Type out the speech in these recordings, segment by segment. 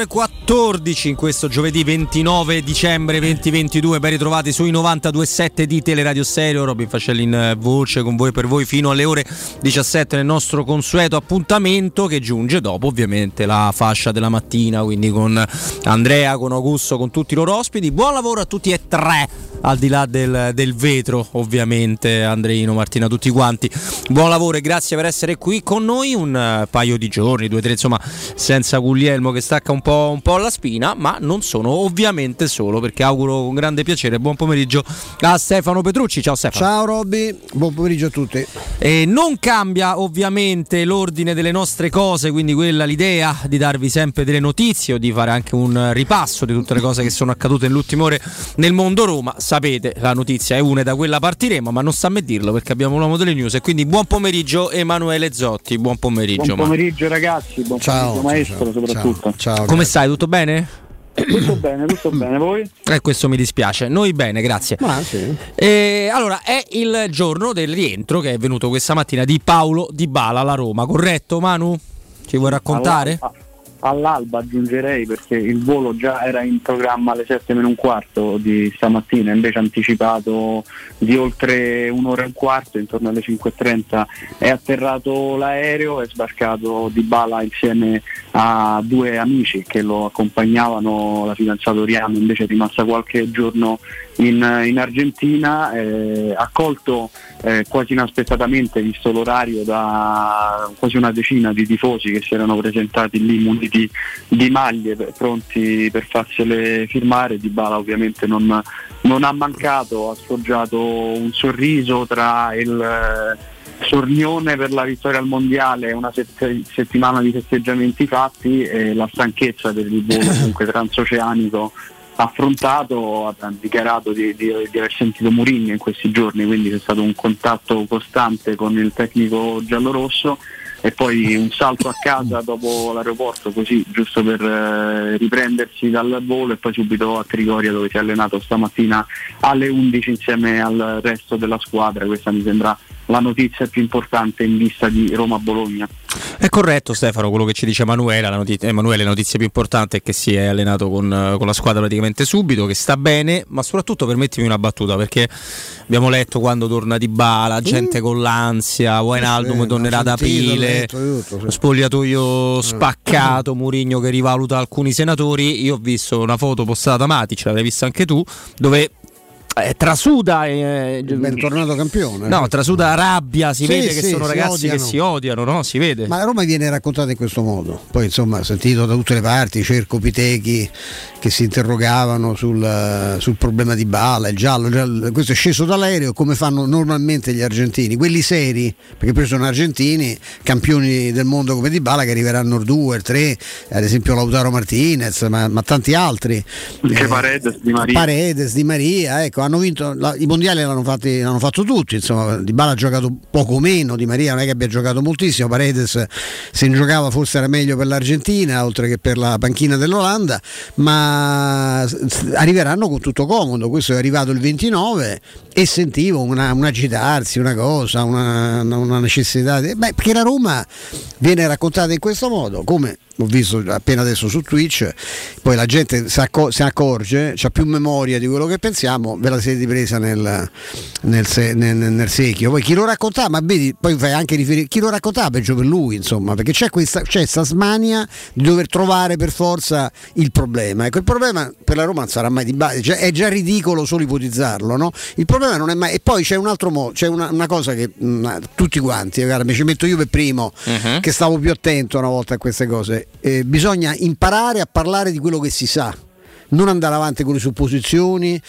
ore 14 in questo giovedì 29 dicembre 2022. Ben ritrovati sui 92.7 di Teleradio Stereo. Robin Fascelli in eh, voce con voi per voi fino alle ore 17 nel nostro consueto appuntamento che giunge dopo ovviamente la fascia della mattina. Quindi con Andrea, con Augusto, con tutti i loro ospiti. Buon lavoro a tutti e tre al di là del, del, vetro, ovviamente, Andreino, Martina, tutti quanti. Buon lavoro e grazie per essere qui con noi. Un uh, paio di giorni, due o tre, insomma, senza Guglielmo che stacca un po', un po' la spina, ma non sono ovviamente solo perché auguro con grande piacere buon pomeriggio a Stefano Petrucci. Ciao Stefano. Ciao Robby, buon pomeriggio a tutti. E non cambia ovviamente l'ordine delle nostre cose, quindi quella l'idea di darvi sempre delle notizie o di fare anche un ripasso di tutte le cose che sono accadute nell'ultimo ore nel mondo Roma sapete, la notizia è una e da quella partiremo, ma non sta a me dirlo perché abbiamo l'uomo delle news e quindi buon pomeriggio Emanuele Zotti, buon pomeriggio. Buon pomeriggio ma. ragazzi, buon ciao, pomeriggio maestro ciao, soprattutto. Ciao, ciao Come stai? Tutto bene? Tutto bene, tutto bene, voi? Eh, questo mi dispiace. Noi bene, grazie. Ma, sì. eh, allora, è il giorno del rientro che è venuto questa mattina di Paolo Di Bala alla Roma, corretto Manu? Ci vuoi raccontare? Allora, all'alba aggiungerei perché il volo già era in programma alle 7 meno un quarto di stamattina, invece anticipato di oltre un'ora e un quarto, intorno alle 5.30 è atterrato l'aereo, è sbarcato di bala insieme a due amici che lo accompagnavano, la fidanzata Oriano invece è rimasta qualche giorno in, in Argentina, eh, accolto eh, quasi inaspettatamente, visto l'orario, da quasi una decina di tifosi che si erano presentati lì muniti di maglie pronti per farsele firmare. Di Bala ovviamente non, non ha mancato, ha sfoggiato un sorriso tra il eh, sornione per la vittoria al mondiale una sett- settimana di festeggiamenti fatti e la stanchezza per il volo comunque transoceanico affrontato, ha dichiarato di, di, di aver sentito Murigno in questi giorni, quindi c'è stato un contatto costante con il tecnico giallorosso e poi un salto a casa dopo l'aeroporto così giusto per eh, riprendersi dal volo e poi subito a Trigoria dove si è allenato stamattina alle 11 insieme al resto della squadra. Questa mi sembra la notizia più importante in vista di Roma-Bologna. È corretto Stefano quello che ci dice Emanuele, la notizia, Emanuele, la notizia più importante è che si è allenato con, con, la squadra praticamente subito, che sta bene, ma soprattutto permettimi una battuta perché abbiamo letto quando torna di Bala, gente mm. con l'ansia, Wijnaldum sì, tornerà ad aprile, lo spogliatoio eh. spaccato, Murigno che rivaluta alcuni senatori, io ho visto una foto postata da Matic, l'avrai vista anche tu, dove eh, trasuda eh, bentornato campione. No trasuda rabbia si sì, vede sì, che sono ragazzi odiano. che si odiano no? si vede. Ma la Roma viene raccontata in questo modo. Poi insomma sentito da tutte le parti cerco Pitechi che si interrogavano sul, sul problema di Bala il giallo, il giallo, questo è sceso dall'aereo come fanno normalmente gli argentini. Quelli seri perché poi sono argentini campioni del mondo come di Bala che arriveranno il 2 il 3 ad esempio Lautaro Martinez ma, ma tanti altri. Anche eh, Paredes di Maria. Paredes di Maria ecco hanno vinto la, i mondiali l'hanno, fatti, l'hanno, fatto tutti insomma Di Bala ha giocato poco meno Di Maria non è che abbia giocato moltissimo Paredes se in giocava forse era meglio per l'Argentina oltre che per la panchina dell'Olanda ma arriveranno con tutto comodo questo è arrivato il 29 e sentivo una, un agitarsi una cosa una, una necessità di, beh, perché la Roma viene raccontata in questo modo come l'ho visto appena adesso su Twitch, poi la gente si accorge, ha più memoria di quello che pensiamo, ve la siete presa nel, nel, nel, nel secchio. Poi chi lo raccontava, ma vedi, poi fai anche riferire, chi lo raccontava peggio per lui, insomma, perché c'è questa c'è smania di dover trovare per forza il problema. Ecco, il problema per la Roma non sarà mai di base, cioè, è già ridicolo solo ipotizzarlo, no? Il problema non è mai... E poi c'è un altro modo, c'è una, una cosa che mh, mm, tutti quanti, guarda, mi ci metto io per primo, uh-huh. che stavo più attento una volta a queste cose eh, bisogna imparare a parlare di quello che si sa, non andare avanti con le supposizioni,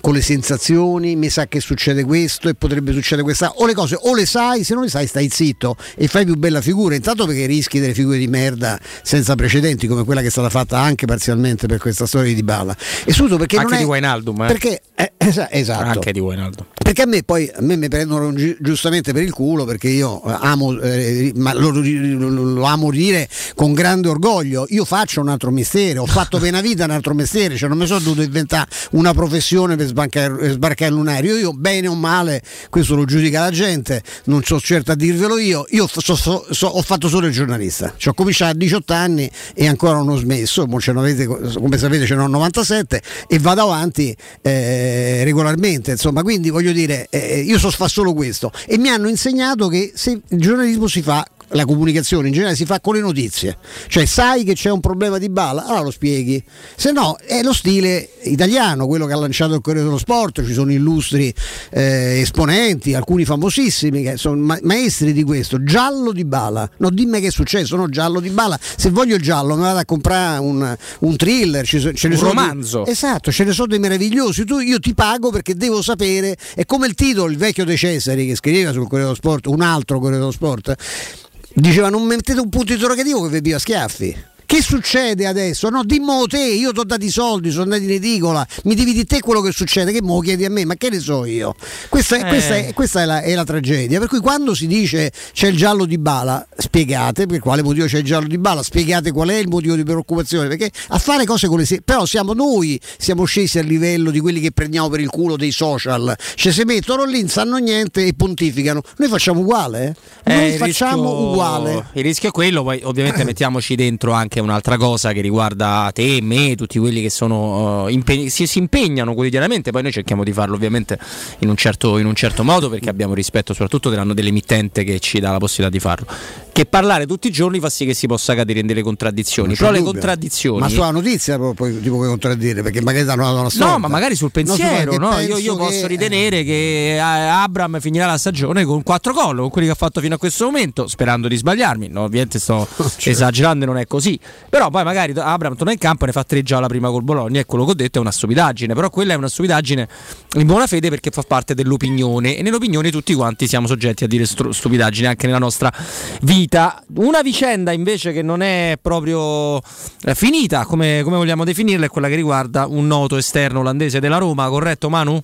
con le sensazioni, mi sa che succede questo e potrebbe succedere questa, o le cose o le sai, se non le sai stai zitto e fai più bella figura, intanto perché rischi delle figure di merda senza precedenti come quella che è stata fatta anche parzialmente per questa storia di Bala. E soprattutto perché anche non di è, Wijnaldum, eh? Perché eh, esatto. Anche di Wijnaldum. Perché a me poi a me mi prendono gi- giustamente per il culo perché io amo, eh, ma lo, lo, amo dire con grande orgoglio. Io faccio un altro mestiere, ho fatto per vita un altro mestiere, cioè non mi sono dovuto inventare una professione per sbarcare, sbarcare il lunario. Io, bene o male, questo lo giudica la gente, non sono certo a dirvelo io. Io so, so, so, ho fatto solo il giornalista, ci ho cominciato a 18 anni e ancora non ho smesso. Avete, come sapete, ce ne ho 97 e vado avanti eh, regolarmente. Insomma, quindi voglio dire, eh, io so fa solo questo. E mi hanno insegnato che se il giornalismo si fa la comunicazione in generale si fa con le notizie, cioè sai che c'è un problema di balla, allora lo spieghi, se no è lo stile italiano, quello che ha lanciato il Corriere dello Sport, ci sono illustri eh, esponenti, alcuni famosissimi che sono ma- maestri di questo, giallo di bala, no dimmi che è successo, no giallo di bala, se voglio il giallo mi vado a comprare un, un thriller, ce ne un sono romanzo, di, esatto, ce ne sono dei meravigliosi, tu, io ti pago perché devo sapere, è come il titolo, il vecchio De Cesari che scriveva sul Corriere dello Sport, un altro Corriere dello Sport, Diceva non mettete un punto interrogativo che vi pia schiaffi. Che succede adesso? No, dimmo te, io ti ho dato i soldi, sono andato in edicola, mi dividi te quello che succede, che me lo chiedi a me, ma che ne so io? Questa, eh. questa, è, questa è, la, è, la, tragedia. Per cui quando si dice c'è il giallo di bala, spiegate per quale motivo c'è il giallo di bala, spiegate qual è il motivo di preoccupazione, perché a fare cose con le se- però siamo noi, siamo scesi a livello di quelli che prendiamo per il culo dei social, cioè si mettono lì, non sanno niente e pontificano. Noi facciamo uguale, eh? Noi eh, facciamo rischio, uguale. Il rischio è quello, poi ovviamente mettiamoci dentro anche anche un'altra cosa che riguarda te, me, tutti quelli che sono, uh, impeg- si, si, impegnano quotidianamente, poi noi cerchiamo di farlo ovviamente in un certo, in un certo modo perché abbiamo rispetto soprattutto dell'emittente che ci dà la possibilità di farlo. Che parlare tutti i giorni fa sì che si possa cadere in delle contraddizioni. Però le contraddizioni. Ma sulla notizia poi ti puoi contraddire perché magari danno una storia. No, ma magari sul pensiero. No, io, io posso che... ritenere che eh, Abram finirà la stagione con quattro gol, con quelli che ha fatto fino a questo momento, sperando di sbagliarmi. No, ovviamente sto cioè. esagerando, non è così. Però poi magari Abram torna in campo e ne fa tre già la prima col Bologna e quello che ho detto è una stupidaggine. Però quella è una stupidaggine in buona fede perché fa parte dell'opinione e nell'opinione tutti quanti siamo soggetti a dire stupidaggini anche nella nostra vita. Una vicenda invece che non è proprio eh, finita, come, come vogliamo definirla, è quella che riguarda un noto esterno olandese della Roma, corretto Manu?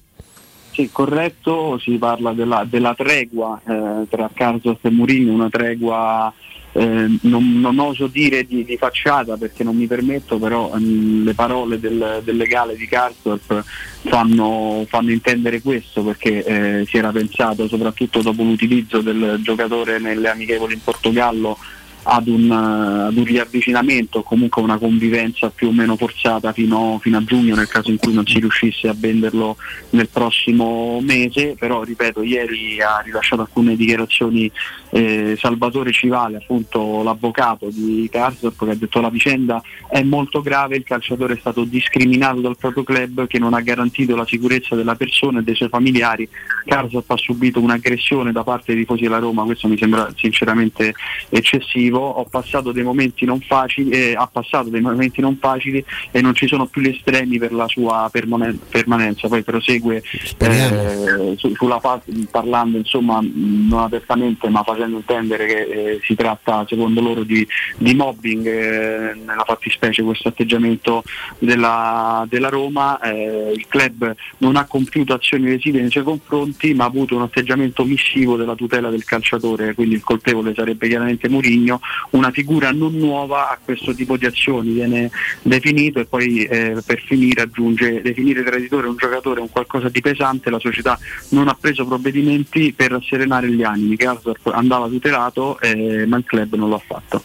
Sì, corretto, si parla della, della tregua eh, tra Carlos e Mourinho, una tregua eh, non, non, oso dire di, di, facciata perché non mi permetto, però ehm, le parole del, del, legale di Karsdorp fanno, fanno, intendere questo perché eh, si era pensato soprattutto dopo l'utilizzo del giocatore nelle amichevoli in Portogallo ad un, ad un riavvicinamento comunque una convivenza più o meno forzata fino, fino, a giugno nel caso in cui non si riuscisse a venderlo nel prossimo mese, però ripeto ieri ha rilasciato alcune dichiarazioni eh, Salvatore Civale, appunto l'avvocato di Karsdorp che ha detto la vicenda è molto grave, il calciatore è stato discriminato dal proprio club che non ha garantito la sicurezza della persona e dei suoi familiari, Karsdorp ha subito un'aggressione da parte dei tifosi della Roma, questo mi sembra sinceramente eccessivo. Ho passato dei momenti non facili, eh, ha passato dei momenti non facili e non ci sono più gli estremi per la sua permanen- permanenza. Poi prosegue eh, su, sulla parte parlando insomma non apertamente ma facendo intendere che eh, si tratta secondo loro di, di mobbing eh, nella fattispecie questo atteggiamento della, della Roma. Eh, il club non ha compiuto azioni lesive nei suoi confronti ma ha avuto un atteggiamento missivo della tutela del calciatore, quindi il colpevole sarebbe chiaramente Murigno una figura non nuova a questo tipo di azioni, viene definito e poi eh, per finire aggiunge definire traditore un giocatore un qualcosa di pesante, la società non ha preso provvedimenti per rasserenare gli animi, Garsdorp andava tutelato eh, ma il club non lo ha fatto.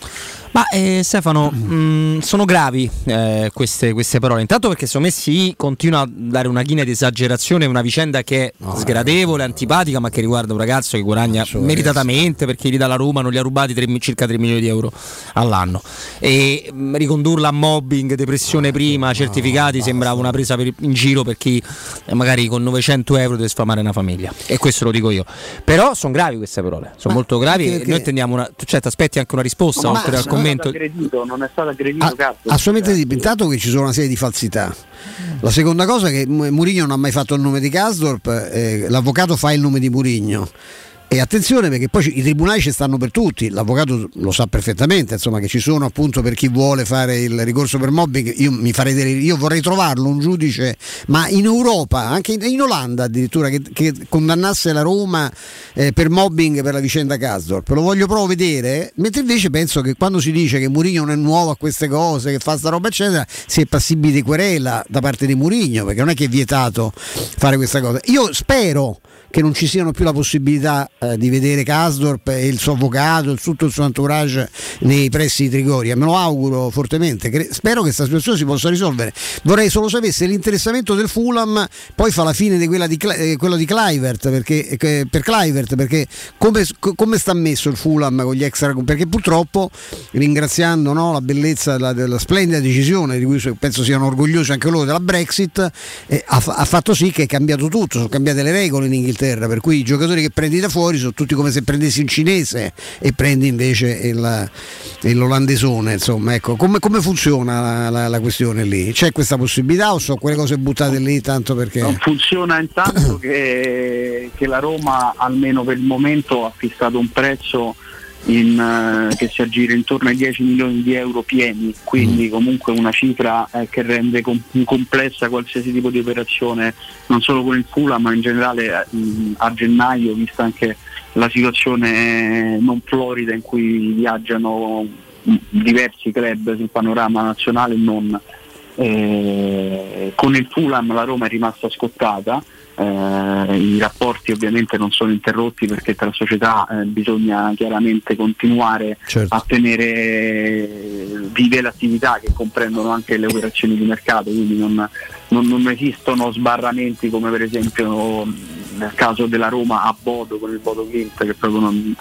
Ma eh, Stefano, mh, mm, sono gravi eh, queste, queste, parole. Intanto perché secondo me si continua a dare una china di esagerazione, una vicenda che è no, sgradevole, antipatica, ma che riguarda un ragazzo che guadagna meritatamente perché gli dà la Roma non gli ha rubati 3, circa 3 milioni di euro all'anno. E mh, mm, ricondurla a mobbing, depressione prima, certificati, sembrava una presa per, in giro per chi eh, magari con 900 euro deve sfamare una famiglia. E questo lo dico io. Però sono gravi queste parole, sono molto gravi. Perché... Noi tendiamo una. Cioè, ti aspetti anche una risposta oltre al commento. Aggredito, non è stato aggredito ah, cazzo. Assolutamente sì, intanto che ci sono una serie di falsità. La seconda cosa è che Murigno non ha mai fatto il nome di Casdorp, eh, l'avvocato fa il nome di Murigno E attenzione perché poi i tribunali ci stanno per tutti, l'avvocato lo sa perfettamente, insomma, che ci sono appunto per chi vuole fare il ricorso per mobbing, io, delle, io vorrei trovarlo un giudice, ma in Europa, anche in, in Olanda addirittura, che, che, condannasse la Roma eh, per mobbing per la vicenda Casdorp, lo voglio proprio vedere, mentre invece penso che quando si dice che Murigno non è nuovo a queste cose, che fa sta roba eccetera, si è passibili di querela da parte di Murigno, perché non è che è vietato fare questa cosa. Io spero che non ci siano più la possibilità eh, di vedere Kasdorp e il suo avvocato, tutto il suo entourage nei pressi di Trigoria. Me lo auguro fortemente. Cre- spero che questa situazione si possa risolvere. Vorrei solo sapere se l'interessamento del Fulham poi fa la fine di quella di, eh, quello di Clivert, perché, eh, per Clivert, perché come, come, sta messo il Fulham con gli extra? Perché purtroppo, ringraziando no, la bellezza della, della, splendida decisione di cui penso siano orgogliosi anche loro della Brexit, eh, ha, ha fatto sì che è cambiato tutto, sono cambiate le regole in Inghilterra Inghilterra, per cui i giocatori che prendi da fuori sono tutti come se prendessi un cinese e prendi invece il, l'olandesone. Insomma, ecco, come, come funziona la, la, la, questione lì? C'è questa possibilità o sono quelle cose buttate lì tanto perché... Non funziona intanto che, che la Roma, almeno per il momento, ha fissato un prezzo in, uh, che si aggira intorno ai 10 milioni di euro pieni, quindi mm. comunque una cifra eh, che rende com- complessa qualsiasi tipo di operazione, non solo con il Fula ma in generale uh, a gennaio, vista anche la situazione non florida in cui viaggiano diversi club sul panorama nazionale e non. Eh, con il Fulham la Roma è rimasta scottata eh, i rapporti ovviamente non sono interrotti perché tra società eh, bisogna chiaramente continuare certo. a tenere vive l'attività che comprendono anche le operazioni di mercato, quindi non, non, non esistono sbarramenti come per esempio nel caso della Roma a Bodo con il Bodo Clint che proprio non,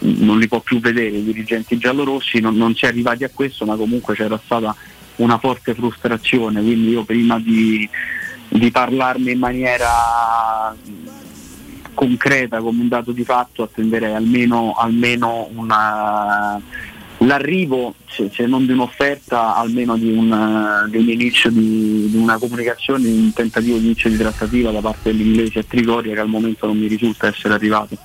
non, li può più vedere i dirigenti giallorossi, non, non si è arrivati a questo ma comunque c'era stata una forte frustrazione, quindi io prima di di parlarne in maniera concreta come un dato di fatto attenderei almeno, almeno una, l'arrivo, se, se, non di un'offerta, almeno di un, di un inizio di, di, una comunicazione, di un tentativo di inizio di trattativa da parte dell'inglese a Trigoria che al momento non mi risulta essere arrivato.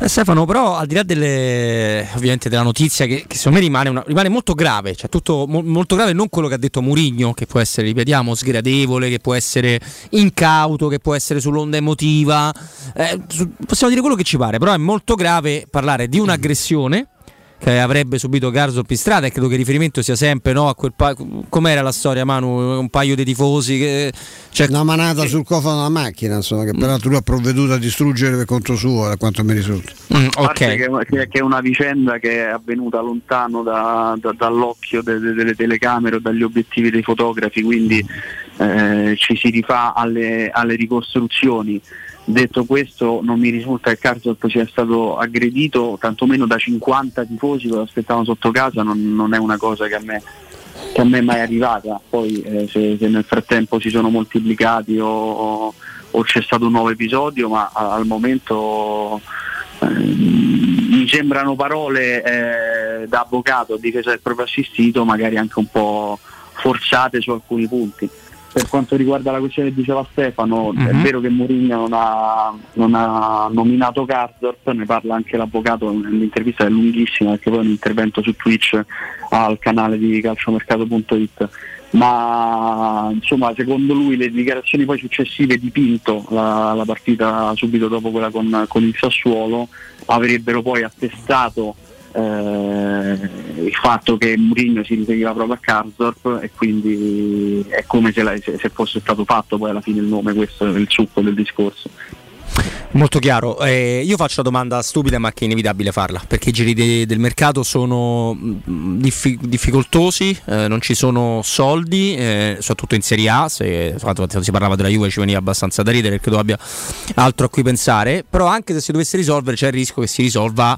Eh, Stefano, però al di là delle, ovviamente della notizia che, che secondo me rimane, una, rimane molto grave, cioè tutto mo, molto grave non quello che ha detto Murigno, che può essere, ripetiamo, sgradevole, che può essere incauto, che può essere sull'onda emotiva, eh, su, possiamo dire quello che ci pare, però è molto grave parlare di un'aggressione che avrebbe subito Garzo Pistrada e credo che il riferimento sia sempre no, a quel pa- com'era la storia Manu? Un paio di tifosi che, cioè, una manata sul cofano della macchina insomma, che peraltro lui ha provveduto a distruggere per conto suo da quanto mi risulta. Mm, okay. che, che, è una vicenda che è avvenuta lontano da, da, dall'occhio de, de, delle telecamere o dagli obiettivi dei fotografi quindi eh, ci si rifà alle, alle ricostruzioni Detto questo non mi risulta che Karsdorp sia stato aggredito tantomeno da 50 tifosi che lo aspettavano sotto casa, non, non è una cosa che a me, che a me è mai arrivata. Poi eh, se, se, nel frattempo si sono moltiplicati o, o c'è stato un nuovo episodio, ma a, al momento eh, mi sembrano parole eh, da avvocato a difesa del proprio assistito, magari anche un po' forzate su alcuni punti per quanto riguarda la questione che diceva Stefano, mm-hmm. è mhm. vero che Mourinho non ha, non ha nominato Karsdorp, ne parla anche l'avvocato nell'intervista, è lunghissima perché poi è un intervento su Twitch al canale di calciomercato.it ma insomma secondo lui le dichiarazioni poi successive di Pinto la, la partita subito dopo quella con, con il Sassuolo avrebbero poi attestato il fatto che Mourinho si riferiva proprio a Karsdorp e quindi è come se, la, se, fosse stato fatto poi alla fine il nome, questo è il succo del discorso. Molto chiaro, eh, io faccio una domanda stupida ma che è inevitabile farla perché i giri de- del mercato sono mm, diffi- difficoltosi, eh, non ci sono soldi, eh, soprattutto in Serie A, se si parlava della Juve ci veniva abbastanza da ridere perché tu abbia altro a cui pensare, però anche se si dovesse risolvere c'è il rischio che si risolva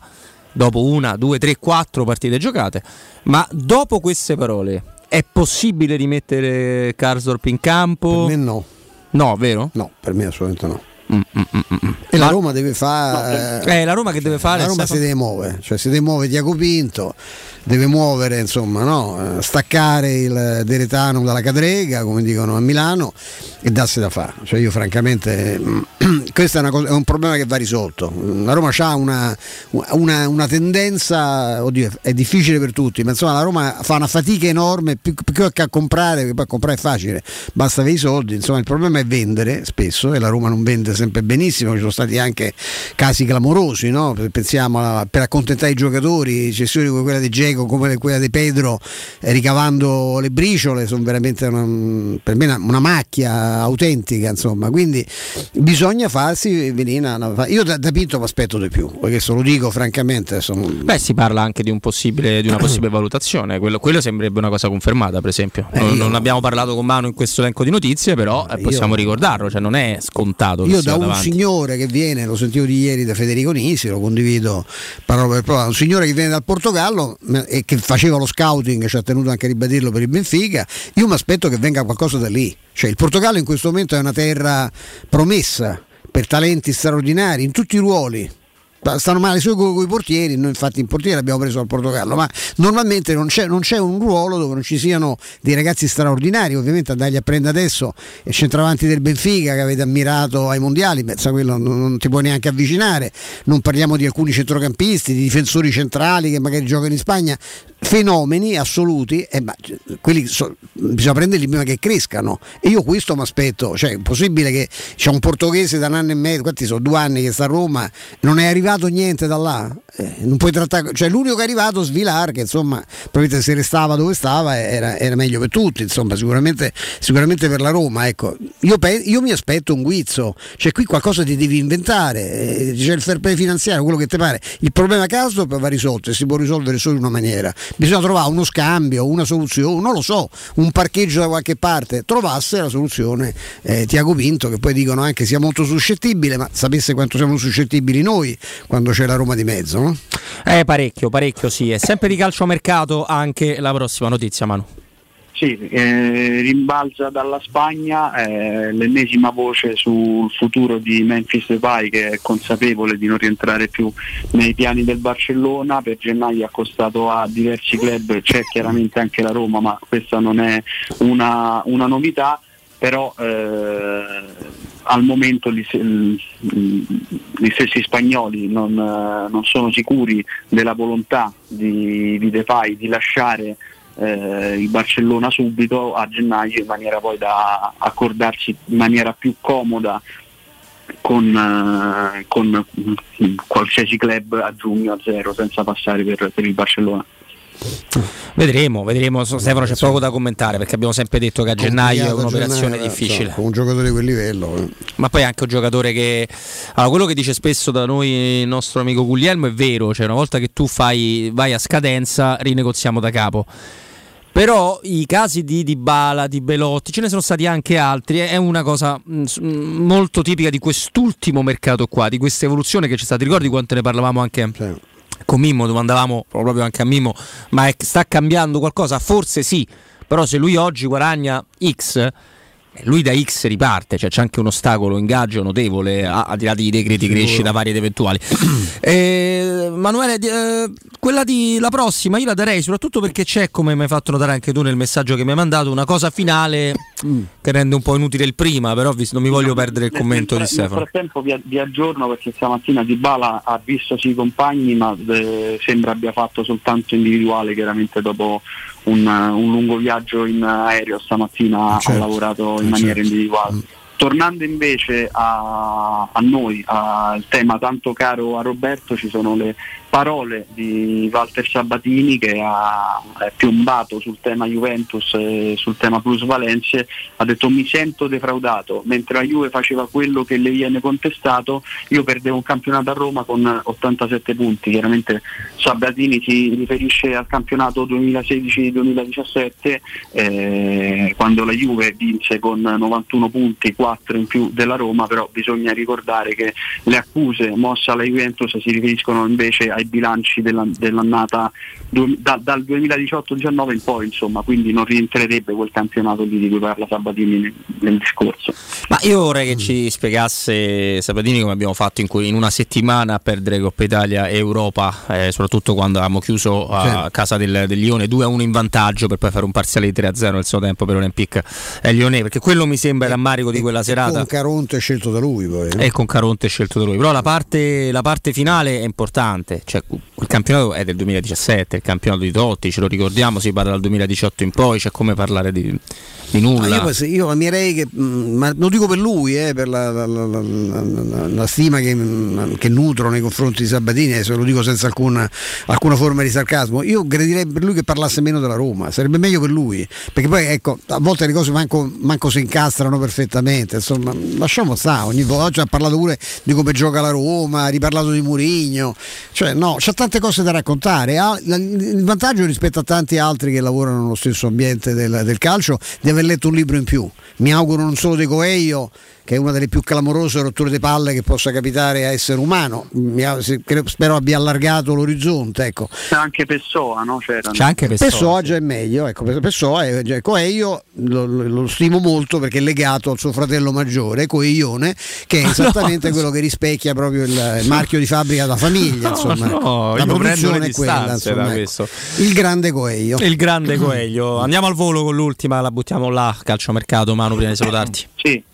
dopo una, due, tre, quattro partite giocate. Ma dopo queste parole è possibile rimettere Karsdorp in campo? Per me no. No, vero? No, per me assolutamente no. Mm, mm, mm, e la Roma deve fare. No, eh, la Roma che deve fare? La Roma si deve muovere, cioè si deve muovere Diaco Pinto deve muovere, insomma, no? staccare il Deretano dalla cadrega, come dicono a Milano, e darsi da fare. Cioè io francamente questo è, è, un problema che va risolto. La Roma ha una, una, una, tendenza, oddio, è difficile per tutti, ma insomma la Roma fa una fatica enorme più, più che a comprare, che poi comprare è facile, basta avere i soldi. Insomma, il problema è vendere spesso e la Roma non vende sempre benissimo, ci sono stati anche casi clamorosi, no? pensiamo a, per accontentare i giocatori, cessioni come quella di Geco, come quella di Pedro, eh, ricavando le briciole, sono veramente una, per me una, una macchia autentica, insomma, quindi bisogna farsi venire a... Io da, da Pinto mi aspetto di più, perché se lo dico francamente... Sono... Beh, si parla anche di, un possibile, di una possibile valutazione, quello, quello, sembrerebbe una cosa confermata, per esempio. Eh, non, io... non, abbiamo parlato con Mano in questo elenco di notizie, però eh, possiamo io... ricordarlo, cioè non è scontato. Io da un davanti. signore che viene, lo sentivo di ieri da Federico Nisi, lo condivido parola per parola, un signore che viene dal Portogallo e che faceva lo scouting, ci ha tenuto anche a ribadirlo per il Benfica, io mi aspetto che venga qualcosa da lì. Cioè il Portogallo in questo momento è una terra promessa per talenti straordinari in tutti i ruoli stanno male solo con i portieri, noi infatti in portiere abbiamo preso al Portogallo, ma normalmente non c'è, non c'è, un ruolo dove non ci siano dei ragazzi straordinari, ovviamente andargli a prendere adesso il centravanti del Benfica che avete ammirato ai mondiali, pensa quello non, non, ti puoi neanche avvicinare, non parliamo di alcuni centrocampisti, di difensori centrali che magari giocano in Spagna, fenomeni assoluti, eh, ma, quelli so, bisogna prenderli prima che crescano e io questo mi aspetto, cioè è possibile che c'è un portoghese da un anno e mezzo, quanti sono due anni che sta a Roma, non è arrivato arrivato niente da là. Eh, non puoi trattare, cioè l'unico che è arrivato Svilar, che insomma, probabilmente se restava dove stava era, era meglio per tutti, insomma, sicuramente, sicuramente per la Roma. Ecco. Io, io, mi aspetto un guizzo, cioè qui qualcosa ti devi inventare, eh, c'è il fair play finanziario, quello che ti pare. Il problema caso va risolto e si può risolvere solo in una maniera. Bisogna trovare uno scambio, una soluzione, non lo so, un parcheggio da qualche parte, trovasse la soluzione eh, Tiago Pinto, che poi dicono anche sia molto suscettibile, ma sapesse quanto siamo suscettibili noi quando c'è la Roma di mezzo, no? Eh, parecchio, parecchio sì. È sempre di calciomercato anche la prossima notizia, Manu. Sì, eh, rimbalza dalla Spagna eh, l'ennesima voce sul futuro di Memphis Depay che è consapevole di non rientrare più nei piani del Barcellona, per gennaio è accostato a diversi club, c'è chiaramente anche la Roma, ma questa non è una, una novità, però eh, al momento gli, gli stessi spagnoli non, non, sono sicuri della volontà di, di Depay di lasciare eh, il Barcellona subito a gennaio in maniera poi da accordarsi in maniera più comoda con, eh, con qualsiasi club a giugno a zero senza passare per, per il Barcellona. Vedremo, vedremo. Stefano c'è poco da commentare perché abbiamo sempre detto che a gennaio è un'operazione gennaio, difficile. con un giocatore di quel livello. Eh. Ma poi anche un giocatore che. Allora, quello che dice spesso da noi il nostro amico Guglielmo è vero, cioè una volta che tu fai, vai a scadenza rinegoziamo da capo. Però i casi di Dybala, di Belotti, ce ne sono stati anche altri, è una cosa mm, mm, molto tipica di quest'ultimo mercato qua, di questa evoluzione che c'è stata. Ricordi quanto ne parlavamo anche sì con Mimmo domandavamo proprio anche a Mimmo, ma è, sta cambiando qualcosa? Forse sì, però se lui oggi guadagna X, lui da X riparte, cioè c'è anche un ostacolo ingaggio notevole, al di là dei decreti crescita vari ed eventuali. eh, Manuele, eh, quella di la prossima io la darei soprattutto perché c'è, come mi hai fatto notare anche tu nel messaggio che mi hai mandato, una cosa finale che rende un po' inutile il prima, però non mi voglio perdere il commento nel, di Stefano. Nel frattempo vi, vi aggiorno perché stamattina Di Bala ha visto i compagni, ma eh, sembra abbia fatto soltanto individuale, chiaramente dopo un, un lungo viaggio in aereo stamattina certo. ha lavorato in maniera certo. individuale. Mm. Tornando invece a, a noi, al tema tanto caro a Roberto, ci sono le parole di Walter Sabatini che ha piombato sul tema Juventus e sul tema plusvalenze, ha detto mi sento defraudato, mentre la Juve faceva quello che le viene contestato, io perdevo un campionato a Roma con 87 punti, chiaramente Sabatini si riferisce al campionato 2016-2017 eh, quando la Juve vinse con 91 punti, 4 in più della Roma, però bisogna ricordare che le accuse mosse alla Juventus si riferiscono invece ai ai bilanci della, dell'annata du, da, dal 2018-19 in poi, insomma, quindi non rientrerebbe quel campionato lì di cui parla Sabatini nel, nel discorso. Ma io vorrei che ci spiegasse Sabatini come abbiamo fatto in, cui, in una settimana a perdere Coppa Italia e Europa, eh, soprattutto quando avevamo chiuso a sì. casa del, del Lione 2-1 in vantaggio per poi fare un parziale di 3-0 nel suo tempo per Olympique e Lione, perché quello mi sembra il rammarico di quella serata. Con Caronte scelto da lui poi. E con Caronte scelto da lui, però la parte, la parte finale è importante, cioè, il campionato è del 2017, il campionato di Totti, ce lo ricordiamo, si parla dal 2018 in poi, c'è come parlare di di nulla. io, io amerei che, mm, ma lo dico per lui, eh, per la, la, la, la stima che, mm, che, nutro nei confronti di Sabatini, adesso lo dico senza alcuna, alcuna, forma di sarcasmo, io gradirei per lui che parlasse meno della Roma, sarebbe meglio per lui, perché poi ecco, a volte le cose manco, manco si incastrano perfettamente, insomma, lasciamo stare, ogni volta oggi ha parlato pure di come gioca la Roma, ha riparlato di Murigno, cioè no, c'ha tante cose da raccontare, il vantaggio rispetto a tanti altri che lavorano nello stesso ambiente del, del calcio di aver letto un libro in più. Mi auguro non solo di Coelho, che è una delle più clamorose rotture di palle che possa capitare a essere umano. Spero abbia allargato l'orizzonte. Ecco. C'è anche Pessoa, no? C'era. C'è anche Pessoa. Pessoa sì. già è meglio. Ecco, Pessoa è, cioè, Coelho lo, lo, stimo molto perché è legato al suo fratello maggiore, Coeione, che è esattamente no, quello che rispecchia proprio il, il, marchio di fabbrica da famiglia. Insomma. No, la produzione è quella. Insomma, ecco. Il grande Coelho. Il grande Coelho. Andiamo al volo con l'ultima, la buttiamo là, calciomercato, Manu, prima di salutarti. Sì,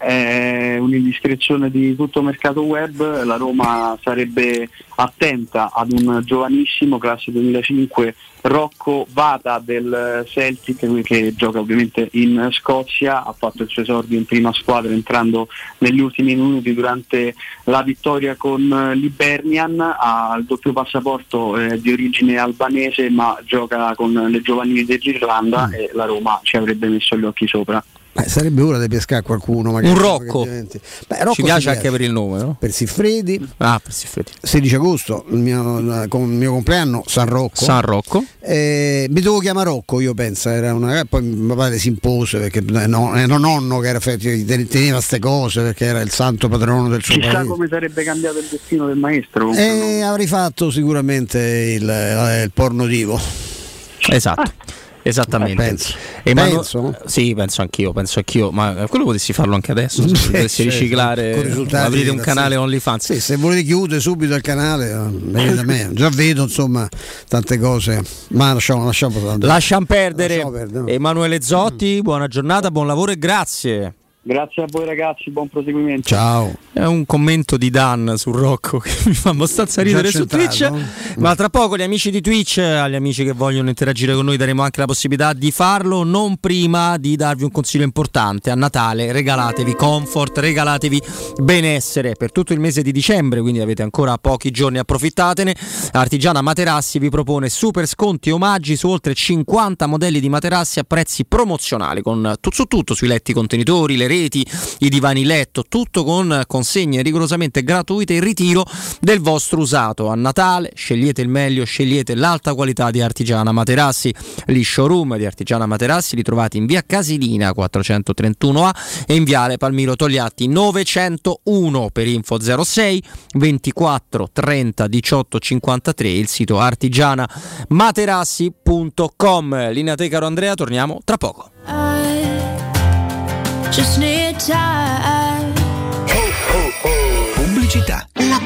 è un'indiscrezione di tutto il mercato web, la Roma sarebbe attenta ad un giovanissimo, classe 2005, Rocco Vata del Celtic che gioca ovviamente in Scozia, ha fatto il suo esordio in prima squadra entrando negli ultimi minuti durante la vittoria con l'Ibernian, ha il doppio passaporto eh, di origine albanese ma gioca con le giovanili dell'Irlanda mm. e la Roma ci avrebbe messo gli occhi sopra. Beh, sarebbe ora di pescare qualcuno. Magari, un Rocco. Beh, Rocco. Ci piace anche per il nome, no? Per Siffredi. Ah, per Siffredi. 16 agosto, il mio, il mio compleanno, San Rocco. San Rocco. Eh, mi dovevo chiamare Rocco, io penso. Era una, poi mio padre si impose perché no, era un nonno che era, teneva queste cose perché era il santo patrono del suo Chissà paese. come sarebbe cambiato il destino del maestro. Eh, avrei fatto sicuramente il, eh, il porno divo. Esatto. Ah. Esattamente. Eh, penso. Emanu- penso? Sì, penso anch'io, penso anch'io, ma quello potessi farlo anche adesso, se potessi certo. riciclare, aprire un canale OnlyFans. Sì, se volete chiudere subito il canale, eh, venite da me. Già vedo insomma tante cose, ma lasciamo, lasciamo, lasciamo perdere. Lasciamo perdere. Emanuele Zotti, buona giornata, buon lavoro e grazie. Grazie a voi ragazzi, buon proseguimento. Ciao. È un commento di Dan su Rocco che mi fa abbastanza ridere su Twitch. Ma tra poco gli amici di Twitch, agli amici che vogliono interagire con noi, daremo anche la possibilità di farlo, non prima di darvi un consiglio importante. A Natale regalatevi comfort, regalatevi benessere per tutto il mese di dicembre, quindi avete ancora pochi giorni, approfittatene. Artigiana Materassi vi propone super sconti e omaggi su oltre 50 modelli di materassi a prezzi promozionali, con t- su tutto, sui letti contenitori, le reti reti, i divani letto, tutto con consegne rigorosamente gratuite e ritiro del vostro usato. A Natale scegliete il meglio, scegliete l'alta qualità di Artigiana Materassi. Gli showroom di Artigiana Materassi li trovate in via Casilina 431A e in viale Palmiro Togliatti 901 per info 06 24 30 18 53 il sito artigianamaterassi.com. Linea te caro Andrea, torniamo tra poco. Just need time. Pubblicità.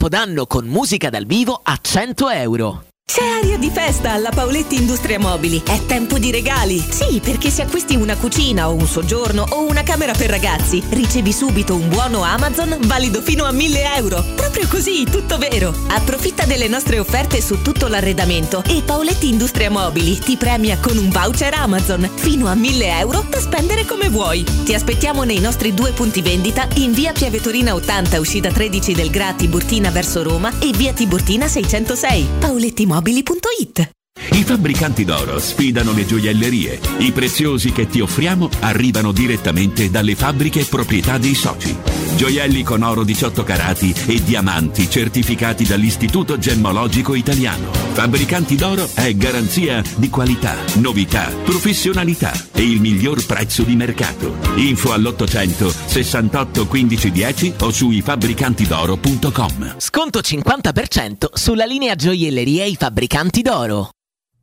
Capodanno con musica dal vivo a 100 euro. C'è aria di festa alla Paoletti Industria Mobili. È tempo di regali. Sì, perché se acquisti una cucina o un soggiorno o una camera per ragazzi, ricevi subito un buono Amazon valido fino a 1000 euro. Proprio così, tutto vero. Approfitta delle nostre offerte su tutto l'arredamento e Paoletti Industria Mobili ti premia con un voucher Amazon fino a 1000 euro da spendere come vuoi. Ti aspettiamo nei nostri due punti vendita in via Piavetorina 80, uscita 13 del Gra Tiburtina verso Roma e via Tiburtina 606. Paoletti Mobili mobili.it i fabbricanti d'oro sfidano le gioiellerie. I preziosi che ti offriamo arrivano direttamente dalle fabbriche proprietà dei soci. Gioielli con oro 18 carati e diamanti certificati dall'Istituto Gemmologico Italiano. Fabbricanti d'oro è garanzia di qualità, novità, professionalità e il miglior prezzo di mercato. Info all'800 68 15 10 o su ifabbricantidoro.com. Sconto 50% sulla linea gioielleria I Fabbricanti d'oro.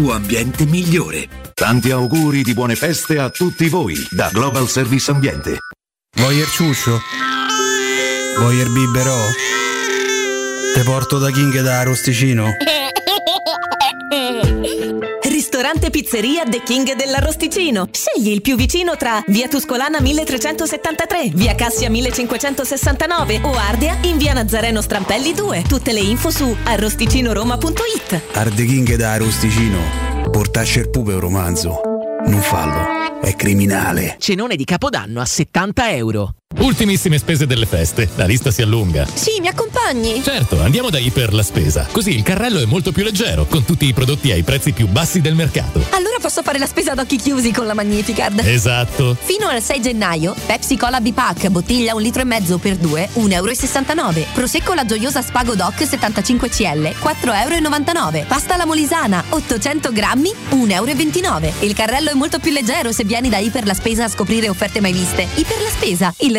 tuo ambiente migliore. Tanti auguri di buone feste a tutti voi da Global Service Ambiente. Voyer ciuscio? Voyer biberò? Te porto da King da Rosticino? Ristorante Pizzeria The King dell'Arrosticino. Scegli il più vicino tra Via Tuscolana 1373, Via Cassia 1569 o Ardea in Via Nazareno Strampelli 2. Tutte le info su arrosticinoroma.it. Arde King da Arrosticino. Portasce il pupe un romanzo. Non fallo, è criminale. Cenone di Capodanno a 70 euro. Ultimissime spese delle feste, la lista si allunga. Sì, mi accompagni? Certo, andiamo da Iper la spesa. Così il carrello è molto più leggero, con tutti i prodotti ai prezzi più bassi del mercato. Allora posso fare la spesa ad occhi chiusi con la Magnificard. Esatto. Fino al 6 gennaio, Pepsi Cola B-Pack, bottiglia 1 litro e mezzo per 2, 1,69 euro. Prosecco la gioiosa Spago Doc 75 CL, 4,99 euro. Pasta alla Molisana, 800 grammi, 1,29 euro. Il carrello è molto più leggero se vieni da Iper la spesa a scoprire offerte mai viste. Iper la spesa, il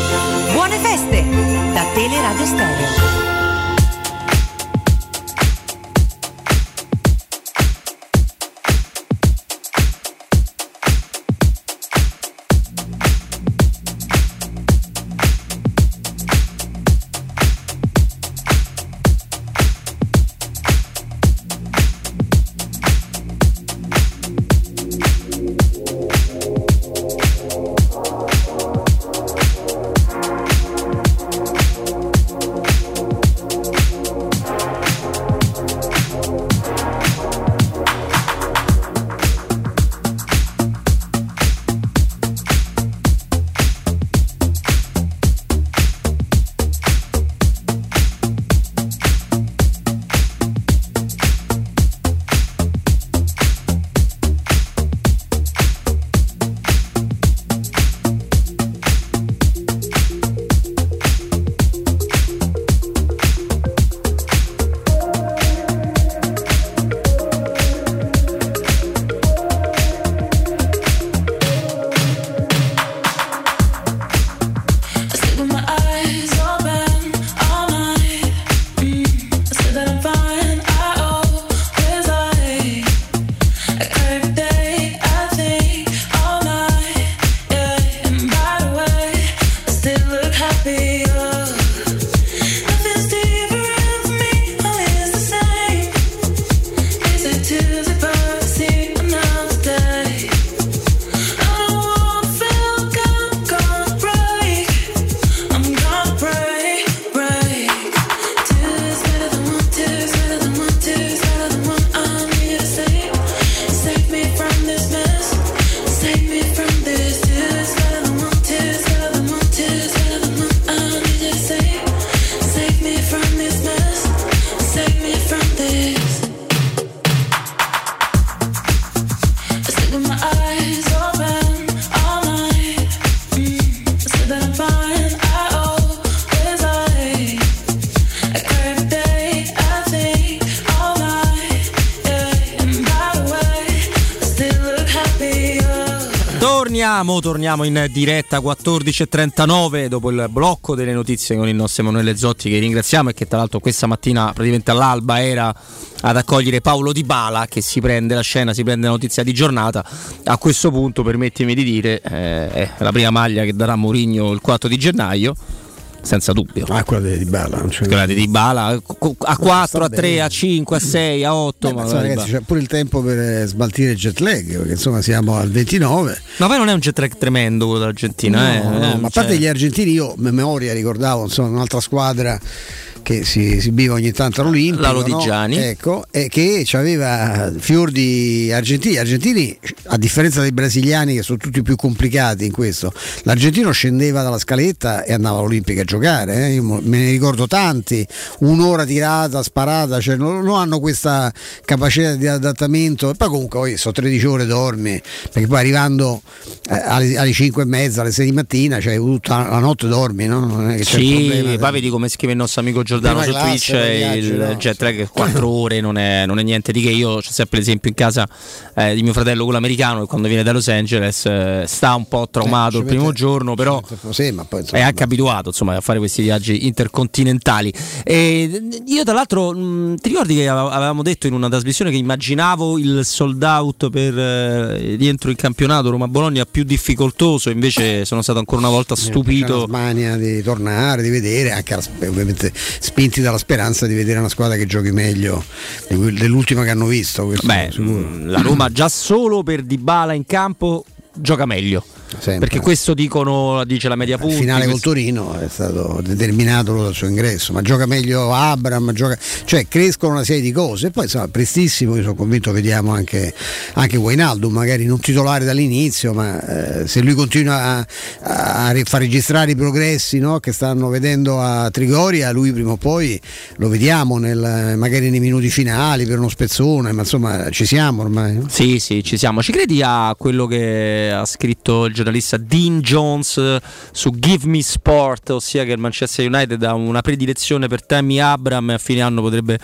Buone feste da Teleradio Stereo. Torniamo, in diretta 14.39 dopo il blocco delle notizie con il nostro Emanuele Zotti che ringraziamo e che tra l'altro questa mattina praticamente all'alba era ad accogliere Paolo Di Bala che si prende la scena, si prende la notizia di giornata. A questo punto permettimi di dire eh, è la prima maglia che darà Mourinho il 4 di gennaio senza dubbio. Ah, quella di Bala, non c'è quella di Dybala a 4, a 3, a 5, a 6, a 8. Beh, ma insomma, ragazzi, c'è pure il tempo per eh, smaltire il jet lag, perché insomma siamo al 29. Ma poi non è un jet lag tremendo quello dell'Argentina, no, eh? no, eh, ma a parte cioè- gli argentini, io a memoria ricordavo insomma, un'altra squadra che si esibiva ogni tanto all'Olimpico La Lodigiani. no? ecco, e che aveva fior di argentini argentini a differenza dei brasiliani che sono tutti più complicati in questo l'argentino scendeva dalla scaletta e andava all'Olimpica a giocare eh? Me ne ricordo tanti un'ora tirata, sparata cioè non, non hanno questa capacità di adattamento e poi comunque poi sono 13 ore dormi perché poi arrivando eh, alle, alle 5 e mezza alle 6 di mattina cioè tutta la notte dormi no? non è che c'è il Sì, poi vedi come scrive il nostro amico Giordano su Twitch viaggio, il no? jet lag 4 ore non è, non è niente di che. Io ho sempre l'esempio in casa eh, di mio fratello quello americano che quando viene da Los Angeles eh, sta un po' traumato ci il primo mette- giorno però sì, ma poi, è insomma, anche abituato insomma, a fare questi viaggi intercontinentali. E io tra l'altro mh, ti ricordi che ave- avevamo detto in una trasmissione che immaginavo il sold out per eh, rientro in campionato Roma-Bologna più difficoltoso invece sono stato ancora una volta C'è la stupito. smania di tornare, di vedere, anche ovviamente spinti dalla speranza di vedere una squadra che giochi meglio dell'ultima che hanno visto. Beh, la Roma già solo per Dybala in campo gioca meglio. Sempre. Perché questo dicono, dice la media Il punti. finale col questo- Torino è stato determinato dal suo ingresso, ma gioca meglio Abram, gioca- cioè crescono una serie di cose e poi insomma prestissimo, io sono convinto vediamo anche, anche Wijnaldum, magari non titolare dall'inizio, ma eh, se lui continua a, a far registrare i progressi no, che stanno vedendo a Trigoria, lui prima o poi lo vediamo nel- magari nei minuti finali per uno spezzone, ma insomma ci siamo ormai. no? Sì, sì, ci siamo. Ci credi a quello che ha scritto il giornalista Dean Jones eh, su Give Me Sport, ossia che il Manchester United ha una predilezione per Tammy Abram e a fine anno potrebbe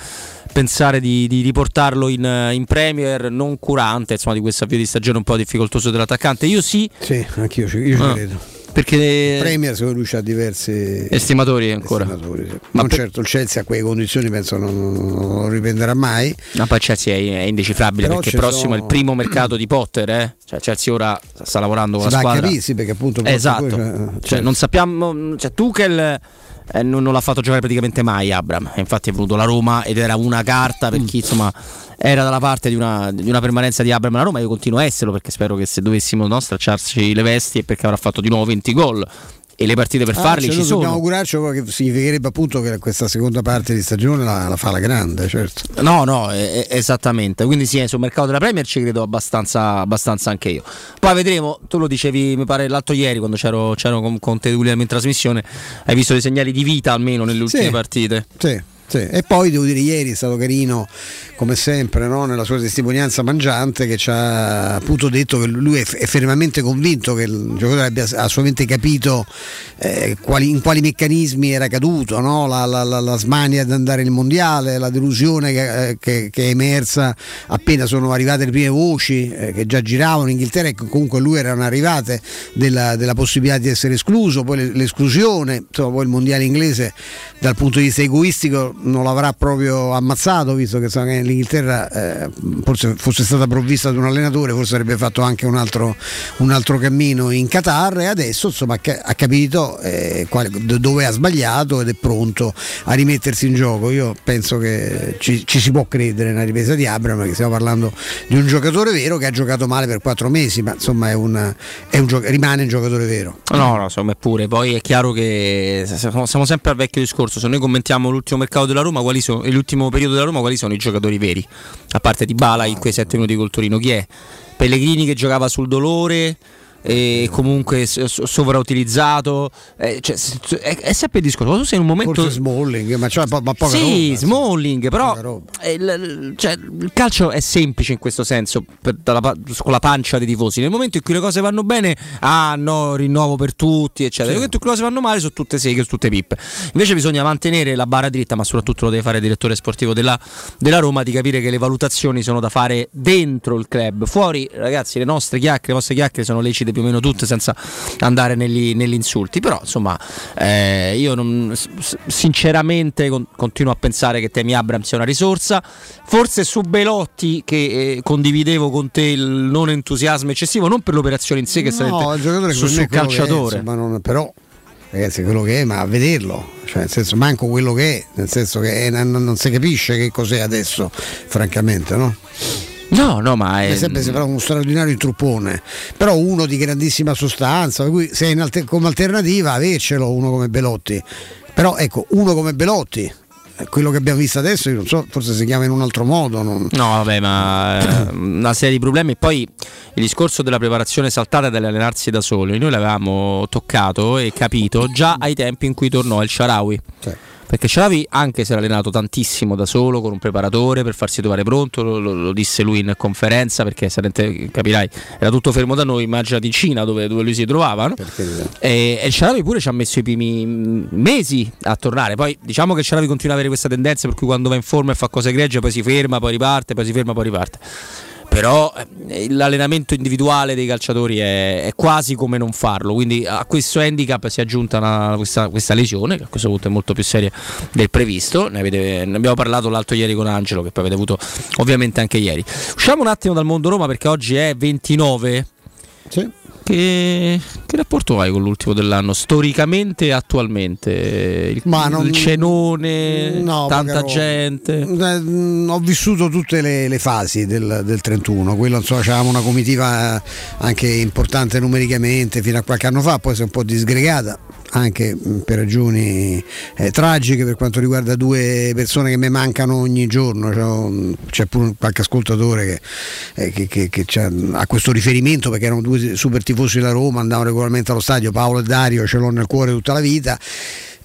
pensare di, di riportarlo in, eh, in Premier non curante insomma, di questo avvio di stagione un po' difficoltoso dell'attaccante. Io sì. Sì, anch'io ci, io ci Ah, credo. Perché Premier secondo lui c'ha diversi estimatori ancora. estimatori, sì. Ma per- certo il Chelsea a quelle condizioni penso non, non riprenderà mai. No, poi Chelsea è, è indecifrabile Però perché prossimo è sono- il primo mercato di Potter. Eh? Cioè, Chelsea ora sta lavorando con Si la squadra. capire, sì, perché appunto esatto. poi, Cioè, cioè, non sappiamo. Cioè, Tuchel eh, non, non l'ha fatto giocare praticamente mai Abram. Infatti è venuto la Roma ed era una carta per chi insomma era dalla parte di una, di una permanenza di Abram alla Roma. Io continuo a esserlo perché spero che se dovessimo no, stracciarci le vesti è perché avrà fatto di nuovo 20 gol. E le partite per ah, farli cioè, ci sono. Dobbiamo augurarci che significherebbe appunto che questa seconda parte di stagione la, la fa la grande, certo. No, no, eh, eh, esattamente. Quindi sì, sul mercato della Premier ci credo abbastanza, abbastanza anche io. Poi vedremo, tu lo dicevi, mi pare l'altro ieri quando c'ero, c'ero con, con te William in trasmissione, hai visto dei segnali di vita almeno nelle ultime Sì. partite. Sì. Sì. E poi devo dire, ieri è stato carino, come sempre, no? nella sua testimonianza mangiante, che ci ha appunto detto che lui è, fermamente convinto che il giocatore abbia assolutamente capito eh, quali- in quali meccanismi era caduto, no? la, la- la- la smania di andare nel mondiale, la delusione che, eh, che- che è emersa appena sono arrivate le prime voci eh, che già giravano in Inghilterra e che comunque lui erano arrivate della, della possibilità di essere escluso, poi le- l'esclusione, insomma poi il mondiale inglese dal punto di vista egoistico non l'avrà proprio ammazzato, visto che, l'Inghilterra eh, forse fosse stata provvista di un allenatore, forse avrebbe fatto anche un altro, un altro cammino in Qatar e adesso insomma, ha capito eh, dove ha sbagliato ed è pronto a rimettersi in gioco. Io penso che ci, ci si può credere nella ripresa di Abram, perché stiamo parlando di un giocatore vero che ha giocato male per quattro mesi, ma insomma è un, è un rimane un giocatore vero. No, no, insomma è pure. Poi è chiaro che siamo sempre al vecchio discorso. Se noi commentiamo l'ultimo mercato della Roma, quali sono, l'ultimo periodo della Roma, quali sono i giocatori veri? A parte di Bala in quei sette minuti col Torino, chi è? Pellegrini che giocava sul dolore e comunque sovrautilizzato. Eh, cioè, è, è, sempre il discorso. Tu sei in un momento. Forse Smalling, ma, cioè, ma poca Sì, roba, Smalling, però eh, il, cioè, il, calcio è semplice in questo senso, per, dalla, con la pancia dei tifosi. Nel momento in cui le cose vanno bene, ah no, rinnovo per tutti, eccetera. Nel momento in cui le cose vanno male, sono tutte seghe, sono tutte pippe. Invece bisogna mantenere la barra dritta, ma soprattutto lo deve fare il direttore sportivo della, della Roma, di capire che le valutazioni sono da fare dentro il club. Fuori, ragazzi, le nostre chiacchiere, le vostre chiacchiere sono lecite più o meno tutte senza andare negli, negli insulti. Però insomma, eh, io non, sinceramente con, continuo a pensare che Temi Abram sia una risorsa. Forse su Belotti, che eh, condividevo con te il non entusiasmo eccessivo, non per l'operazione in sé, che no, il giocatore su, sul calciatore. È, non, però ragazzi quello che è ma a vederlo cioè nel senso manco quello che è nel senso che è, non, non si capisce che cos'è adesso francamente no? No, no, ma è. Mi sempre sembrava uno straordinario truppone, però uno di grandissima sostanza, per cui se alter- come alternativa avercelo uno come Belotti. Però ecco, uno come Belotti, quello che abbiamo visto adesso, io non so, forse si chiama in un altro modo. Non... No, vabbè, ma eh, una serie di problemi. Poi il discorso della preparazione saltata dell'allenarsi da soli, noi l'avevamo toccato e capito già ai tempi in cui tornò il Sharawi. Sì perché Xavi anche si era allenato tantissimo da solo con un preparatore per farsi trovare pronto, lo, lo, lo disse lui in conferenza perché capirai era tutto fermo da noi, immaginati in Cina dove, dove lui si trovava no? e, e Xavi pure ci ha messo i primi mesi a tornare, poi diciamo che Xavi continua ad avere questa tendenza per cui quando va in forma e fa cose egregie poi si ferma, poi riparte, poi si ferma, poi riparte però eh, l'allenamento individuale dei calciatori è, è, quasi come non farlo, quindi a questo handicap si è aggiunta una, questa, questa, lesione che a questo punto è molto più seria del previsto, ne, avete, ne, abbiamo parlato l'altro ieri con Angelo che poi avete avuto ovviamente anche ieri. Usciamo un attimo dal mondo Roma perché oggi è 29. Sì. Che, che, rapporto hai con l'ultimo dell'anno? Storicamente e attualmente? Il, non, il cenone, no, tanta gente? Eh, ho vissuto tutte le, le fasi del, del, 31, quello insomma avevamo una comitiva anche importante numericamente fino a qualche anno fa, poi si è un po' disgregata anche per ragioni eh, tragiche per quanto riguarda due persone che mi mancano ogni giorno. C'è, c'è pure qualche ascoltatore che, eh, che, che, che ha questo riferimento perché erano due super tifosi della Roma, andavano regolarmente allo stadio, Paolo e Dario ce l'ho nel cuore tutta la vita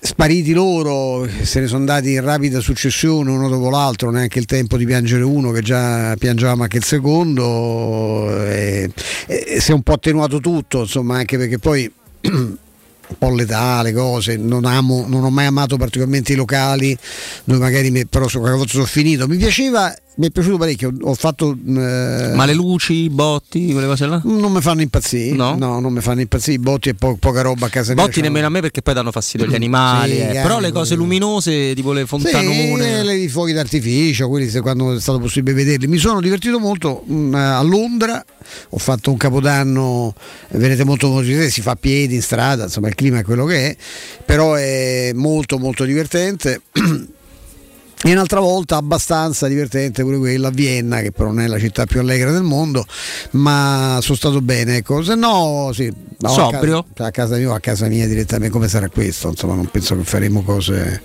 spariti loro, se ne sono andati in rapida successione uno dopo l'altro, neanche il tempo di piangere uno che già piangevamo anche il secondo, e, e si è un po' attenuato tutto, insomma, anche perché poi un po' l'età, le cose, non, amo, non ho mai amato particolarmente i locali dove magari mi, però volta sono finito. Mi piaceva mi è piaciuto parecchio. Ho fatto. Eh, Ma le luci, i botti, quelle cose là? Non mi fanno impazzire. No, no non mi fanno impazzire. I botti e po- poca roba a casa mia. Botti nemmeno a me perché poi danno fastidio agli animali. Sì, eh. Però le cose luminose, tipo le fontanone. Sì, i fuochi d'artificio, quelli se, quando è stato possibile vederli. Mi sono divertito molto mh, mm, a Londra. Ho fatto un capodanno, vedete molto, molto si fa a piedi in strada, insomma il clima è quello che è, però è molto molto divertente. E un'altra volta abbastanza divertente pure quella a Vienna, che però non è la città più allegra del mondo, ma sono stato bene. Ecco. Se no, sì, sobrio a casa, a casa mia o a casa mia direttamente, come sarà questo? Insomma, non penso che faremo cose,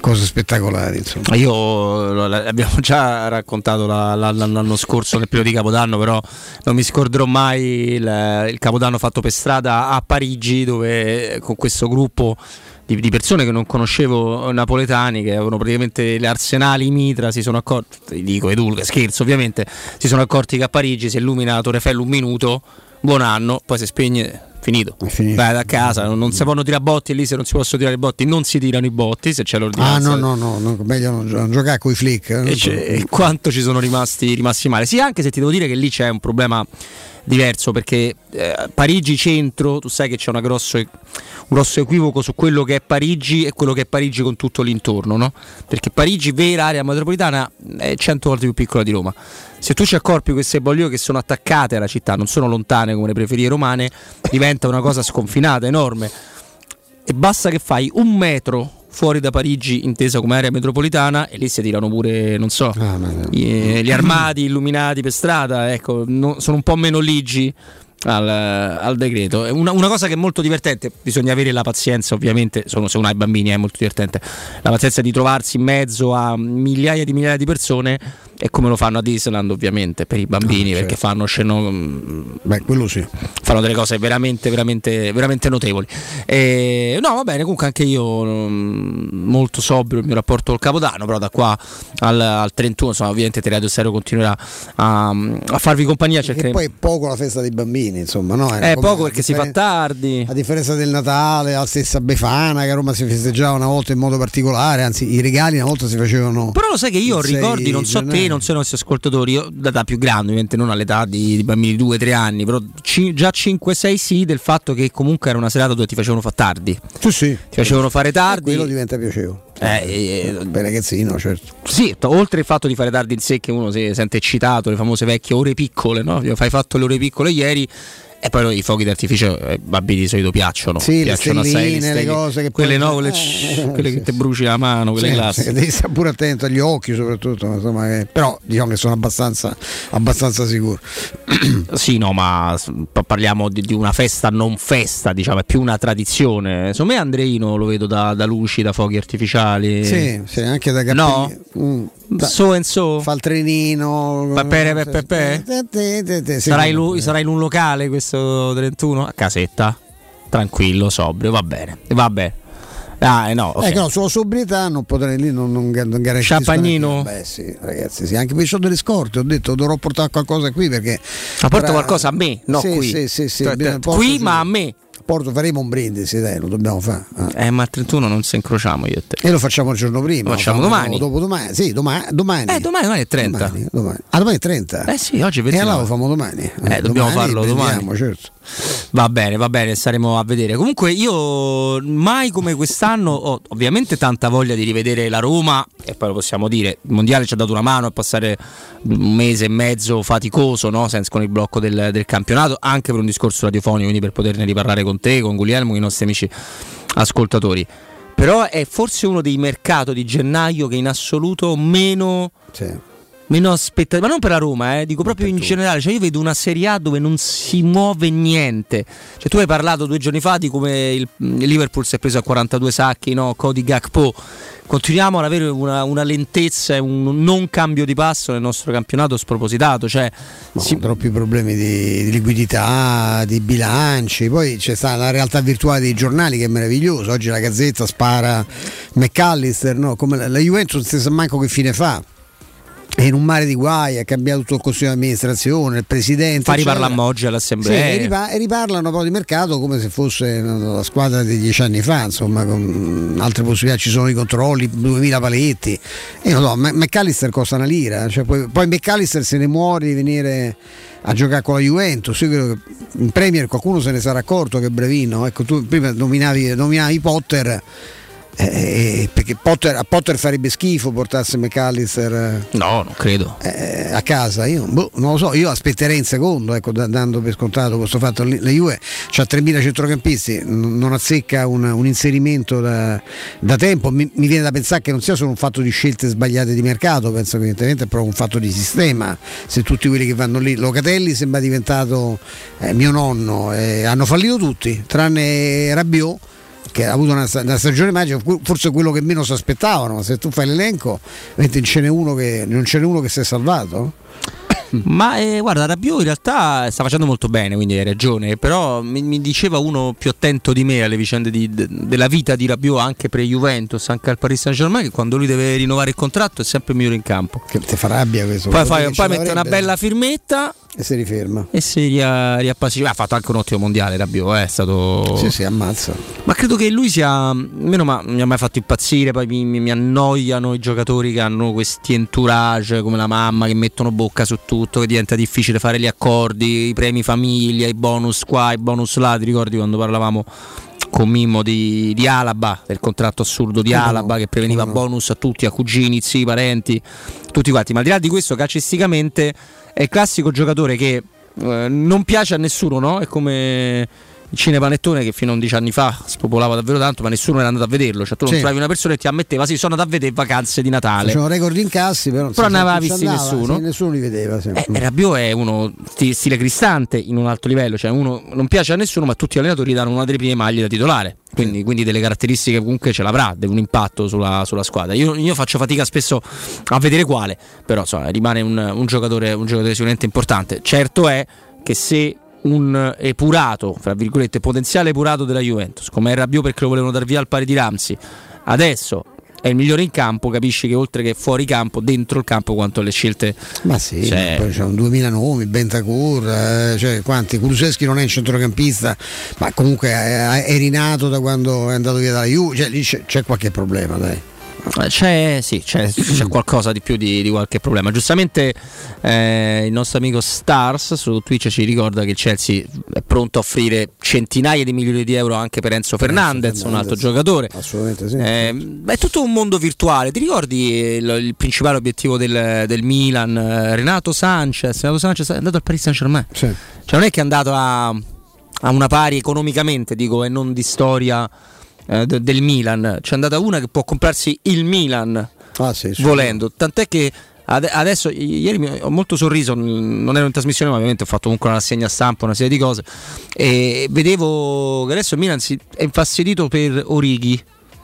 cose spettacolari. Insomma. Io abbiamo già raccontato la, la, l'anno scorso nel periodo di Capodanno, però non mi scorderò mai il, il Capodanno fatto per strada a Parigi, dove con questo gruppo di, di, persone che non conoscevo napoletani che avevano praticamente le arsenali mitra si sono accorti dico edulca scherzo ovviamente si sono accorti che a Parigi si illumina la Torre Eiffel un minuto buon anno poi si spegne finito. finito. Vai da casa, non, non si possono tirare botti lì se non si possono tirare i botti, non si tirano i botti se c'è l'ordinanza. Ah no, no, no, no meglio non, non giocare con i flick. Eh, e, e, quanto ci sono rimasti, rimasti male. Sì, anche se ti devo dire che lì c'è un problema diverso perché eh, Parigi centro, tu sai che c'è grosso, un grosso equivoco su quello che è Parigi e quello che è Parigi con tutto l'intorno, no? Perché Parigi, vera area metropolitana, è 100 volte più piccola di Roma. Se tu ci accorpi queste bollio che sono attaccate alla città, non sono lontane come le preferie romane, diventa una cosa sconfinata, enorme. E basta che fai un metro fuori da Parigi intesa come area metropolitana e lì si tirano pure, non so, gli, gli armadi illuminati per strada, ecco, no- sono un po' meno ligi al, al decreto. È Una, una cosa che è molto divertente, bisogna avere la pazienza, ovviamente, sono, se uno ha i bambini è molto divertente, la pazienza di trovarsi in mezzo a migliaia di migliaia di persone e come lo fanno a Disneyland ovviamente per i bambini perché fanno sceno Beh, quello sì. fanno delle cose veramente veramente veramente notevoli e, no va bene comunque anche io mm, molto sobrio il mio rapporto col Capodanno però da qua al, al 31 insomma ovviamente Teradio Serio continuerà a, a farvi compagnia E cercheremo poi è poco la festa dei bambini, insomma, no? Era è come- poco perché si fa tardi A differenza del Natale, la stessa Befana che a Roma si festeggiava una volta in modo particolare, anzi i regali una volta si facevano. Però lo sai che io ho il 6 ricordi, non so te. Non so i nostri ascoltatori, io da età più grande, ovviamente non all'età di, di bambini di 2-3 anni, però ci- già 5-6 sì del fatto che comunque era una serata dove ti facevano fare tardi. Sì, sì. Ti facevano fare tardi. Quello diventa piacevole. Eh, eh, Per ragazzino, certo. Sì, oltre il fatto di fare tardi in sé che uno si sente eccitato, le famose vecchie ore piccole, no? Fai fatto le ore piccole ieri e poi i fuochi d'artificio ai bambini di solito piacciono. Sì, le piacciono assai stelline, le stelline. cose che quelle poi- no, quelle, Eh, quelle sì, che ti bruci la mano, quelle Sì, classiche. sì, devi stare pure attento agli occhi soprattutto, insomma, che- però diciamo che sono abbastanza, abbastanza sicuro. Sì, no, ma parliamo di, di una festa non festa, diciamo, è più una tradizione. Me Andreino lo vedo da, da luci, da fuochi artificiali. Sì, sì, anche da No? cappelli. Mm, da- So and so. Fa il trenino. Pepe, no, sarai in un locale questo 31? A casetta? Tranquillo, sobrio, va bene. Va bene. Ah, eh, no, ok. Ecco, no, sulla sobrietà non potrei lì, non, non, non garantisco Champagnino? neanche- Beh sì, ragazzi, sì, anche perché sono delle scorte, ho detto dovrò portare qualcosa qui perché... Ma porta tra- qualcosa a me, no Sì, qui. Sì, sì, sì, porto, qui, ma a me. Porto, faremo un brindisi, dai, lo dobbiamo fare. ah. Eh, ma al 31 non si incrociamo io e te. E lo facciamo il giorno prima. Lo facciamo fanno domani? Dopo domani, sì, domani. domani. Eh, domani, domani è 30. Domani, domani. Ah, domani è 30. Eh sì, oggi è E 29. allora lo facciamo domani. Eh, dobbiamo farlo domani. certo. Va bene, va bene, staremo a vedere. Comunque io mai come quest'anno ho ovviamente tanta voglia di rivedere la Roma e poi lo possiamo dire, il mondiale ci ha dato una mano a passare un mese e mezzo faticoso, no? senza con il blocco del, del campionato, anche per un discorso radiofonico, quindi per poterne riparlare con te, con Guglielmo, con i nostri amici ascoltatori. Però è forse uno dei mercati di gennaio che in assoluto meno meno aspettative, ma non per la Roma, eh, dico proprio in generale. Cioè, io vedo una Serie A dove non si muove niente. Cioè, tu hai parlato due giorni fa di come il, il Liverpool si è preso a 42 sacchi, no? Cody Gakpo. Continuiamo ad avere una, una lentezza e un non cambio di passo nel nostro campionato spropositato. Cioè, si... troppi problemi di, di liquidità, di bilanci. Poi c'è stata la realtà virtuale dei giornali che è meravigliosa. Oggi la Gazzetta spara McAllister, no? Come la, la Juventus non si sa manco che fine fa. È in un mare di guai, ha cambiato tutto il consiglio di amministrazione, il presidente. fa eccetera. riparlammo oggi Sì, all'assemblea. e, ripa- e riparlano però di mercato come se fosse la squadra di dieci anni fa, insomma, con altre possibilità, ci sono i controlli, 2000 paletti. E non so, McAllister costa una lira, cioè, poi, poi McAllister se ne muore di venire a giocare con la Juventus. Io credo che in Premier qualcuno se ne sarà accorto che è brevino. Ecco, tu prima nominavi, nominavi Potter. Eh, perché Potter, a Potter farebbe schifo portarsi McAllister eh, No, non credo. eh, a casa. Io boh, non lo so, io aspetterei un secondo, ecco, da- dando per scontato questo fatto. La Juve ha 3.000 centrocampisti, n- non azzecca un, un inserimento da, da tempo. Mi, mi viene da pensare che non sia solo un fatto di scelte sbagliate di mercato, penso che evidentemente è proprio un fatto di sistema. Se tutti quelli che vanno lì, Locatelli sembra diventato eh, mio nonno, eh, hanno fallito tutti, tranne Rabiot che ha avuto una, una stagione magica, forse quello che meno si aspettavano, ma se tu fai l'elenco, ce n'è uno che, non ce n'è uno che si è salvato. Ma eh, guarda, Rabiot in realtà sta facendo molto bene, quindi hai ragione. Però mi, mi diceva uno più attento di me alle vicende di- de- della vita di Rabiot anche per Juventus, anche al Paris Saint Germain, che quando lui deve rinnovare il contratto è sempre il migliore in campo. Che ti fa rabbia questo. Poi, fai- poi mette una bella firmetta. E si riferma. E si ria- riappacifica. Ha fatto anche un ottimo mondiale Rabiot, eh, è stato... Sì, sì, ammazza. Ma credo che lui sia. Meno ma mi ha mai fatto impazzire. Poi mi, mi- mi annoiano i giocatori che hanno questi entourage come la mamma che mettono bocca su tutto. Che diventa difficile fare gli accordi, i premi famiglia, i bonus qua, i bonus là. Ti ricordi quando parlavamo con Mimmo di, di Alaba, del contratto assurdo di no, Alaba che preveniva no. bonus a tutti, a cugini, zii, parenti, tutti quanti. Ma al di là di questo, calcisticamente è il classico giocatore che eh, non piace a nessuno, no? È come il cinepanettone che fino a 11 anni fa spopolava davvero tanto, ma nessuno era andato a vederlo. Cioè, tu non Sì. trovavi una persona che ti ammetteva, sì, sono andato a vedere vacanze di Natale. Facevano record incassi, però non, Però non aveva visti andava, nessuno. sì, nessuno li vedeva. sì. Eh, Rabiot è uno sti- stile cristante in un alto livello, cioè uno non piace a nessuno, ma tutti gli allenatori danno una delle prime maglie da titolare. Quindi, quindi delle caratteristiche comunque ce l'avrà, un impatto sulla, sulla squadra. Io, io faccio fatica spesso a vedere quale, però insomma, rimane un, un giocatore, un giocatore sicuramente importante. Certo è che se un epurato, fra virgolette, potenziale epurato della Juventus, come è Rabiot perché lo volevano dar via al pari di Ramsey, adesso è il migliore in campo, capisci che oltre che fuori campo, dentro il campo, quanto alle scelte Ma sì, Cioè- poi c'erano 2000 nomi, Bentancur, eh, cioè quanti? Kuluseschi non è un centrocampista, ma comunque è, è rinato da quando è andato via dalla Juve, cioè lì c'è, c'è qualche problema, dai. C'è, sì, c'è, c'è qualcosa di più di, di qualche problema. Giustamente eh, il nostro amico Stars su Twitch ci ricorda che il Chelsea è pronto a offrire centinaia di milioni di euro anche per Enzo Fernandez, un altro giocatore. Assolutamente sì. Eh, è tutto un mondo virtuale. Ti ricordi il, il principale obiettivo del, del Milan? Eh, Renato Sanchez. Renato Sanchez è andato al Paris Saint Germain. Sì. Cioè, non è che è andato a, a una pari economicamente, dico, e non di storia eh, de- del Milan. C'è andata una che può comprarsi il Milan Ah, sì, sì. volendo. Tant'è che ade- adesso, ieri ho molto sorriso, non ero in trasmissione, ma ovviamente ho fatto comunque una rassegna stampa, una serie di cose. E vedevo che adesso il Milan si è infastidito per Orighi.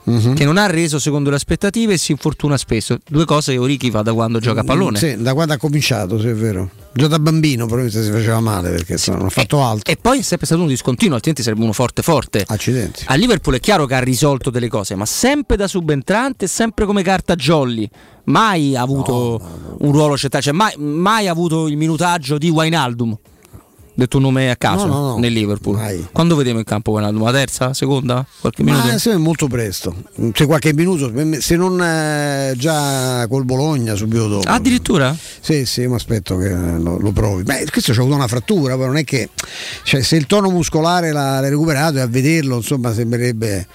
Mhm. Che non ha reso secondo le aspettative e si infortuna spesso. Due cose che Orighi fa da quando gioca a pallone. Sì, da quando ha cominciato, sì, è vero. Già da bambino probabilmente si faceva male perché insomma, non ha fatto altro. E poi è sempre stato uno discontinuo, altrimenti sarebbe uno forte forte. Accidenti. A Liverpool è chiaro che ha risolto delle cose, ma sempre da subentrante, sempre come carta jolly. Mai ha avuto un ruolo centrale, cioè mai, mai ha avuto il minutaggio di Wijnaldum. Detto un nome a caso No, no, no. nel Liverpool. Mai. Quando vedremo in campo Wijnaldum? La terza? Seconda? Qualche minuto? Ma me molto presto, c'è qualche minuto, se non eh, già col Bologna subito dopo. Addirittura? Sì, sì, mi aspetto che lo, lo provi. Beh, questo c'ha avuto una frattura, poi non è che cioè, se il tono muscolare l'ha, l'ha recuperato e a vederlo, insomma, sembrerebbe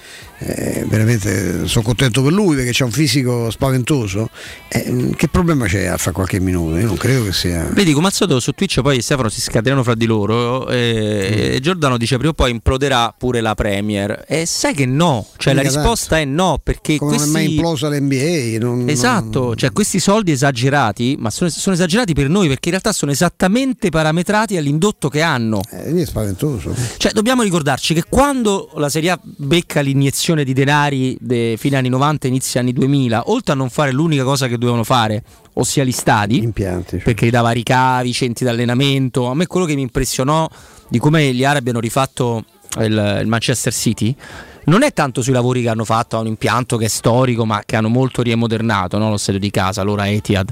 eh, veramente sono contento per lui perché c'ha un fisico spaventoso. Eh, che problema c'è a fare qualche minuto? Io non credo che sia. Vedi, come al solito su Twitch poi Stefano si scatenano fra di loro e, e Giordano dice prima o poi imploderà pure la Premier. E sai che no, cioè la risposta è no, perché Come non è questi... mai implosa l'NBA. non- Esatto, cioè questi soldi esagerati, ma sono, sono esagerati per noi perché in realtà sono esattamente parametrati all'indotto che hanno. Eh, è spaventoso. Cioè dobbiamo ricordarci che quando la Serie A becca l'iniezione di denari de fine anni 90 inizio anni 2000, oltre a non fare l'unica cosa che dovevano fare, ossia gli stadi, Impianti. cioè. perché dava ricavi, centri d'allenamento, a me quello che mi impressionò di come gli arabi hanno rifatto il, il Manchester City non è tanto sui lavori che hanno fatto a un impianto che è storico ma che hanno molto riemodernato, no? lo stadio di casa, l'ora Etihad,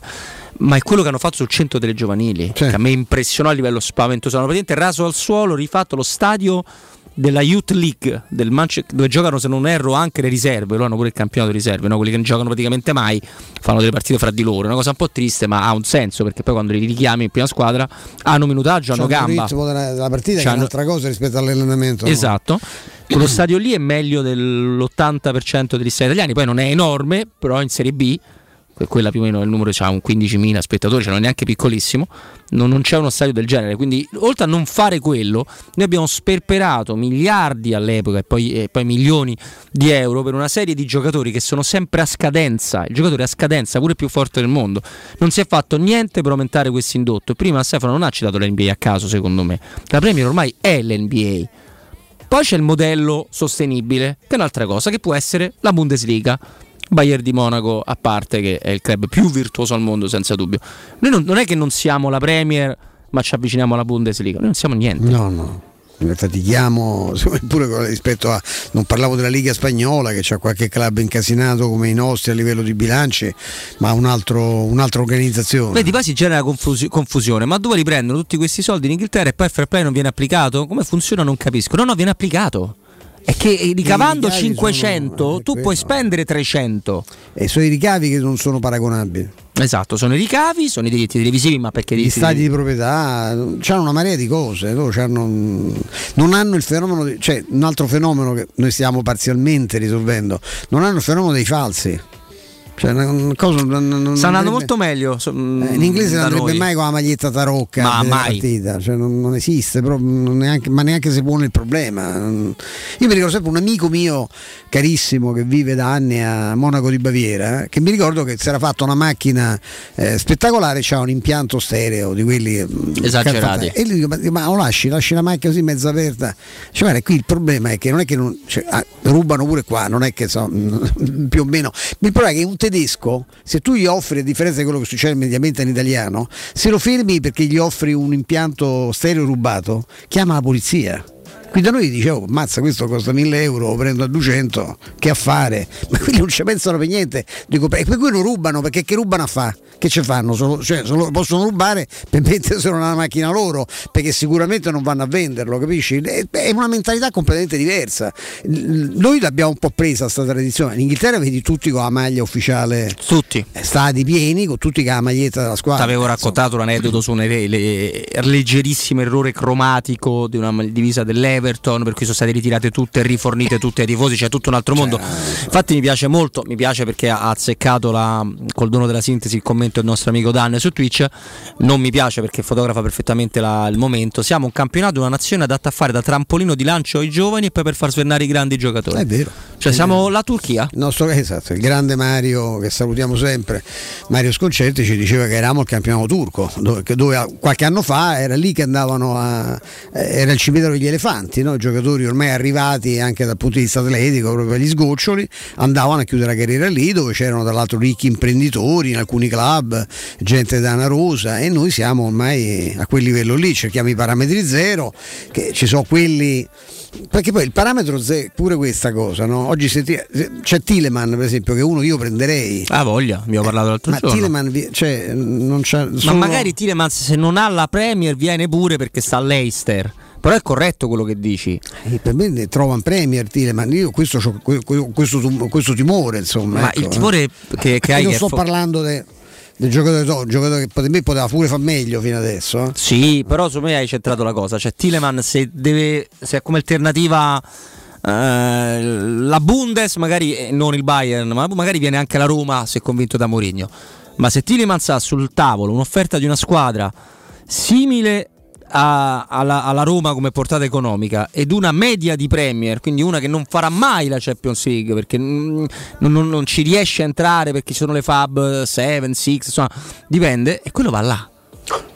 ma è quello che hanno fatto sul centro delle giovanili, che a me impressionò a livello spaventoso. Hanno praticamente raso al suolo, rifatto lo stadio della Youth League del Manche- dove giocano se non erro anche le riserve, loro hanno pure il campionato di riserve, no? quelli che non giocano praticamente mai fanno delle partite fra di loro, è una cosa un po' triste ma ha un senso perché poi quando li richiami in prima squadra hanno minutaggio, hanno C'hanno il gamba. ritmo della, della partita che è un'altra cosa rispetto all'allenamento. no? Esatto. Quello stadio lì è meglio dell'80% degli stadi italiani, poi non è enorme, però in Serie B, quella più o meno il numero ha un 15.000 spettatori, cioè non è neanche piccolissimo, non, non c'è uno stadio del genere, quindi oltre a non fare quello, noi abbiamo sperperato miliardi all'epoca e poi, e poi milioni di euro per una serie di giocatori che sono sempre a scadenza, il giocatore a scadenza pure più forte del mondo, non si è fatto niente per aumentare questo indotto, prima Stefano non ha citato l'NBA a caso secondo me, la Premier ormai è l'NBA. Poi c'è il modello sostenibile, che è un'altra cosa, che può essere la Bundesliga. Bayern di Monaco, a parte che è il club più virtuoso al mondo, senza dubbio. Noi non, non è che non siamo la Premier, ma ci avviciniamo alla Bundesliga. Noi non siamo niente. No, no. fatichiamo pure rispetto a non parlavo della Liga spagnola che c'ha qualche club incasinato come i nostri a livello di bilanci ma un altro, un'altra organizzazione Vedi, poi si genera confusi- confusione, ma dove li prendono tutti questi soldi in Inghilterra e poi il fair play non viene applicato? Come funziona non capisco. No, no, viene applicato. È che eh, ricavando ricavi 500 sono- eh, tu puoi spendere 300. e sono i ricavi che non sono paragonabili. Esatto, sono i ricavi, sono i diritti televisivi, ma perché gli diritti stati di proprietà hanno una marea di cose loro c'hanno- non hanno il fenomeno cioè un altro fenomeno che noi stiamo parzialmente risolvendo non hanno il fenomeno dei falsi cioè, una cosa, non- non- Sta andando andrebbe- molto meglio. so- Eh, in inglese non andrebbe noi. mai con la maglietta tarocca Ma la mai. partita, cioè, non, non esiste, proprio, non neanche- ma neanche si pone il problema. Io mi ricordo sempre un amico mio carissimo che vive da anni a Monaco di Baviera, eh, che mi ricordo che si era fatto una macchina eh, spettacolare, c'ha un impianto stereo di quelli mm, Esagerati. E gli dico, ma, ma lo lasci, lasci la macchina così mezza aperta. Cioè, guarda, qui il problema è che non è che non, cioè, ah, rubano pure qua, non è che so, più o meno. Il problema è che un tedesco, se tu gli offri, a differenza di quello che succede mediamente in italiano, se lo fermi perché gli offri un impianto stereo rubato, chiama la polizia. Qui da noi dicevo, mazza, questo costa 1000 euro, lo prendo a 200, che affare? Ma quelli non ci pensano per niente. Dico, per per cui non rubano, perché che rubano a fa? Che ci fanno? Solo- cioè, solo- possono rubare per metterselo nella macchina loro, perché sicuramente non vanno a venderlo, capisci? È, è una mentalità completamente diversa. Noi l'abbiamo un po' presa questa tradizione. In Inghilterra vedi tutti con la maglia ufficiale. Tutti. Stati pieni, con tutti con la maglietta della squadra. Ti avevo raccontato un aneddoto su un le- leggerissimo errore cromatico di una divisa dell'Everton per cui sono state ritirate tutte e rifornite tutte ai tifosi, c'è tutto un altro mondo. Infatti mi piace molto, mi piace perché ha azzeccato la, col dono della sintesi il commento del nostro amico Dan su Twitch, non mi piace perché fotografa perfettamente la- il momento. Siamo un campionato, una nazione adatta a fare da trampolino di lancio ai giovani e poi per far svernare i grandi giocatori. È vero. Cioè siamo la Turchia? Il nostro esatto, il grande Mario che salutiamo sempre, Mario Sconcerti ci diceva che eravamo il campionato turco, dove, dove qualche anno fa era lì che andavano a eh, era il cimitero degli elefanti, no? i giocatori ormai arrivati anche dal punto di vista atletico, proprio agli sgoccioli, andavano a chiudere la carriera lì dove c'erano tra l'altro ricchi imprenditori in alcuni club, gente dana rosa e noi siamo ormai a quel livello lì, cerchiamo i parametri zero, che ci sono quelli perché poi il parametro zero, pure questa cosa, no? Oggi se ti- se- c'è Tileman, per esempio, che uno io prenderei. Ah, voglia, abbiamo parlato l'altro Ma giorno. Tileman, cioè, non c'ha. Ma solo- magari Tilemans se non ha la Premier viene pure perché sta all'Eister. Però è corretto quello che dici. Eh, per me ne trova un Premier Tileman, io questo, questo, questo timore, insomma. Ma ecco, il eh. timore che, che hai Io sto fo- parlando de- del giocatore, un giocatore che per me poteva pure far meglio fino adesso. eh. Sì, però secondo me hai centrato la cosa. Cioè, Tileman se deve. se è come alternativa. eh, la Bundes, magari eh, non il Bayern, ma magari viene anche la Roma se convinto da Mourinho. Ma se Tilemans ha sul tavolo un'offerta di una squadra simile a- alla, alla Roma come portata economica ed una media di Premier, quindi una che non farà mai la Champions League perché non, non- non ci riesce a entrare perché ci sono le Fab 7, 6, insomma, dipende, e quello va là.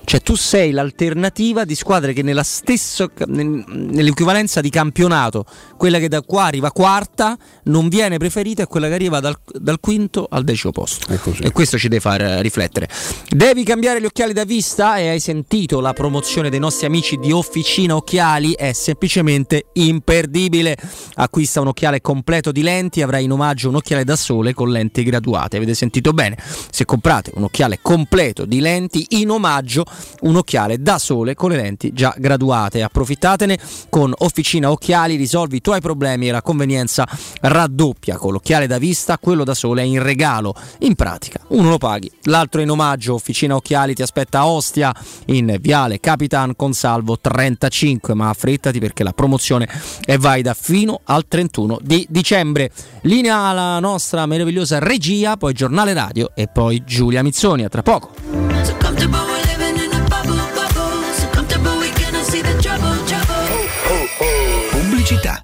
Cioè tu sei l'alternativa di squadre che nella stessa, nel- nell'equivalenza di campionato, quella che da qua arriva quarta, non viene preferita è quella che arriva dal, dal quinto al decimo posto. E questo ci deve far eh, riflettere. Devi cambiare gli occhiali da vista e hai sentito la promozione dei nostri amici di Officina Occhiali? È semplicemente imperdibile. Acquista un occhiale completo di lenti e avrai in omaggio un occhiale da sole con lenti graduate. Avete sentito bene? Se comprate un occhiale completo di lenti, in omaggio un occhiale da sole con le lenti già graduate. Approfittatene con Officina Occhiali, risolvi i tuoi problemi e la convenienza raddoppia. Con l'occhiale da vista, quello da sole è in regalo. In pratica, uno lo paghi, l'altro in omaggio. Officina Occhiali ti aspetta a Ostia in Viale Capitan Consalvo 35, ma affrettati perché la promozione è valida fino al 31 di dicembre. Linea alla nostra meravigliosa regia, poi giornale radio e poi Giulia Mizzoni. A tra poco. Pubblicità.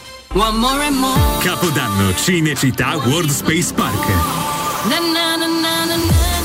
Capodanno Cinecittà World Space Park.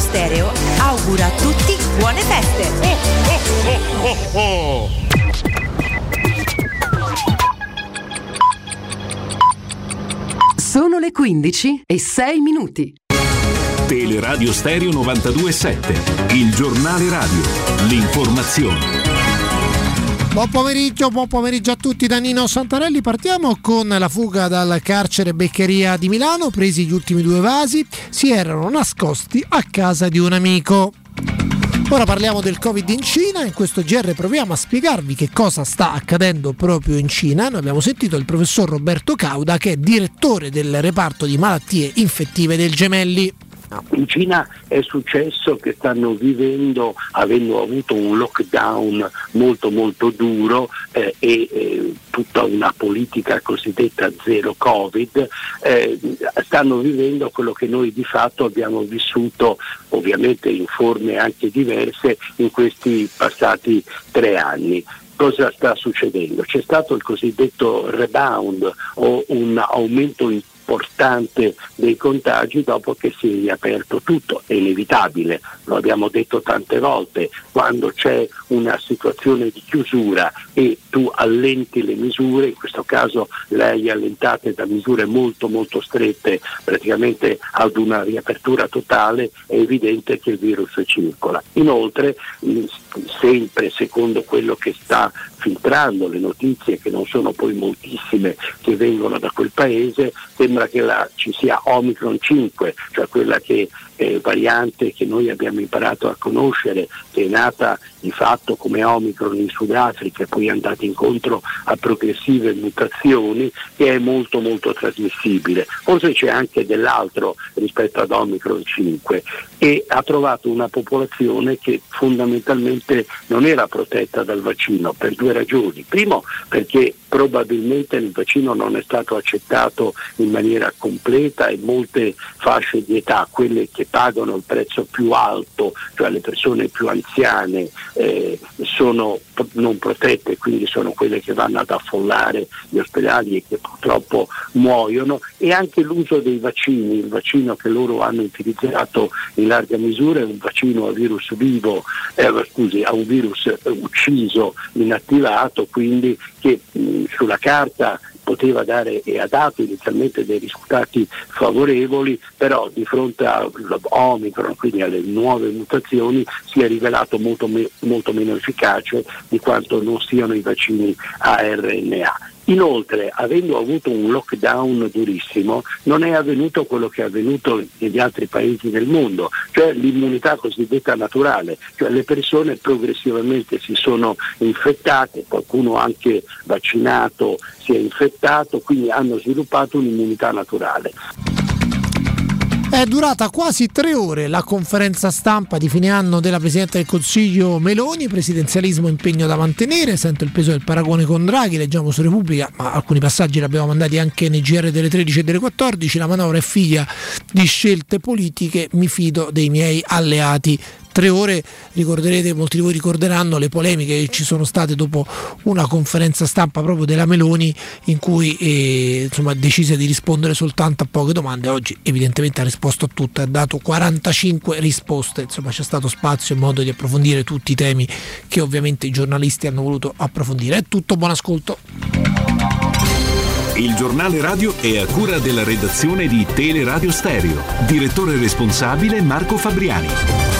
Teleradio Stereo augura a tutti buone feste. Sono le 15 e 6 minuti. Teleradio Stereo 927, il giornale radio, l'informazione. Buon pomeriggio, buon pomeriggio a tutti da Nino Santarelli. Partiamo con la fuga dal carcere Beccheria di Milano. Presi gli ultimi due vasi, si erano nascosti a casa di un amico. Ora parliamo del Covid in Cina, in questo GR proviamo a spiegarvi che cosa sta accadendo proprio in Cina. Noi abbiamo sentito il professor Roberto Cauda che è direttore del reparto di malattie infettive del Gemelli. In Cina è successo che stanno vivendo, avendo avuto un lockdown molto molto duro eh, e eh, tutta una politica cosiddetta zero Covid, eh, stanno vivendo quello che noi di fatto abbiamo vissuto ovviamente in forme anche diverse in questi passati tre anni cosa sta succedendo? C'è stato il cosiddetto rebound o un aumento importante dei contagi dopo che si è riaperto tutto, è inevitabile, lo abbiamo detto tante volte, quando c'è una situazione di chiusura e tu allenti le misure, in questo caso le hai allentate da misure molto molto strette praticamente ad una riapertura totale, è evidente che il virus circola. Inoltre, sempre secondo quello che sta filtrando le notizie, che non sono poi moltissime che vengono da quel paese, sembra che la, ci sia Omicron 5, cioè quella che eh, variante che noi abbiamo imparato a conoscere, che è nata di fatto come Omicron in Sudafrica e poi è andata incontro a progressive mutazioni, che è molto molto trasmissibile. Forse c'è anche dell'altro rispetto ad Omicron 5 e ha trovato una popolazione che fondamentalmente non era protetta dal vaccino per due ragioni. Primo perché probabilmente il vaccino non è stato accettato in maniera completa e molte fasce di età, quelle che pagano il prezzo più alto, cioè le persone più anziane, eh, sono non protette, quindi sono quelle che vanno ad affollare gli ospedali e che purtroppo muoiono. E anche l'uso dei vaccini, il vaccino che loro hanno utilizzato in larga misura è un vaccino a virus vivo, eh, scusi, a un virus ucciso, inattivato, quindi che sulla carta poteva dare e ha dato inizialmente dei risultati favorevoli, però di fronte all'Omicron, quindi alle nuove mutazioni, si è rivelato molto, me- molto meno efficace di quanto non siano i vaccini a RNA. Inoltre, avendo avuto un lockdown durissimo, non è avvenuto quello che è avvenuto negli altri paesi del mondo, cioè l'immunità cosiddetta naturale, cioè le persone progressivamente si sono infettate, qualcuno anche vaccinato si è infettato, quindi hanno sviluppato un'immunità naturale. È durata quasi tre ore la conferenza stampa di fine anno della Presidente del Consiglio Meloni, presidenzialismo impegno da mantenere, sento il peso del paragone con Draghi, leggiamo su Repubblica, ma alcuni passaggi li abbiamo mandati anche nei GR delle 13 e delle 14, la manovra è figlia di scelte politiche, mi fido dei miei alleati tre ore, ricorderete, molti di voi ricorderanno le polemiche che ci sono state dopo una conferenza stampa proprio della Meloni in cui eh, insomma, decise di rispondere soltanto a poche domande, oggi evidentemente ha risposto a tutte, ha dato 45 risposte, insomma c'è stato spazio e modo di approfondire tutti i temi che ovviamente i giornalisti hanno voluto approfondire. È tutto, buon ascolto. Il giornale radio è a cura della redazione di Teleradio Stereo. Direttore responsabile Marco Fabriani.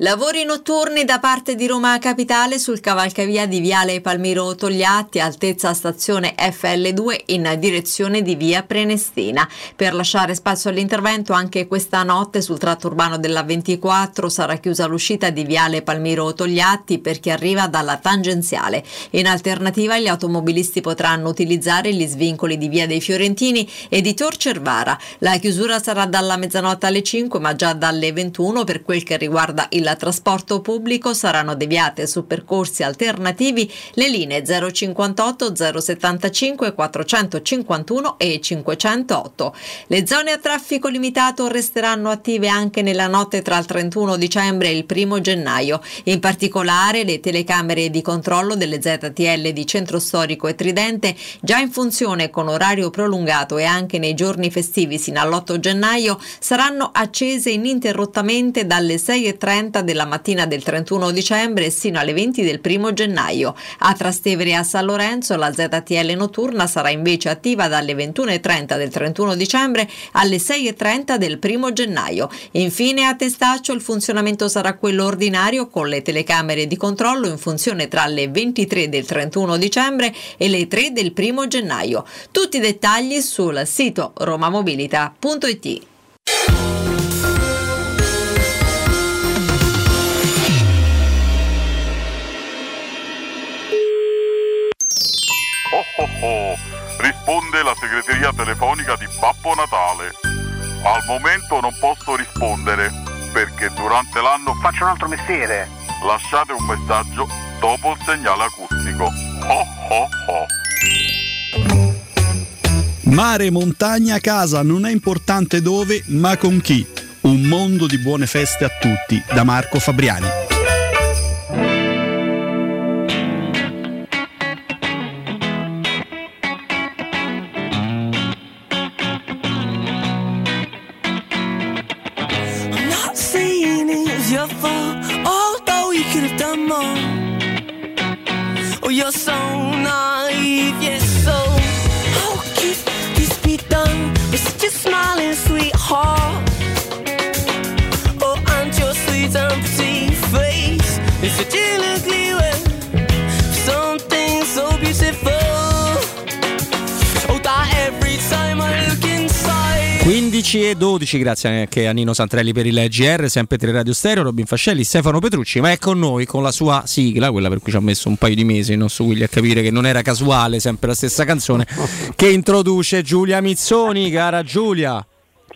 Lavori notturni da parte di Roma Capitale sul cavalcavia di Viale Palmiro Togliatti, altezza stazione FL2 in direzione di Via Prenestina. Per lasciare spazio all'intervento anche questa notte sul tratto urbano della 24 sarà chiusa l'uscita di Viale Palmiro Togliatti per chi arriva dalla tangenziale. In alternativa gli automobilisti potranno utilizzare gli svincoli di Via dei Fiorentini e di Tor Cervara. La chiusura sarà dalla mezzanotte alle 5 ma già dalle 21 per quel che riguarda il trasporto pubblico saranno deviate su percorsi alternativi le linee 058, 075, 451 e 508. Le zone a traffico limitato resteranno attive anche nella notte tra il 31 dicembre e il 1 gennaio. In particolare le telecamere di controllo delle ZTL di Centro Storico e Tridente già in funzione con orario prolungato e anche nei giorni festivi sino all'8 gennaio saranno accese ininterrottamente dalle 6.30 6.30 della mattina del 31 dicembre sino alle 20 del 1 gennaio. A Trastevere e a San Lorenzo la ZTL notturna sarà invece attiva dalle 21.30 del 31 dicembre alle 6.30 del 1 gennaio. Infine a Testaccio il funzionamento sarà quello ordinario con le telecamere di controllo in funzione tra le 23 del 31 dicembre e le 3 del 1 gennaio. Tutti i dettagli sul sito romamobilita.it. Oh oh risponde la segreteria telefonica di Babbo Natale. Al momento non posso rispondere perché durante l'anno faccio un altro mestiere. Lasciate un messaggio dopo il segnale acustico. Oh oh oh. Mare, montagna, casa, non è importante dove, ma con chi. Un mondo di buone feste a tutti, da Marco Fabriani. You're so naive, yes, so how could this be done with such a smiling sweetheart? Oh, and your sweet and pretty face is such an 11 e 12, grazie anche a Nino Santrelli per il GR, sempre Tre Radio Stereo, Robin Fascelli, Stefano Petrucci, ma è con noi con la sua sigla, quella per cui ci ha messo un paio di mesi il nostro Willy a capire che non era casuale, sempre la stessa canzone, che introduce Giulia Mizzoni, cara Giulia.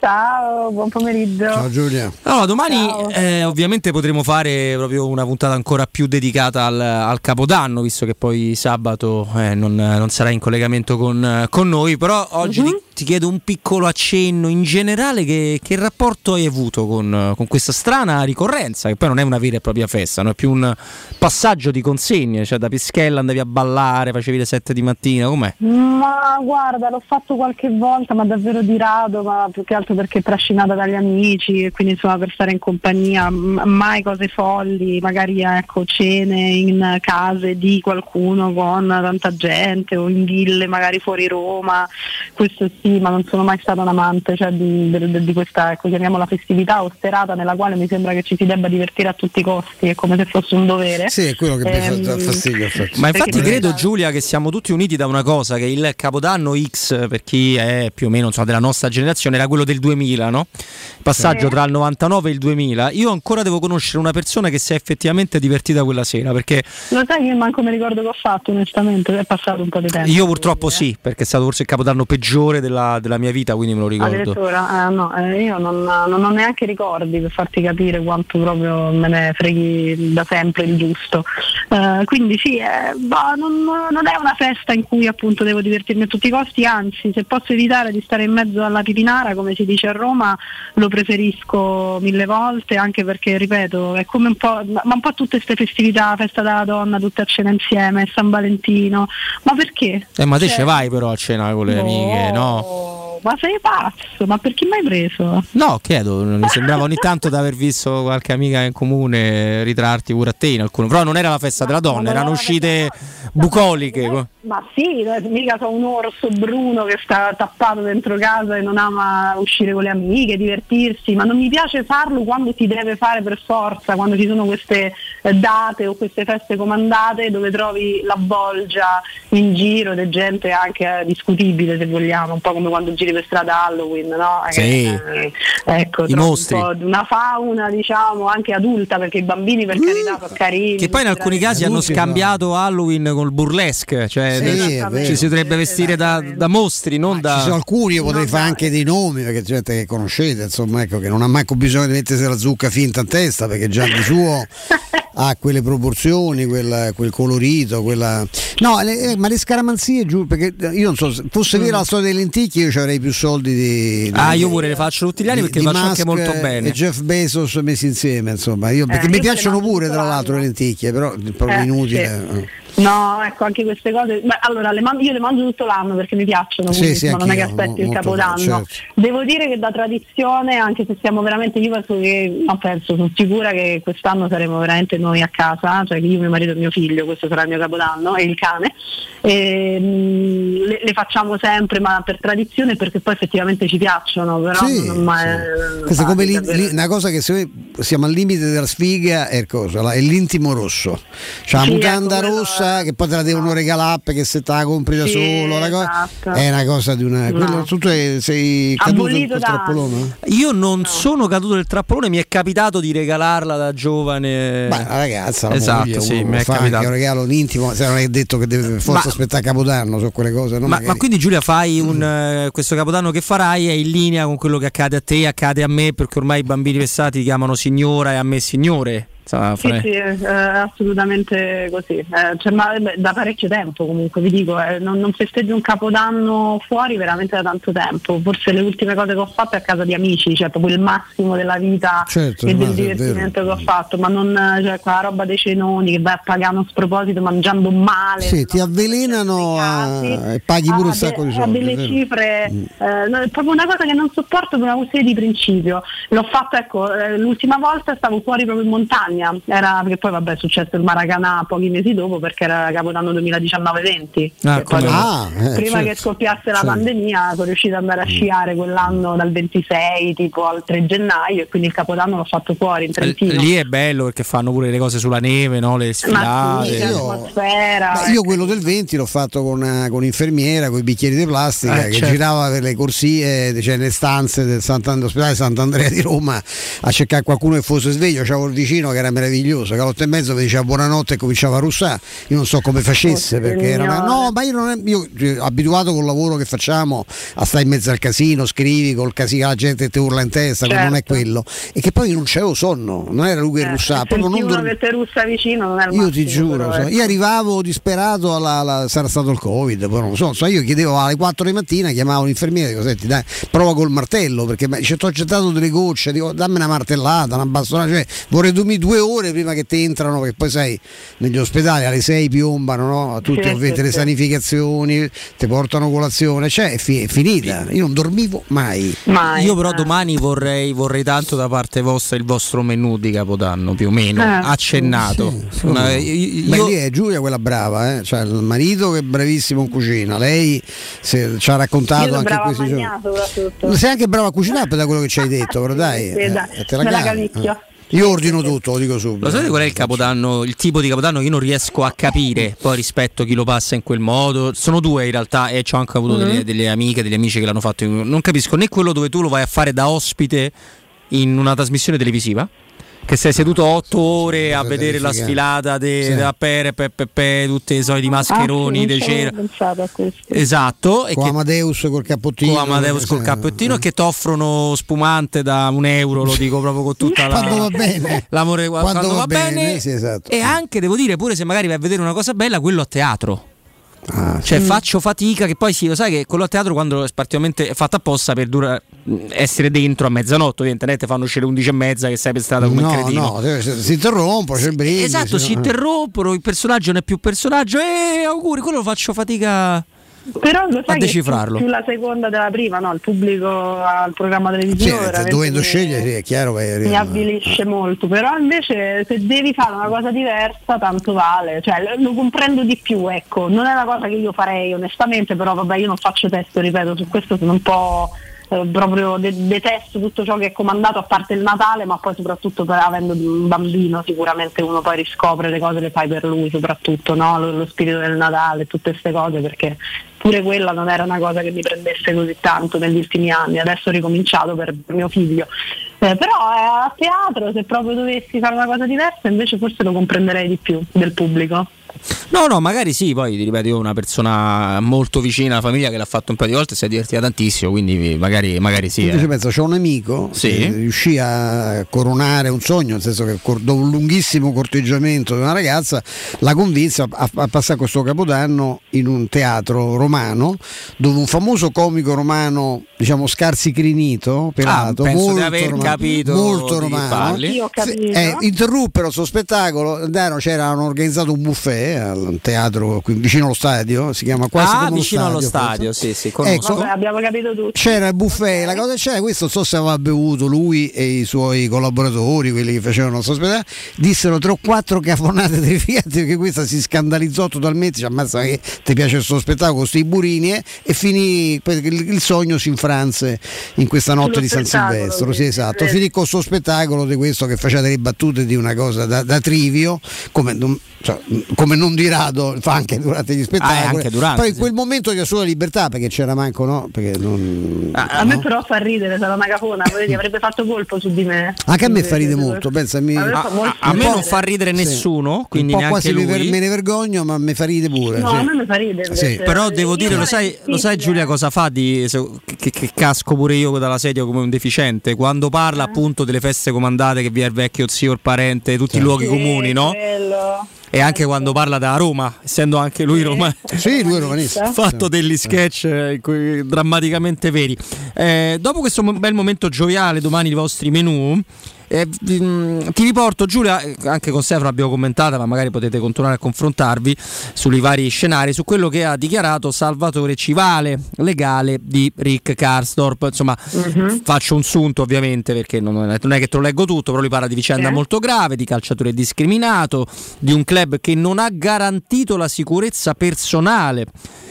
Ciao, buon pomeriggio. Ciao Giulia. Allora, domani eh, ovviamente potremo fare proprio una puntata ancora più dedicata al, al Capodanno, visto che poi sabato eh, non, non sarà in collegamento con, con, noi, però oggi mm-hmm. di ti chiedo un piccolo accenno in generale, che, che rapporto hai avuto con, con questa strana ricorrenza, che poi non è una vera e propria festa, no? è più un passaggio di consegne, cioè da Pischella andavi a ballare, facevi le 7 di mattina, com'è? Ma guarda, l'ho fatto qualche volta, ma davvero di rado, ma più che altro perché trascinata dagli amici e quindi insomma per stare in compagnia, mai cose folli, magari ecco cene in case di qualcuno con tanta gente o in ville magari fuori Roma, questo sì, ma non sono mai stata un amante cioè, di, di- di questa, ecco, chiamiamola festività o serata nella quale mi sembra che ci si debba divertire a tutti i costi, è come se fosse un dovere. Sì, è quello che mi Ehm, fa fastidio. infatti. Ma infatti Perché- credo Giulia che siamo tutti uniti da una cosa, che il Capodanno X per chi è più o meno insomma, della nostra generazione era quello del 2000, no? Passaggio Sì. tra il 99 e il 2000. Io ancora devo conoscere una persona che si è effettivamente divertita quella sera, perché Lo sai che io manco mi ricordo che ho fatto onestamente, è passato un po' di tempo. io purtroppo sì, perché è stato forse il Capodanno peggiore della, della mia vita, quindi me lo ricordo. Addirittura, eh, no, eh, io non, non ho neanche ricordi per farti capire quanto proprio me ne freghi da sempre il giusto. Eh, quindi sì, eh, boh, non, non è una festa in cui appunto devo divertirmi a tutti i costi, anzi se posso evitare di stare in mezzo alla pipinara, come si dice a Roma, lo preferisco mille volte, anche perché ripeto, è come un po', ma un po' tutte queste festività, festa della donna, tutte a cena insieme, San Valentino, ma perché? Eh, ma te Cioè, ce vai però a cena con le no. amiche, no? Ma sei pazzo? Ma per chi mi hai preso? No, chiedo, mi sembrava ogni tanto di aver visto qualche amica in comune ritrarti pure a te in alcune, però non era la festa della donna, erano uscite bucoliche. Ma sì, mica sono un orso bruno che sta tappato dentro casa e non ama uscire con le amiche, divertirsi, ma non mi piace farlo quando si deve fare per forza, quando ci sono queste eh, date o queste feste comandate dove trovi la bolgia in giro ed è gente anche eh, discutibile se vogliamo, un po' come quando giri per strada Halloween, no? Sì. Eh, ecco, I trovi mostri. un po' di una fauna diciamo anche adulta perché i bambini per carità sono carini. Che poi in alcuni casi hanno scambiato Halloween col burlesque, cioè Sì, è vero. ci si dovrebbe vestire da, da mostri, non da... Ci sono alcuni, io potrei fare anche dei nomi perché c'è gente che conoscete, insomma, ecco, che non ha manco bisogno di mettersi la zucca finta in testa perché già di suo ha quelle proporzioni, quel, quel colorito, quella. No, le- eh, ma le scaramanzie giù, perché io non so, se fosse vera la storia delle lenticchie, io ci avrei più soldi di. Mm. Ah, di- io pure le faccio tutti gli anni di- perché di le faccio anche Musk molto bene. E Jeff Bezos messi insieme, insomma, io, perché Eh, mi io piacciono pure tra l'altro le lenticchie, però è proprio Eh, inutile. sì. No, ecco, anche queste cose. Beh, allora, le man- io le mangio tutto l'anno perché mi piacciono, Sì, sì, non è che aspetti il capodanno. certo. Devo dire che da tradizione, anche se siamo veramente, io penso che, no, penso, sono sicura che quest'anno saremo veramente noi a casa, cioè che io, mio marito e mio figlio, questo sarà il mio capodanno, e il cane. E, mm, le, le facciamo sempre, ma per tradizione perché poi effettivamente ci piacciono, però Sì, non mai. Questa è come davvero- lì- una cosa che se siamo al limite della sfiga è, cosa, la- è l'intimo rosso. C'è la Sì, mutanda ecco, quello che poi te la devono regalare perché se te la compri da Sì, solo la cosa- esatto. è una cosa di una. No. quello- tu sei, caduto Abolito da trappolone? Io non sono caduto nel trappolone, mi è capitato di regalarla da giovane. Beh, la ragazza, la esatto, moglie, sì, mi è fa anche capitato. un regalo un intimo, se non è detto che deve forza Ma- aspettare Capodanno su quelle cose. no? Ma, ma quindi Giulia fai un, eh, questo capodanno che farai è in linea con quello che accade a te, accade a me, perché ormai i bambini vessati ti chiamano signora e a me signore. Insomma, Sì, sì, eh, assolutamente così. Eh, cioè, ma, beh, da parecchio tempo comunque, vi dico, eh, non, non festeggio un capodanno fuori veramente da tanto tempo. Forse le ultime cose che ho fatto è a casa di amici, cioè proprio il massimo della vita Certo, e del divertimento che ho fatto, ma non eh, cioè, quella roba dei cenoni che vai a pagare a uno sproposito mangiando male. Sì, ti avvelenano a- e paghi pure un a sacco di soldi. delle cifre, eh, no, è proprio una cosa che non sopporto per una questione di principio. L'ho fatto, ecco, eh, l'ultima volta stavo fuori proprio in montagna, era perché poi vabbè è successo il Maracanà pochi mesi dopo perché era Capodanno 2019-20. Ah, poi ah, eh, prima certo. che scoppiasse la Certo. pandemia sono riuscita ad andare a sciare quell'anno dal 26 tipo al 3 gennaio e quindi il Capodanno l'ho fatto fuori in Trentino. Lì è bello perché fanno pure le cose sulla neve, no? le Ma sì, sfilate. atmosfera. Ma io quello del 20 l'ho fatto con, eh, con infermiera, con i bicchieri di plastica, Eh, che certo. girava per le corsie, cioè nelle stanze del Sant'And- ospedale Sant'Andrea di Roma a cercare qualcuno che fosse sveglio. C'avevo il vicino che era meraviglioso, che alle otto e mezzo mi diceva buonanotte e cominciava a russare. Io non so come facesse Oh, perché era una... No, ma io non è... io, cioè, abituato col lavoro che facciamo a stare in mezzo al casino, scrivi col casino, la gente ti urla in testa, che non è Certo. quello. E che poi non c'avevo sonno, non era lui che Eh, russava, proprio non dormivo. che te russa vicino non il Io massimo, ti giuro, però, so- ecco. io arrivavo disperato alla, alla- sarà stato il Covid, poi non lo so, so, io chiedevo alle 4 di mattina, chiamavo l'infermiere, dico, senti dai, prova col martello, perché ci ho gettato delle gocce, dico dammi una martellata, una bastonata, cioè vorrei dormire due ore prima che ti entrano, perché poi sai, negli ospedali alle 6 piombano, no? tutti Sì, ovviamente sì, le sanificazioni, ti portano colazione, cioè è, fi- è finita, io non dormivo mai. Io però domani vorrei, vorrei tanto da parte vostra il vostro menù di Capodanno, più o meno, Eh, accennato. sì, sì. io- Beh, io- lì è Giulia quella brava, eh? cioè il marito che è bravissimo in cucina, lei se- ci ha raccontato anche questi giorni. Sei anche brava a cucinare da quello che ci hai detto, però dai, Sì, eh, dai, te la la cavi, cavicchio. eh. Io ordino tutto, lo dico subito. Lo sapete qual è il capodanno, il tipo di capodanno che io non riesco a capire poi rispetto a chi lo passa in quel modo? Sono due in realtà e ci ho anche avuto Mm-hmm. delle, delle amiche, degli amici che l'hanno fatto. Non capisco né quello dove tu lo vai a fare da ospite in una trasmissione televisiva. Che sei seduto otto ore a vedere la sfilata de, Sì. Pere, Peppe, Pe, tutti i soliti mascheroni, Ah, de sì, avevo cera. pensato a questo. Esatto, e Con che Amadeus col cappottino. con Amadeus col eh, cappettino e che ti offrono spumante da un euro, lo dico proprio con tutta la Quando va bene. l'amore Quando quando, va va bene, bene, sì, esatto. e anche devo dire pure se magari vai a vedere una cosa bella quello a teatro Ah, cioè faccio fatica che poi sì lo sai che quello a teatro quando è particolarmente fatto apposta per dura- essere dentro a mezzanotte ovviamente è fanno uscire 11 e mezza che sei per strada come No, cretino no, si si interrompono, c'è il brindisi. esatto si no? interrompono il personaggio non è più personaggio e auguri quello lo faccio fatica Però lo a sai che decifrarlo. più, più la seconda della prima, no? Il pubblico al programma televisivo Sì, dovendo scegliere, è chiaro che mi avvilisce molto, però invece se devi fare una cosa diversa tanto vale, cioè lo comprendo di più, ecco, non è una cosa che io farei onestamente, però vabbè io non faccio testo, ripeto, su questo sono un po' eh, proprio de- detesto tutto ciò che è comandato a parte il Natale, ma poi soprattutto per, avendo un bambino sicuramente uno poi riscopre le cose, le fai per lui soprattutto, no? lo, lo spirito del Natale, tutte queste cose perché pure quella non era una cosa che mi prendesse così tanto negli ultimi anni, adesso ho ricominciato per mio figlio. Eh, però eh, a teatro se proprio dovessi fare una cosa diversa invece forse lo comprenderei di più del pubblico. No, no, magari sì, poi ti ripeto, io una persona molto vicina alla famiglia che l'ha fatto un paio di volte e si è divertita tantissimo, quindi magari, magari sì. Invece eh. penso, c'è un amico Sì. che riuscì a coronare un sogno, nel senso che dopo un lunghissimo corteggiamento di una ragazza la convinse a, a passare questo capodanno in un teatro romano dove un famoso comico romano, diciamo scarsi crinito, pelato, Ah, penso di molto, aver romano, capito molto romano, parli. Io ho capito. eh, interruppero il suo spettacolo, andarono, c'erano organizzato un buffet Al teatro qui vicino allo stadio, si chiama quasi ah, vicino allo stadio, stadio, forse. sì, sì. Ecco, Vabbè, abbiamo capito tutto. c'era il buffet, la cosa c'era, questo non so se aveva bevuto lui e i suoi collaboratori, quelli che facevano suo spettacolo, dissero tre o quattro cafonate terrificanti perché questa si scandalizzò totalmente, ci ammazza che ti piace suo spettacolo questi burini eh, e finì, il, il sogno si infranse in questa notte Sullo di San Silvestro, sì, esatto, finì con suo spettacolo di questo che faceva delle battute di una cosa da, da trivio, come non, cioè, come non di rado fa anche durante gli spettacoli, Ah, anche durante, però in sì. quel momento di assoluta libertà perché c'era manco no, perché non, A me però fa ridere, sarà una cafona, vedi, avrebbe fatto colpo su di me. anche a me fa Invece, ride molto, pensami. A molto A me ridere. non fa ridere Sì. nessuno, quindi un po' neanche quasi lui. me ne vergogno, ma mi fa ride pure. No, sì. a me mi fa ridere. Sì. Però devo dire, lo sai, lo sai Giulia cosa fa di, se- che, che casco pure io dalla sedia come un deficiente? Quando parla appunto delle feste comandate che vi è il vecchio zio, il parente, tutti i luoghi Sì, comuni, no? quello. E anche quando parla da Roma, essendo anche lui romano. Sì, lui è romanista. fatto degli sketch eh, cui- drammaticamente veri. Eh, dopo questo bel momento gioviale, domani i vostri menù. Eh, mh, ti riporto Giulia, eh, anche con Stefano abbiamo commentata, ma magari potete continuare a confrontarvi sui vari scenari, su quello che ha dichiarato Salvatore Civale, legale di Rick Karsdorp. Insomma, faccio un sunto ovviamente perché non è, non è che te lo leggo tutto, però lui parla di vicenda Sì. molto grave, di calciatore discriminato, di un club che non ha garantito la sicurezza personale,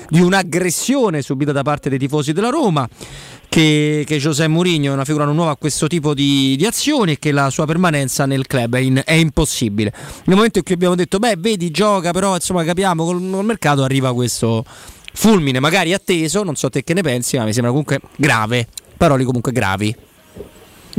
di un'aggressione subita da parte dei tifosi della Roma. Che, che José Mourinho è una figura non nuova a questo tipo di, di azioni e che la sua permanenza nel club è, in- è impossibile. Nel momento in cui abbiamo detto, beh, vedi, gioca, però insomma capiamo, col, col mercato arriva questo fulmine, magari atteso, non so te che ne pensi, ma mi sembra comunque grave, parole comunque gravi.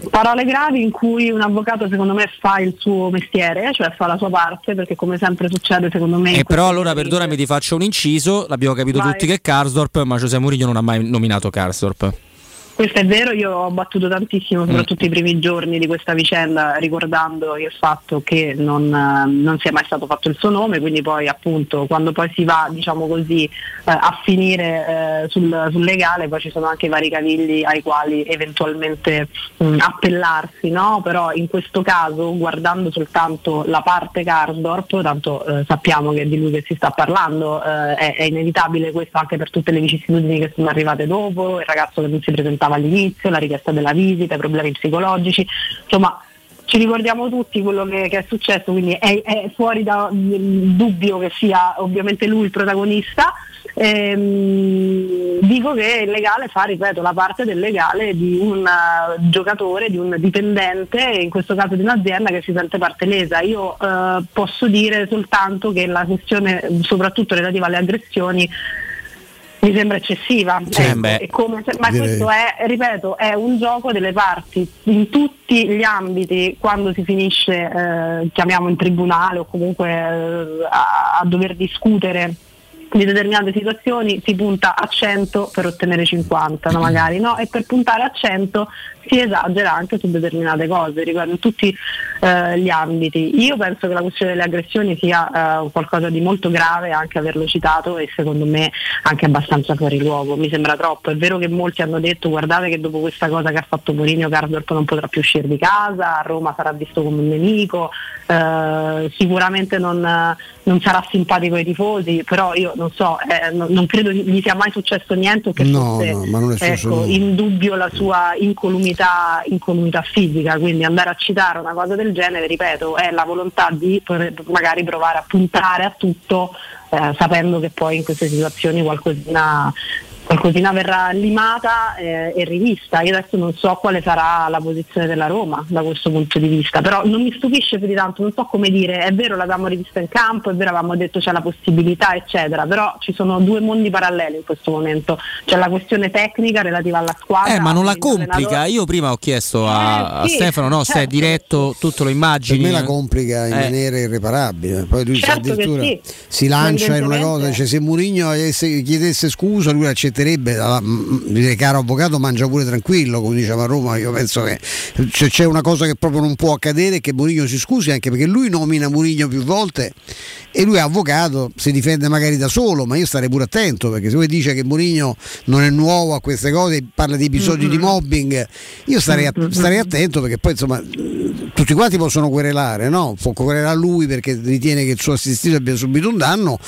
Parole gravi in cui un avvocato secondo me fa il suo mestiere, cioè fa la sua parte, perché come sempre succede secondo me... E però questi allora casi- perdonami ti faccio un inciso, l'abbiamo capito Vai. tutti che è Karsdorp, ma José Mourinho non ha mai nominato Karsdorp. Questo è vero, io ho battuto tantissimo, soprattutto i primi giorni di questa vicenda, ricordando il fatto che non, eh, non sia mai stato fatto il suo nome, quindi poi appunto quando poi si va diciamo così eh, a finire eh, sul, sul legale poi ci sono anche vari cavigli ai quali eventualmente mh, appellarsi, no? però in questo caso guardando soltanto la parte Karsdorp, tanto eh, sappiamo che è di lui che si sta parlando, eh, è, è inevitabile questo anche per tutte le vicissitudini che sono arrivate dopo, il ragazzo che non si presentava all'inizio, la richiesta della visita, i problemi psicologici, insomma ci ricordiamo tutti quello che, che è successo, quindi è, è fuori da mm, dubbio che sia ovviamente lui il protagonista. Ehm, dico che il legale fa, ripeto, la parte del legale di un eh, giocatore, di un dipendente, in questo caso di un'azienda che si sente parte lesa. Io eh, posso dire soltanto che la questione, soprattutto relativa alle aggressioni, mi sembra eccessiva. Ecco, beh, come ma direi. questo è, ripeto, è un gioco delle parti in tutti gli ambiti, quando si finisce, eh, chiamiamo in tribunale o comunque eh, a, a dover discutere di determinate situazioni si punta a 100 per ottenere 50 no, magari no? e per puntare a 100 si esagera anche su determinate cose riguardo tutti eh, gli ambiti. Io penso che la questione delle aggressioni sia eh, qualcosa di molto grave anche averlo citato e secondo me anche abbastanza fuori luogo. Mi sembra troppo. È vero che molti hanno detto guardate che dopo questa cosa che ha fatto Mourinho Cardorp non potrà più uscire di casa a Roma sarà visto come un nemico eh, sicuramente non, non sarà simpatico ai tifosi però io non so eh, non, non credo gli sia mai successo niente che No, fosse no, ma non è successo ecco, in dubbio la sua incolumità, incolumità fisica quindi andare a citare una cosa del genere ripeto è la volontà di magari provare a puntare a tutto eh, sapendo che poi in queste situazioni qualcosina qualcosina verrà limata eh, e rivista. Io adesso non so quale sarà la posizione della Roma da questo punto di vista, però non mi stupisce più di tanto, non so come dire, è vero l'avevamo rivista in campo, è vero avevamo detto c'è la possibilità, eccetera, però ci sono due mondi paralleli in questo momento. C'è la questione tecnica relativa alla squadra. Eh, ma non la complica. Io prima ho chiesto a, a Eh, sì, Stefano, no, se è certo. diretto, tutto lo Per immagini. me la complica in Eh. maniera irreparabile. Poi lui Certo addirittura sì. si lancia in una cosa, dice se Mourinho avesse- chiedesse scusa lui accetterebbe, allora, mm, dire caro avvocato mangia pure tranquillo, come diceva a Roma, io penso che c'è, c'è una cosa che proprio non può accadere che Mourinho si scusi anche perché lui nomina Mourinho più volte e lui è avvocato, si difende magari da solo, ma io starei pure attento perché se lui dice che Mourinho non è nuovo a queste cose, parla di episodi di mobbing, io starei, a- starei attento perché poi insomma tutti quanti possono querelare, no? Può querelare lui perché ritiene che il suo assistito abbia subito un danno,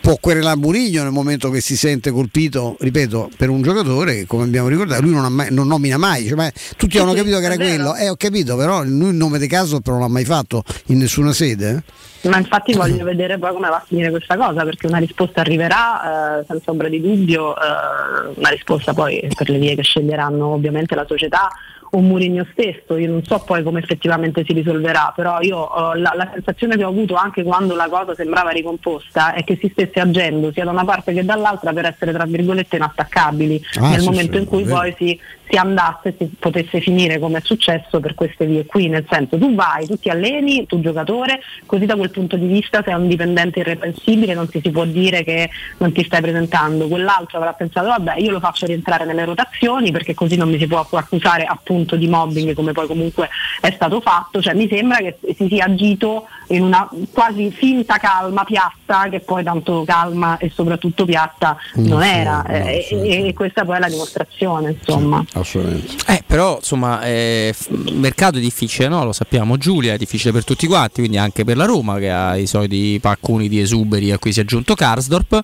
può querelare Murigno nel momento che si sente colpito, ripeto, per un giocatore come abbiamo ricordato lui non, mai- non nomina mai, cioè, tutti hanno capito che era quello, eh ho capito, però lui il nome di caso non l'ha mai fatto in nessuna sede. Ma infatti voglio vedere poi come va a finire questa cosa, perché una risposta arriverà eh, senza ombra di dubbio, eh, una risposta poi per le vie che sceglieranno ovviamente la società o Mourinho stesso, io non so poi come effettivamente si risolverà, però io eh, la, la sensazione che ho avuto anche quando la cosa sembrava ricomposta è che si stesse agendo sia da una parte che dall'altra per essere tra virgolette inattaccabili Ah, nel sì, momento sì, in cui poi si, si andasse e si potesse finire come è successo per queste vie qui, nel senso tu vai, tu ti alleni, tu giocatore, così da quel punto di vista sei un dipendente irreprensibile, non ti si può dire che non ti stai presentando, quell'altro avrà pensato vabbè io lo faccio rientrare nelle rotazioni perché così non mi si può accusare appunto di mobbing come poi comunque è stato fatto, cioè mi sembra che si sia agito in una quasi finta calma piatta che poi tanto calma e soprattutto piatta No, non sì, era. no, eh, sì, e, e questa poi è la dimostrazione insomma. Assolutamente. Eh, però insomma, eh, f- il mercato è difficile, no? Lo sappiamo, Giulia, è difficile per tutti quanti, quindi anche per la Roma che ha i soliti pacconi di esuberi a cui si è aggiunto Karsdorp.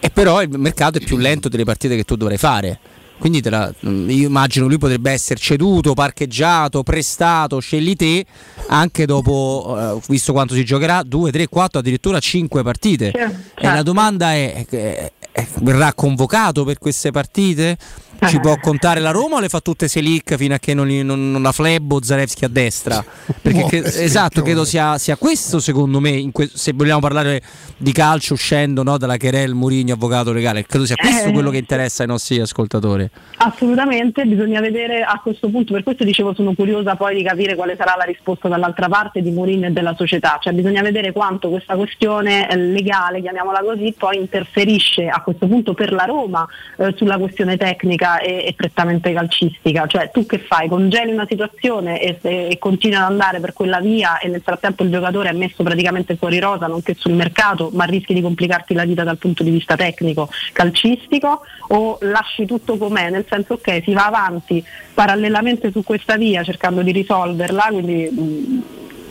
E però il mercato è più lento delle partite che tu dovrai fare. Quindi te la- io immagino lui potrebbe essere ceduto, parcheggiato, prestato, scegli te, anche dopo, eh, visto quanto si giocherà, 2, 3, 4, addirittura 5 partite. E la domanda è, è- è- verrà convocato per queste partite? Ci può contare la Roma o le fa tutte Selic fino a che non, non, non la flebbo Zarevski a destra? Perché cre- esatto, credo sia, sia questo secondo me, in que- se vogliamo parlare di calcio uscendo no, dalla querel Murigno avvocato legale, credo sia questo Eh. quello che interessa ai nostri ascoltatori. Assolutamente, bisogna vedere a questo punto, per questo dicevo sono curiosa poi di capire quale sarà la risposta dall'altra parte di Mourinho e della società, cioè bisogna vedere quanto questa questione eh, legale, chiamiamola così, poi interferisce a questo punto per la Roma eh, sulla questione tecnica e, e prettamente calcistica, cioè tu che fai? Congeli una situazione e, e, e continui ad andare per quella via e nel frattempo il giocatore è messo praticamente fuori rosa, nonché sul mercato, ma rischi di complicarti la vita dal punto di vista tecnico, calcistico? O lasci tutto com'è, nel senso ok si va avanti parallelamente su questa via cercando di risolverla, quindi mh,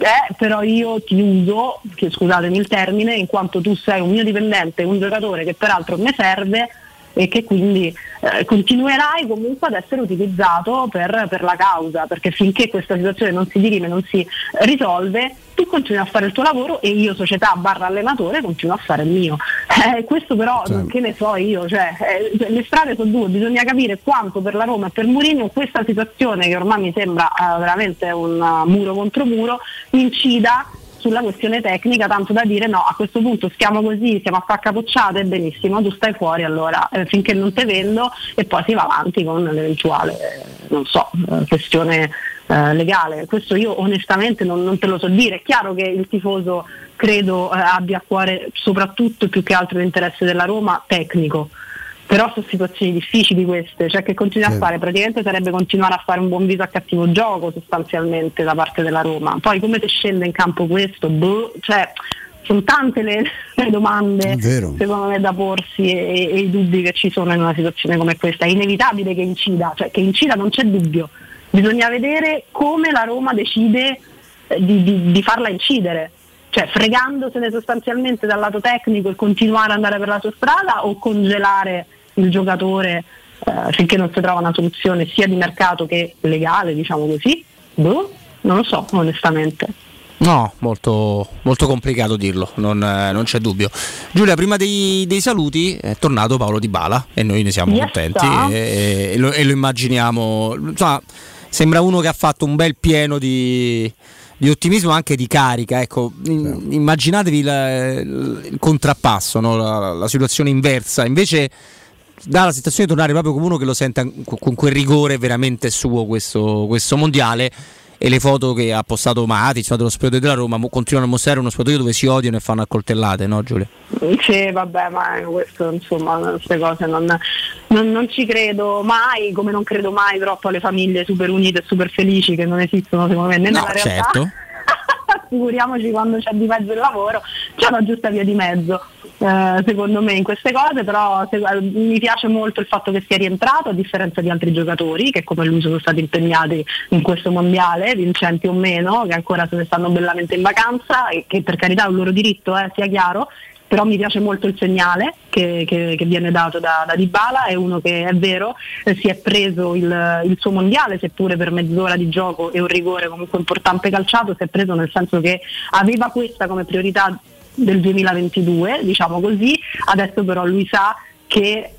eh, però io ti uso, che scusatemi il termine, in quanto tu sei un mio dipendente, un giocatore che peraltro mi serve e che quindi eh, continuerai comunque ad essere utilizzato per, per la causa, perché finché questa situazione non si dirime, non si risolve, tu continui a fare il tuo lavoro e io società barra allenatore continuo a fare il mio. Eh, questo però Sì. che ne so io, cioè, eh, le strade sono due, bisogna capire quanto per la Roma e per Mourinho questa situazione che ormai mi sembra eh, veramente un uh, muro contro muro incida sulla questione tecnica, tanto da dire no, a questo punto stiamo così, stiamo a far capocciate, benissimo, tu stai fuori allora eh, finché non te vendo e poi si va avanti con l'eventuale, eh, non so, eh, questione eh, legale. Questo io onestamente non, non te lo so dire, è chiaro che il tifoso credo eh, abbia a cuore soprattutto più che altro l'interesse della Roma tecnico. Però sono situazioni difficili queste, cioè che continui a Sì. fare, praticamente sarebbe continuare a fare un buon viso a cattivo gioco sostanzialmente da parte della Roma. Poi come ti scende in campo questo? Boh, cioè sono tante le, le domande vero. secondo me da porsi e, e i dubbi che ci sono in una situazione come questa. È inevitabile che incida, cioè che incida non c'è dubbio. Bisogna vedere come la Roma decide eh, di, di- di farla incidere. Cioè fregandosene sostanzialmente dal lato tecnico e continuare ad andare per la sua strada o congelare il giocatore eh, finché non si trova una soluzione sia di mercato che legale, diciamo così. Boh, non lo so, onestamente. No, molto, molto complicato dirlo, non, eh, non c'è dubbio. Giulia, prima dei, dei saluti è tornato Paolo Di Bala e noi ne siamo Yes, contenti e, e lo, e lo immaginiamo. Insomma, sembra uno che ha fatto un bel pieno di, di ottimismo, anche di carica. Ecco, in- immaginatevi la- il contrappasso, no? la, la situazione inversa. Invece dà la sensazione di tornare proprio come uno che lo sente con quel rigore veramente suo questo, questo mondiale e le foto che ha postato Matic no, dello spogliatoio della Roma continuano a mostrare uno spogliatoio dove si odiano e fanno accoltellate, no Giulia? Sì, vabbè, ma questo insomma, queste cose non, non- non ci credo mai, come non credo mai troppo alle famiglie super unite e super felici che non esistono secondo me né No, nella realtà. Certo. Figuriamoci quando c'è di mezzo il lavoro, c'è una giusta via di mezzo. eh, secondo me in queste cose, però se- eh, mi piace molto il fatto che sia rientrato a differenza di altri giocatori che come lui sono stati impegnati in questo mondiale, vincenti o meno, che ancora se ne stanno bellamente in vacanza e che per carità è un loro diritto, eh, sia chiaro, però mi piace molto il segnale che, che- che viene dato da, da Dybala, è uno che è vero, eh, si è preso il, il suo mondiale, seppure per mezz'ora di gioco e un rigore comunque importante calciato, si è preso nel senso che aveva questa come priorità del 2022, diciamo così, adesso però lui sa che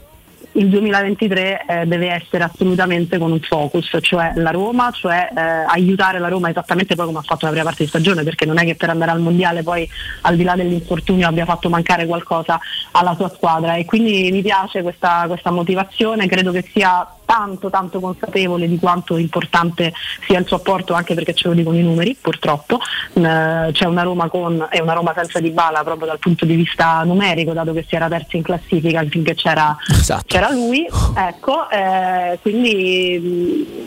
il 2023 eh, deve essere assolutamente con un focus, cioè la Roma, cioè eh, aiutare la Roma esattamente poi come ha fatto la prima parte di stagione, perché non è che per andare al mondiale poi al di là dell'infortunio abbia fatto mancare qualcosa alla sua squadra. E quindi mi piace questa, questa motivazione, credo che sia tanto tanto consapevole di quanto importante sia il suo apporto anche perché ce lo dicono i numeri purtroppo. Eh, c'è una Roma con e una Roma senza di bala proprio dal punto di vista numerico dato che si era terzi in classifica finché c'era, c'era lui ecco eh, quindi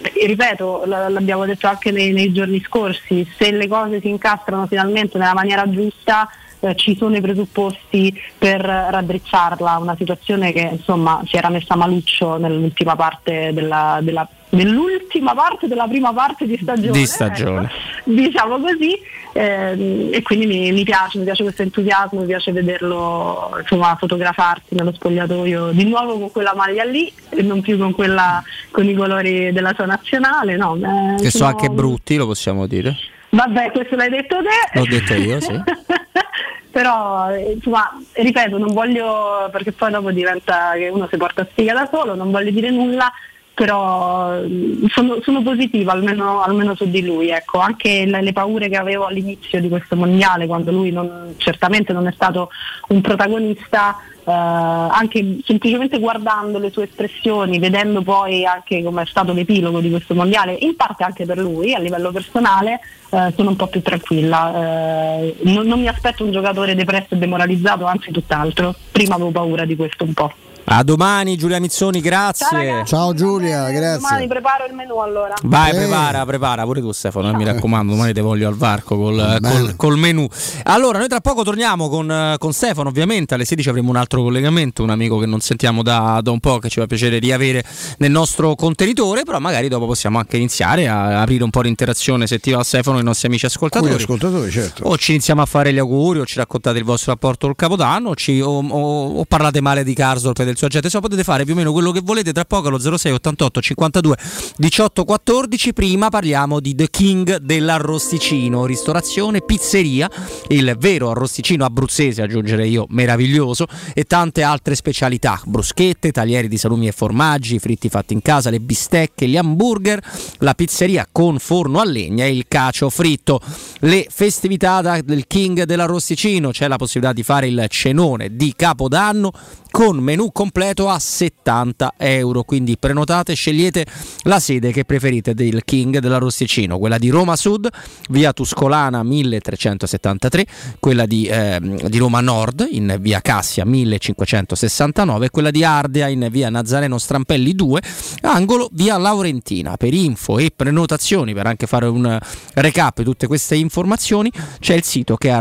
mh, ripeto l'abbiamo detto anche nei, nei giorni scorsi se le cose si incastrano finalmente nella maniera giusta eh, ci sono i presupposti per raddrizzarla, una situazione che insomma si era messa maluccio nell'ultima parte della, della- nell'ultima parte della prima parte di stagione, Di stagione. ecco, diciamo così, ehm, e quindi mi, mi piace, mi piace questo entusiasmo, mi piace vederlo insomma, fotografarsi nello spogliatoio di nuovo con quella maglia lì e non più con quella con i colori della sua nazionale, no, eh, Che sono anche brutti, lo possiamo dire. Vabbè, questo l'hai detto te. L'ho detto io, sì. però insomma ripeto non voglio perché poi dopo diventa che uno si porta a sfiga da solo non voglio dire nulla però sono, sono positiva almeno, almeno su di lui ecco. Anche le, le paure che avevo all'inizio di questo mondiale quando lui non- certamente non è stato un protagonista eh, anche semplicemente guardando le sue espressioni vedendo poi anche come è stato l'epilogo di questo mondiale in parte anche per lui a livello personale eh, sono un po' più tranquilla. Eh, non, non mi aspetto un giocatore depresso e demoralizzato anzi tutt'altro prima avevo paura di questo un po' A domani Giulia Mizzoni, grazie. Ciao Giulia, domani preparo il menù allora Vai, Eh. prepara, prepara pure tu Stefano, eh, mi raccomando, domani te voglio al varco col, col, col menù. Allora, noi tra poco torniamo con, eh, con Stefano, ovviamente alle 16 avremo un altro collegamento, un amico che non sentiamo da, da un po', che ci fa piacere riavere nel nostro contenitore, però magari dopo possiamo anche iniziare a aprire un po' di interazione se ti va Stefano, i nostri amici ascoltatori. Ascoltatori, certo. O ci iniziamo a fare gli auguri, o ci raccontate il vostro rapporto col Capodanno, o, ci- o- o- o parlate male di Karsdorp e del suo agente. Insomma, potete fare più o meno quello che volete tra poco allo 06 88 52 18 14. Prima parliamo di The King dell'arrosticino, ristorazione, pizzeria, il vero arrosticino abruzzese, aggiungerei io, meraviglioso, e tante altre specialità, bruschette, taglieri di salumi e formaggi, fritti fatti in casa, le bistecche, gli hamburger, la pizzeria con forno a legna e il cacio fritto. Le festività del King dell'arrosticino, c'è la possibilità di fare il cenone di Capodanno con menù completo a 70 euro. Quindi prenotate, scegliete la sede che preferite del King dell'Arrosticino, quella di Roma Sud, via Tuscolana 1373, quella di, ehm, di Roma Nord in via Cassia 1569 e quella di Ardea in via Nazareno Strampelli 2, angolo via Laurentina. Per info e prenotazioni, per anche fare un recap di tutte queste informazioni, c'è il sito che è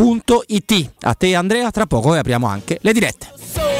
arrosticinoroma.it. A te Andrea, tra poco apriamo anche le dirette.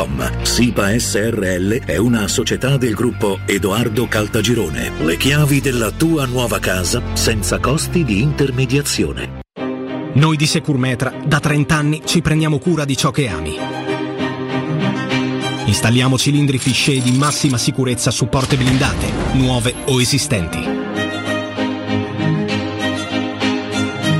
www.keicalt.com. SIPA SRL è una società del gruppo Edoardo Caltagirone. Le chiavi della tua nuova casa senza costi di intermediazione. Noi di Securmetra da 30 anni ci prendiamo cura di ciò che ami. Installiamo cilindri fisce di massima sicurezza su porte blindate, nuove o esistenti.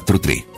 43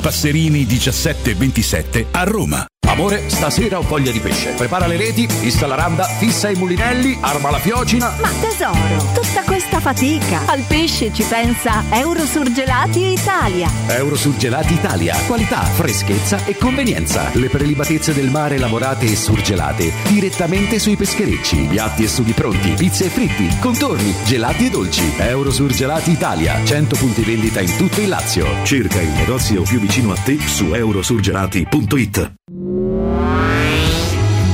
Passerini 1727 a Roma. Amore, stasera ho voglia di pesce. Prepara le reti, fissa la randa, fissa i mulinelli, arma la fiocina. Ma tesoro, tutta questa fatica. Al pesce ci pensa Eurosurgelati Italia. Eurosurgelati Italia. Qualità, freschezza e convenienza. Le prelibatezze del mare lavorate e surgelate direttamente sui pescherecci. Piatti e sughi pronti, pizze e fritti, contorni, gelati e dolci. Eurosurgelati Italia. 100 punti vendita in tutto il Lazio. Cerca il negozio più vicino a te su eurosurgelati.it.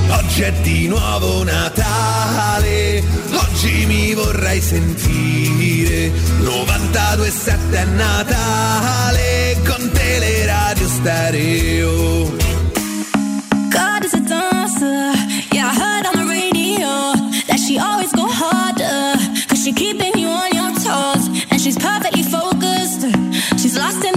Oggi è di nuovo Natale, oggi mi vorrei sentire 92.7 è Natale con Teleradio Stereo. God is a dancer. Yeah, I heard on the radio that she always go harder. Cause she keeping you on your toes. And she's perfectly focused. She's lost in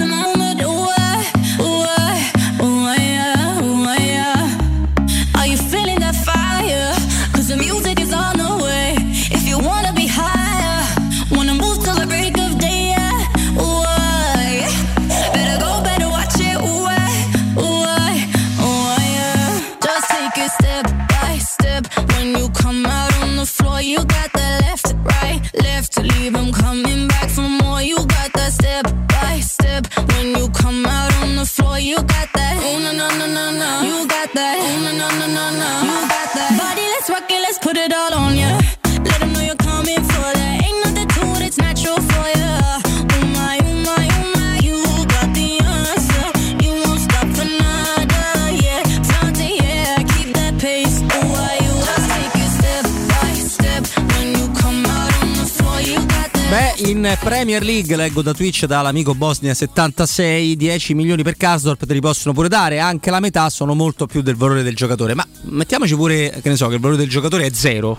out on the floor, you got that. Oh, no, no, no, no, no. You got that. Oh, no, no, no, no, no. You got that. Body, let's rock it, let's put it all on ya. Beh, in Premier League, leggo da Twitch dall'amico Bosnia 76, 10 milioni per Kasdorp te li possono pure dare, anche la metà sono molto più del valore del giocatore. Ma mettiamoci pure, che ne so, che il valore del giocatore è zero.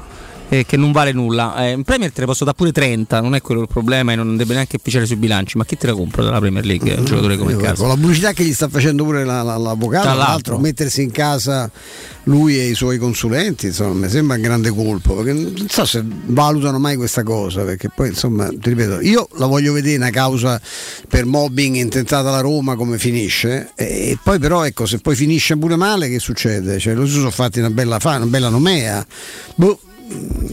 Eh, che non vale nulla. Eh, in Premier te ne posso dare pure 30, non è quello il problema e non deve neanche ufficiare sui bilanci. Ma chi te la compra dalla Premier League? Un giocatore come Eh, Caso. Con la pubblicità che gli sta facendo pure la- la- l'avvocato, Tra l'altro. mettersi in casa lui e i suoi consulenti, insomma, mi sembra un grande colpo, perché non so se valutano mai questa cosa, perché poi insomma, ti ripeto, io la voglio vedere una causa per mobbing intentata alla Roma come finisce, e poi però ecco, se poi finisce pure male che succede? Cioè, si sono fatti una bella, fa- una bella nomea. Boh,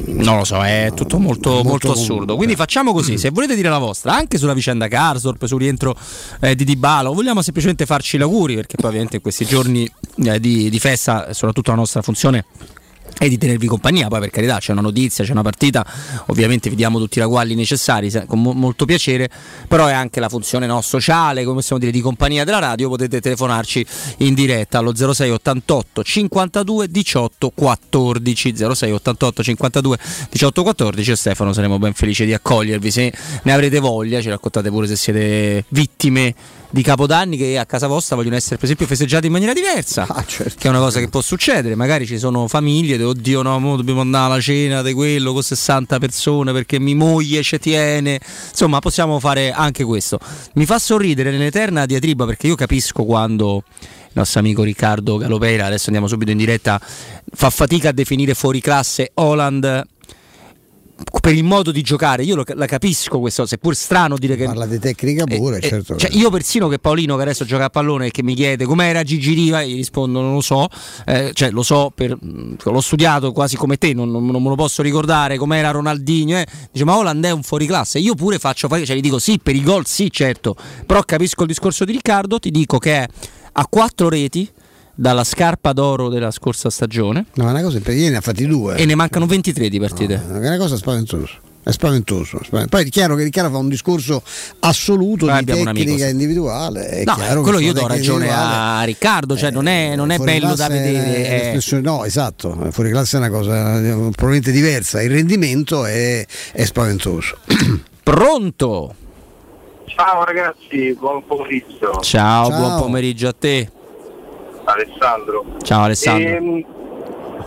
Non lo so, è tutto molto, molto, Molto assurdo. Quindi facciamo così: se volete dire la vostra, anche sulla vicenda Carsdorp, sul rientro eh, di Dybala, vogliamo semplicemente farci gli auguri, perché poi ovviamente in questi giorni eh, di, di festa, soprattutto la nostra funzione è di tenervi compagnia, poi per carità c'è una notizia, c'è una partita, ovviamente vi diamo tutti i ragguagli necessari con mo- molto piacere, però è anche la funzione no, sociale, come possiamo dire, di compagnia della radio, potete telefonarci in diretta allo 0688 52 18 14 0688 52 18 14 e Stefano saremo ben felici di accogliervi. Se ne avrete voglia, ci raccontate pure se siete vittime di capodanni che a casa vostra vogliono essere per esempio festeggiati in maniera diversa, che è una cosa che può succedere, magari ci sono famiglie, dove, oddio no, mo dobbiamo andare alla cena di quello con 60 persone perché mia moglie ci tiene, insomma possiamo fare anche questo. Mi fa sorridere nell'eterna diatriba perché io capisco quando il nostro amico Riccardo Galopeira, adesso andiamo subito in diretta, fa fatica a definire fuori classe Holland per il modo di giocare, io lo- la capisco questo, seppur strano dire che... Parla di tecnica pure, Eh, certo. cioè, io persino che Paolino che adesso gioca a pallone e che mi chiede com'era Gigi Riva, gli rispondo non lo so, eh, cioè lo so, per, l'ho studiato quasi come te, non, non- non me lo posso ricordare com'era Ronaldinho, eh. dice ma Holland è un fuoriclasse, io pure faccio, cioè gli dico sì per i gol sì certo, però capisco il discorso di Riccardo, ti dico che è a quattro reti dalla scarpa d'oro della scorsa stagione No, è una cosa, ieri ne ha fatti due. e ne mancano 23 di partite. È una cosa spaventosa. È spaventoso. spaventoso. Poi è chiaro che Riccardo fa un discorso assoluto Noi di tecnica individuale. È No, chiaro quello che io do ragione a Riccardo, cioè non è, non è bello da vedere. è- l'espressione- No, esatto, fuori classe è una cosa eh, probabilmente diversa, il rendimento è, è spaventoso. Pronto? Ciao ragazzi, buon pomeriggio. Ciao, Ciao. buon pomeriggio a te. Alessandro. Ciao Alessandro. Ehm,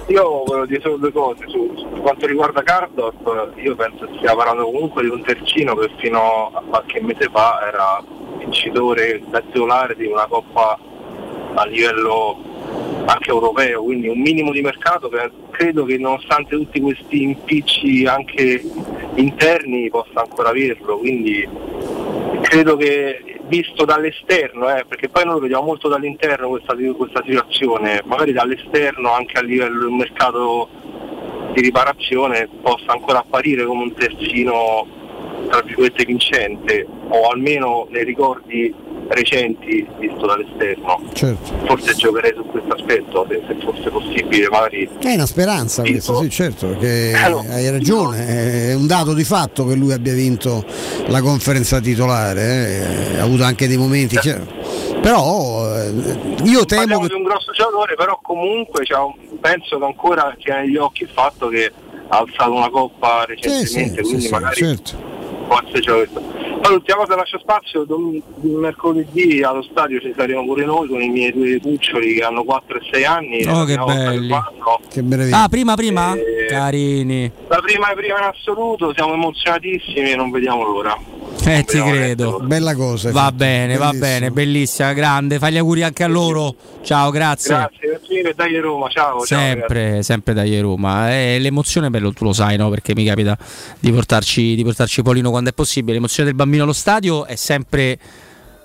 io volevo dire solo due cose. Su, su quanto riguarda Cardorp, io penso che stia parlando comunque di un terzino che fino a qualche mese fa era vincitore da titolare di una coppa a livello anche europeo, quindi un minimo di mercato che credo che nonostante tutti questi impicci anche interni possa ancora averlo, quindi credo che visto dall'esterno, eh, perché poi noi vediamo molto dall'interno questa, questa situazione, magari dall'esterno anche a livello del mercato di riparazione possa ancora apparire come un terzino tra virgolette vincente o almeno nei ricordi recenti visto dall'esterno. Certo. Forse giocherei su questo aspetto se, se fosse possibile, magari È una speranza questa, sì, certo, perché hai ragione, è un dato di fatto che lui abbia vinto la conferenza titolare, eh, ha avuto anche dei momenti, chiaro. però eh, io temo parliamo che di un grosso giocatore, però comunque cioè, penso che ancora tiene negli occhi il fatto che ha alzato una coppa recentemente, sì, quindi sì, magari certo. Forse c'è questo. Poi l'ultima cosa lascio spazio, dom- mercoledì allo stadio ci saremo pure noi con i miei due cuccioli che hanno 4 e 6 anni. Oh, che belli. Che meraviglia. Ah, prima, prima? Eh, Carini. La prima e prima in assoluto, siamo emozionatissimi e non vediamo l'ora. Eh, ti credo. Bella cosa. Va bene, va bene, bellissima, grande. Fai gli auguri anche a loro. Ciao, grazie. Grazie, grazie, dai Roma, ciao. ciao ragazzi. Sempre, sempre da Roma. Eh, l'emozione è bello, tu lo sai, no? Perché mi capita di portarci, di portarci Polino quando è possibile. L'emozione del bambino allo stadio è sempre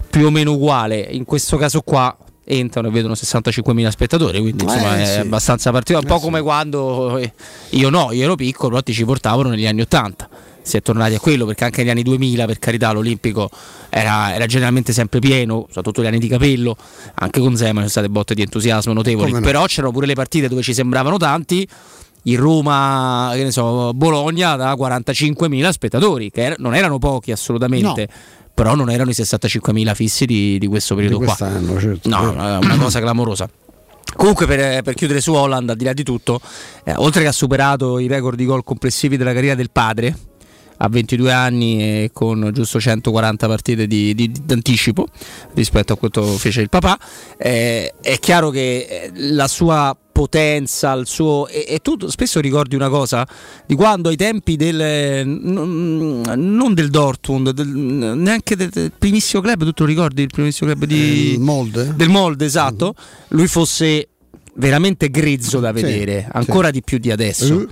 più o meno uguale. In questo caso qua entrano e vedono 65.000 spettatori, quindi insomma Eh, è sì. abbastanza particolare. Un po' come quando eh, io no, io ero piccolo, però ti ci portavano negli anni 80. Si è tornati a quello perché anche negli anni 2000, per carità, l'Olimpico era, era generalmente sempre pieno, soprattutto gli anni di capello. Anche con Zema sono state botte di entusiasmo notevoli. No. Però c'erano pure le partite dove ci sembravano tanti. Il Roma, che ne so, Bologna da 45.000 spettatori, che er- non erano pochi assolutamente. Però non erano i 65.000 fissi di, di questo periodo Di qua. certo. No, una cosa clamorosa. Comunque per, per chiudere su Holland, al di là di tutto, eh, oltre che ha superato i record di gol complessivi della carriera del padre, a 22 anni e con giusto 140 partite di, di- di anticipo rispetto a quanto fece il papà, eh, è chiaro che eh, la sua potenza, il suo... E, e tu spesso ricordi una cosa di quando ai tempi del... non del Dortmund, del- neanche del, del primissimo club, tu te lo ricordi il primissimo club di... Il Molde? Del Molde, esatto. Lui fosse veramente grezzo da Sì, vedere, ancora di più di adesso. Eh.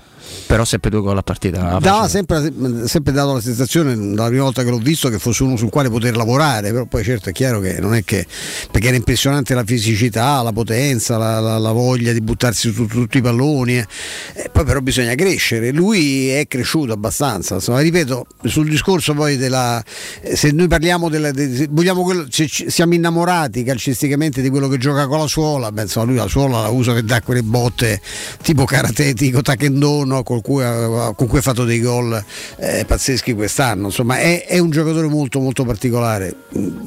Però sempre due gol a partita. Dava sempre, sempre dato la sensazione dalla prima volta che l'ho visto che fosse uno sul quale poter lavorare, però poi certo è chiaro che non è che perché era impressionante la fisicità, la potenza, la, la- la voglia di buttarsi su tutti i palloni, eh. Eh, poi però bisogna crescere, lui è cresciuto abbastanza, insomma ripeto sul discorso poi della eh, se noi parliamo della, de- quello- se ci- siamo innamorati calcisticamente di quello che gioca con la suola, beh, insomma lui la suola la usa che dà quelle botte tipo karatetico, takendono con cui, ha- con cui ha fatto dei gol eh, pazzeschi quest'anno. Insomma, è, è un giocatore molto molto particolare.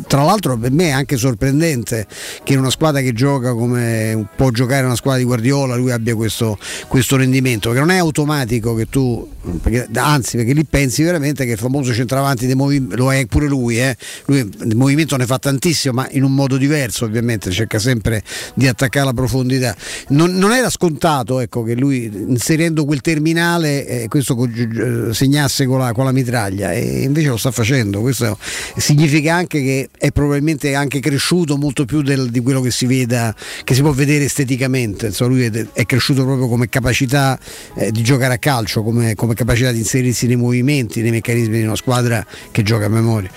Tra l'altro per me è anche sorprendente che in una squadra che gioca come può giocare una squadra di Guardiola lui abbia questo, questo rendimento, che non è automatico che tu, perché- anzi perché lì pensi veramente che il famoso centravanti movimenti, lo è pure lui, eh? lui il movimento ne fa tantissimo ma in un modo diverso ovviamente, cerca sempre di attaccare la profondità. Non, non era scontato ecco, che lui inserendo quel terminale eh, questo segnasse con la, con la mitraglia. E invece lo sta facendo, questo significa anche che è probabilmente anche cresciuto molto più del- di quello che si veda, che si può vedere esteticamente, Insomma, lui è, è cresciuto proprio come capacità eh, di giocare a calcio, come, come capacità di inserirsi nei movimenti, nei meccanismi di una squadra che gioca a memoria.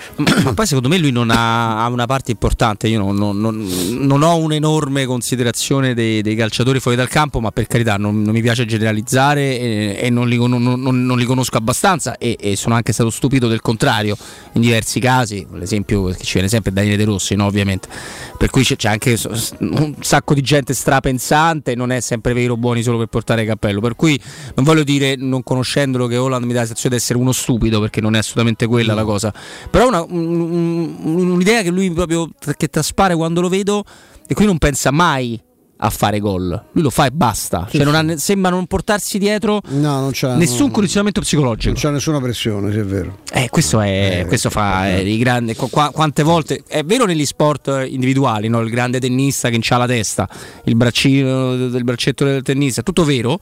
Ma poi secondo me lui non ha, ha una parte importante, io non, non- non- non ho un'enorme considerazione dei, dei calciatori fuori dal campo, ma per carità non, non mi piace generalizzare e, e non, li, non- non- non li conosco abbastanza e, e sono anche stato stupito del contrario in diversi casi, l'esempio che ci viene sempre Daniele De Rossi, no, ovviamente, per cui c'è, c'è anche un sacco di gente strapensante, non è sempre vero buoni solo per portare il cappello, per cui non voglio dire non conoscendolo che Holland mi dà la sensazione di essere uno stupido perché non è assolutamente quella la cosa, però una- un- un- un'idea che lui proprio che traspare quando lo vedo e qui non pensa mai a fare gol, lui lo fa e basta, Sì, cioè non ha sembra non portarsi dietro No, non nessun no, condizionamento psicologico. non c'ha nessuna pressione, sì, è vero. Eh, questo è, questo fa eh, i grandi. qu- qua- quante volte è vero negli sport individuali, no? il grande tennista che ha la testa, il braccino del braccetto del tennista, tutto vero,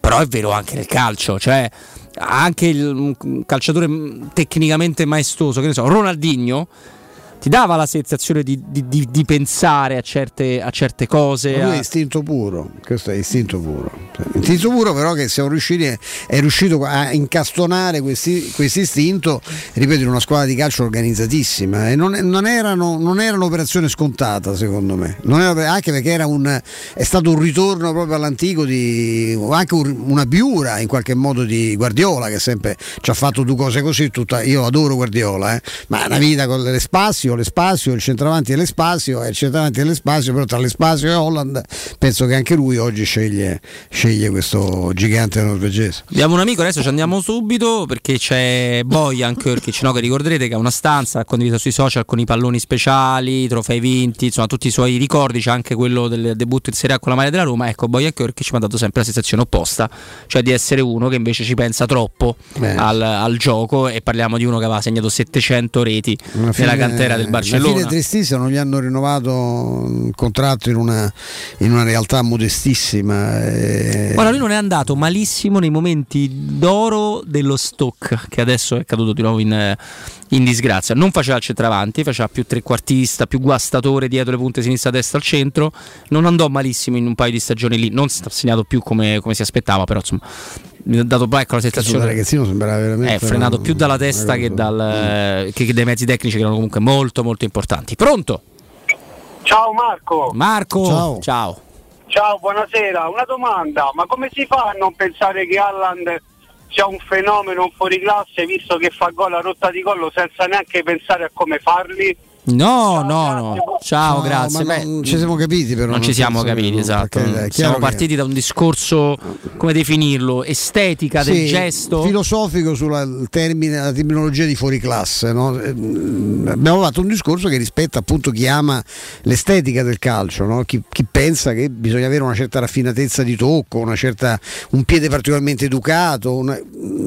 però è vero anche nel calcio, cioè anche il un calciatore tecnicamente maestoso, che ne so, Ronaldinho ti dava la sensazione di, di- di- di pensare a certe, a certe cose. Ma lui è a- istinto puro, questo è istinto puro. Istinto puro però che siamo riusciti, è riuscito a incastonare questi, questo istinto, ripeto, in una squadra di calcio organizzatissima. E non, non erano, non era un'operazione scontata secondo me, era- anche perché era un, è stato un ritorno proprio all'antico di anche un- una piura in qualche modo di Guardiola che sempre ci ha fatto due cose così, tutta, io adoro Guardiola, eh, ma una vita con l'Espasio, l'Espasio, il centravanti e l'Espasio, e il centravanti e l'Espasio, però tra l'Espasio e Holland penso che anche lui oggi sceglie, sceglie questo gigante norvegese. Abbiamo un amico, adesso ci andiamo subito perché c'è Bojan Kirkic, no, che ricorderete che ha una stanza, ha condiviso sui social con i palloni speciali, i trofei vinti, insomma tutti i suoi ricordi, c'è anche quello del debutto in Serie A con la maglia della Roma. Ecco, Bojan Kirkic mi ha dato sempre la sensazione opposta, cioè di essere uno che invece ci pensa troppo al, al gioco e parliamo di uno che aveva segnato 700 reti nella cantera del Alla Barcellona. fine tristissimo, non gli hanno rinnovato il contratto in una, in una realtà modestissima. eh. Guarda, lui non è andato malissimo nei momenti d'oro dello stock, che adesso è caduto di nuovo in, eh, in disgrazia. Non faceva il centravanti, faceva più trequartista, più guastatore dietro le punte sinistra, destra, al centro. Non andò malissimo in un paio di stagioni lì, non si è segnato più come, come si aspettava, però insomma. Mi ha dato ecco la sensazione. ragazzino sembrava veramente. È frenato una- più dalla testa che, dal, eh, che- che dai mezzi tecnici che erano comunque molto molto importanti. Pronto? Ciao Marco. Marco, Ciao. ciao. Ciao, buonasera. Una domanda, ma come si fa a non pensare che Alland sia un fenomeno un fuori classe visto che fa gol a rotta di collo senza neanche pensare a come farli? No, no, no. Ciao, No, grazie. Beh, non ci siamo capiti però. non ci siamo che capiti, esatto. perché chiaro Siamo che- partiti da un discorso, come definirlo, estetica del Sì, gesto. filosofico sulla termine, la terminologia di fuori classe. no? Eh, mm, Abbiamo fatto un discorso che rispetta appunto chi ama l'estetica del calcio, no? chi, chi pensa che bisogna avere una certa raffinatezza di tocco, una certa, un piede particolarmente educato. Una,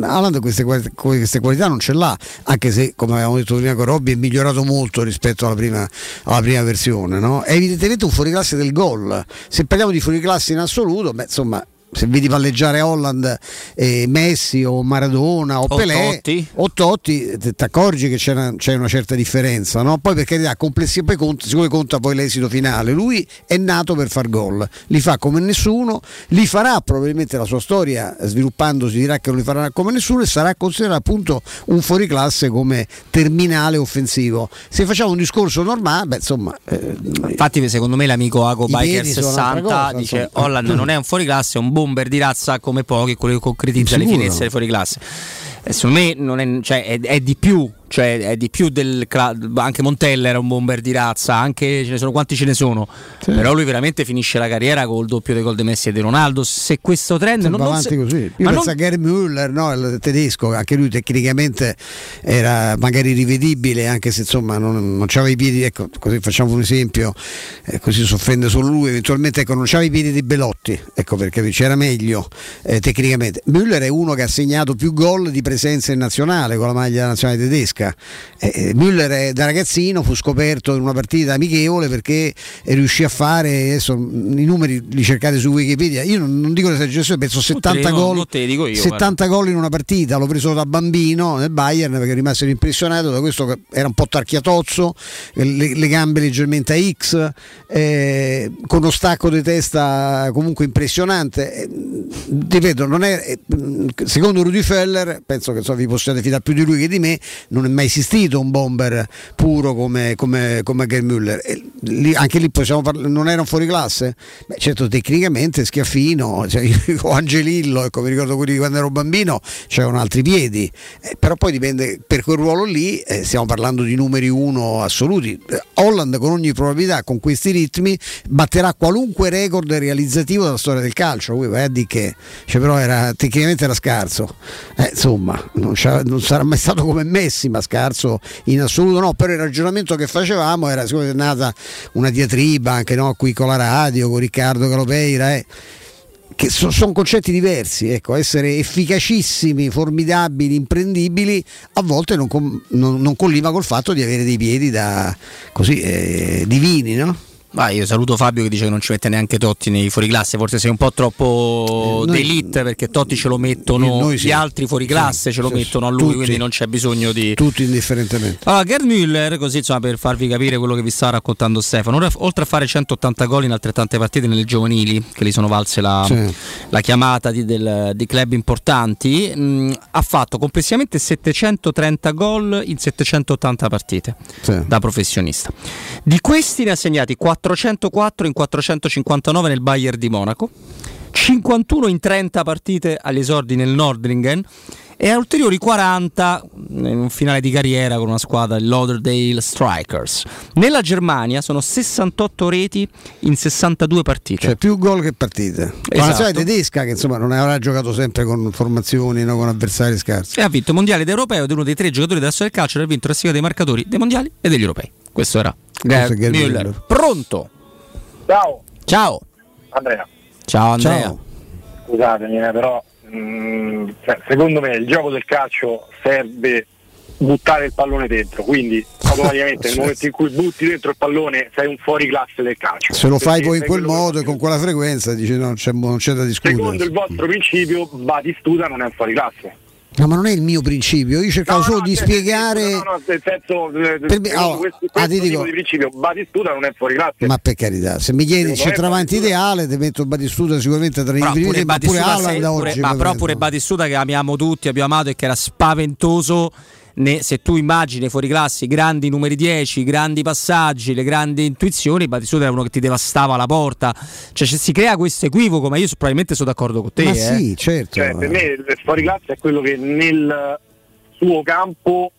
Haaland queste, quali- queste qualità non ce l'ha, anche se come avevamo detto prima con Robby è migliorato molto rispetto rispetto alla prima, alla prima versione. No? È evidentemente un fuoriclasse del gol. Se parliamo di fuoriclasse in assoluto, beh, insomma, se vedi palleggiare Holland, eh, Messi o Maradona o, O Pelé Totti. o Totti, ti accorgi che c'è una, c'è una certa differenza. No? Poi per carità, complessi- poi conta, siccome conta poi l'esito finale, lui è nato per far gol, li fa come nessuno, li farà probabilmente la sua storia sviluppandosi, dirà che non li farà come nessuno e sarà considerato appunto un fuoriclasse come terminale offensivo. Se facciamo un discorso normale, beh, insomma, eh, Infatti, secondo me, l'amico Ago Biker piedi sono un'altra 60 cosa, dice. Holland non è un fuoriclasse, è un bomber di razza come pochi, quello che concretizza le finezze del fuoriclasse. E secondo me non è, cioè, è- è di più. Cioè, è di più del anche Montella era un bomber di razza, anche ce ne sono quanti ce ne sono. Però lui veramente finisce la carriera col doppio dei gol di Messi e di Ronaldo. Se questo trend va non, non se- così. Io penso non- a Gary Müller, no, il tedesco, anche lui tecnicamente era magari rivedibile, anche se insomma non, non c'aveva i piedi, ecco, così facciamo un esempio, eh, così si offende solo lui, eventualmente ecco, non c'aveva i piedi di Belotti, ecco perché c'era meglio eh, tecnicamente. Müller è uno che ha segnato più gol di presenza in nazionale con la maglia nazionale tedesca. Eh, eh, Müller è- da ragazzino fu scoperto in una partita amichevole perché riuscì a fare, adesso i numeri li cercate su Wikipedia, io non, non dico l'esagerazione, penso 70 te- gol, io, 70 gol in una partita, l'ho preso da bambino nel Bayern perché rimase impressionato da questo che era un po' tarchiatozzo, eh, le, le gambe leggermente a X, eh, con uno stacco di testa comunque impressionante. Eh, ripeto, non è, eh, secondo Rudy Feller, penso che insomma, vi possiate fidare più di lui che di me, non è mai esistito un bomber puro come, come, come Müller. Lì- anche lì possiamo parla- non era un fuoriclasse? Beh, certo, tecnicamente schiaffino, cioè, io, Angelillo, ecco, mi ricordo quelli di quando ero bambino, c'erano altri piedi, Eh, però poi dipende, per quel ruolo lì eh, stiamo parlando di numeri uno assoluti. Eh, Holland con ogni probabilità, con questi ritmi, batterà qualunque record realizzativo della storia del calcio, Poi vai dire che cioè, però era, tecnicamente era scarso, Eh, insomma, non, non sarà mai stato come Messi, ma scarso in assoluto no, però il ragionamento che facevamo era, siccome è nata una diatriba anche no, qui con la radio, con Riccardo Calopeira, eh, che so- sono concetti diversi, ecco, essere efficacissimi, formidabili, imprendibili, a volte non, com- non- non colliva col fatto di avere dei piedi da così eh, divini, no? Vai, io saluto Fabio che dice che non ci mette neanche Totti nei fuoriclasse, forse sei un po' troppo Eh, d'elite perché Totti ce lo mettono, Noi sì. gli altri fuoriclasse Sì, ce lo sì, mettono a lui, tutti. quindi non c'è bisogno di... Tutti indifferentemente. Allora, Gerd Müller, così insomma per farvi capire quello che vi sta raccontando Stefano, oltre a fare 180 gol in altrettante partite nelle giovanili, che gli sono valse la, la chiamata di, del- di club importanti, mh, ha fatto complessivamente 730 gol in 780 partite da professionista. Di questi ne ha segnati 404 in 459 nel Bayern di Monaco, 51 in 30 partite agli esordi nel Nordringen e ulteriori 40 in un finale di carriera con una squadra, il Lauderdale Strikers. Nella Germania sono 68 reti in 62 partite. Cioè più gol che partite. Con la Esatto. nazionale tedesca che insomma non avrà giocato sempre con formazioni, no, con avversari scarsi. e ha vinto i mondiali ed europeo ed è uno dei tre giocatori della storia del calcio ad aver vinto la sfida dei marcatori dei mondiali e degli europei. Questo era Gerd Gerd Müller. Müller. Pronto? Ciao, Ciao. Andrea. Ciao Andrea. Ciao. Scusatemi, eh, però mm, cioè, secondo me il gioco del calcio serve buttare il pallone dentro, quindi automaticamente nel momento in cui butti dentro il pallone sei un fuori classe del calcio. Se lo fai Perché poi in quel modo e con quella frequenza dici no, non c'è, non c'è da Secondo discutere. il vostro principio Batistuta non è un fuori classe. No, ma non è il mio principio, io cercavo solo di cioè, spiegare. No, no, nel senso, Per me- secondo allora, questo, ah, questo ti dico- di principio Batistuta non è fuori classe. Ma per carità, se mi chiedi me centravanti ideale, ti metto Batistuta sicuramente tra i primi, ma pure sei- pure- oggi. ma però pure Batistuta che amiamo tutti, abbiamo amato e che era spaventoso. Ne- se tu immagini fuori classi, grandi numeri 10, grandi passaggi, le grandi intuizioni, Batistuta era uno che ti devastava la porta. Cioè ci si crea questo equivoco, ma io so- probabilmente sono d'accordo con te. Ma eh. sì, certo. Cioè, per me il fuori classe è quello che nel suo campo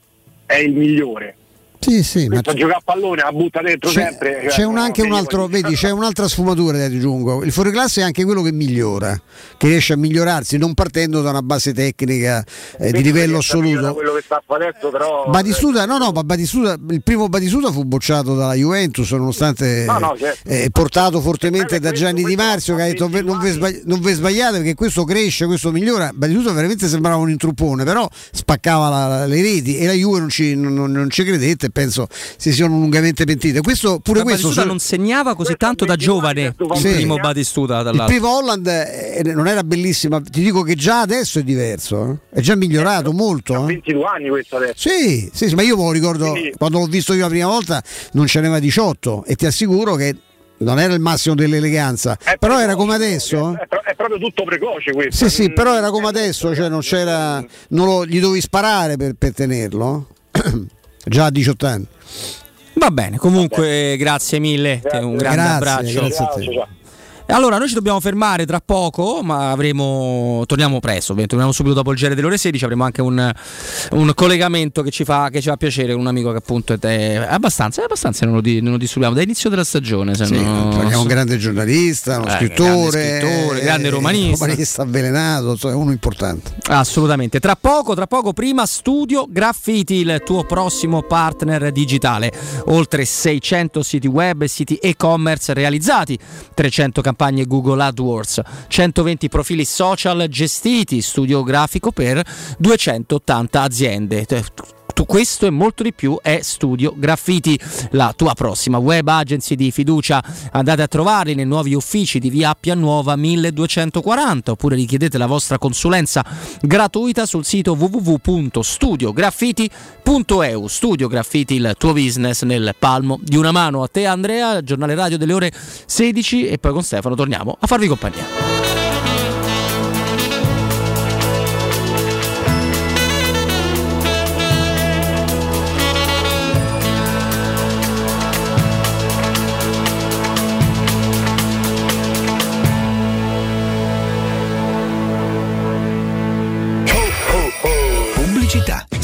è il migliore. Sì, sì, ma Questo gioca a pallone, la butta dentro c'è, sempre. c'è un- anche un altro, vedi, c'è un'altra sfumatura ti aggiungo. Il fuoriclasse è anche quello che migliora, che riesce a migliorarsi, non partendo da una base tecnica eh, di livello assoluto. quello che sta adesso, però. Batistuta, no, no, ma Batistuta, il primo Batistuta fu bocciato dalla Juventus, nonostante No, no, certo. eh, portato fortemente da Gianni Di Marzio che ha detto "Ve- non vi sbagli- non vi sbagliate perché questo cresce, questo migliora. Batistuta veramente sembrava un intruppone, però spaccava la- le reti e la Juve non ci, non- non ci credette, e penso si siano lungamente pentite. Questo, pure Ma questo Batistuta non segnava così tanto da giovane il Sì. primo Batistuta il dall'altro. primo Holland eh, non era bellissimo, ti dico che già adesso è diverso, eh. è già migliorato molto. eh. 22 anni questo adesso. Sì, sì, sì, ma io me lo ricordo quando l'ho visto io la prima volta non ce n'aveva 18 e ti assicuro che non era il massimo dell'eleganza, però era come adesso. eh. È, è proprio tutto precoce questo. Sì, sì, però era come adesso, cioè non c'era. Non lo, gli dovevi sparare per, per tenerlo. Già a 18 anni. Va bene, comunque grazie mille, te- un grande Grazie, abbraccio. grazie a te. E Allora, noi ci dobbiamo fermare tra poco, ma avremo. Torniamo presto, torniamo subito dopo il GR delle ore 16. Avremo anche un, un collegamento che ci, fa, che ci fa piacere un amico che appunto è abbastanza, è abbastanza non lo, di- non lo disturbiamo da inizio della stagione. Se Sì, no- parliamo un grande giornalista, uno Eh, scrittore, grande scrittore, grande eh, romanista. romanista avvelenato, è uno importante. Assolutamente. Tra poco, tra poco, prima Studio Graffiti, il tuo prossimo partner digitale. Oltre 600 siti web e siti e-commerce realizzati, 300 campagne Google AdWords, 120 profili social gestiti, studio grafico per 280 aziende. Tutto questo e molto di più è Studio Graffiti, la tua prossima web agency di fiducia. Andate a trovarli nei nuovi uffici di via Appia Nuova 1240 oppure richiedete la vostra consulenza gratuita sul sito www.studiograffiti.eu. Studio Graffiti, il tuo business nel palmo di una mano. A te Andrea, giornale radio delle ore 16 e poi con Stefano torniamo a farvi compagnia.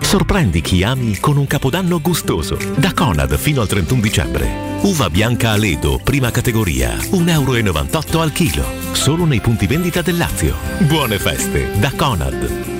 Sorprendi chi ami con un capodanno gustoso. Da Conad fino al 31 dicembre. Uva bianca a Ledo, prima categoria, 1,98 euro al chilo. Solo nei punti vendita del Lazio. Buone feste da Conad.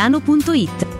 centromedicotiziano.it.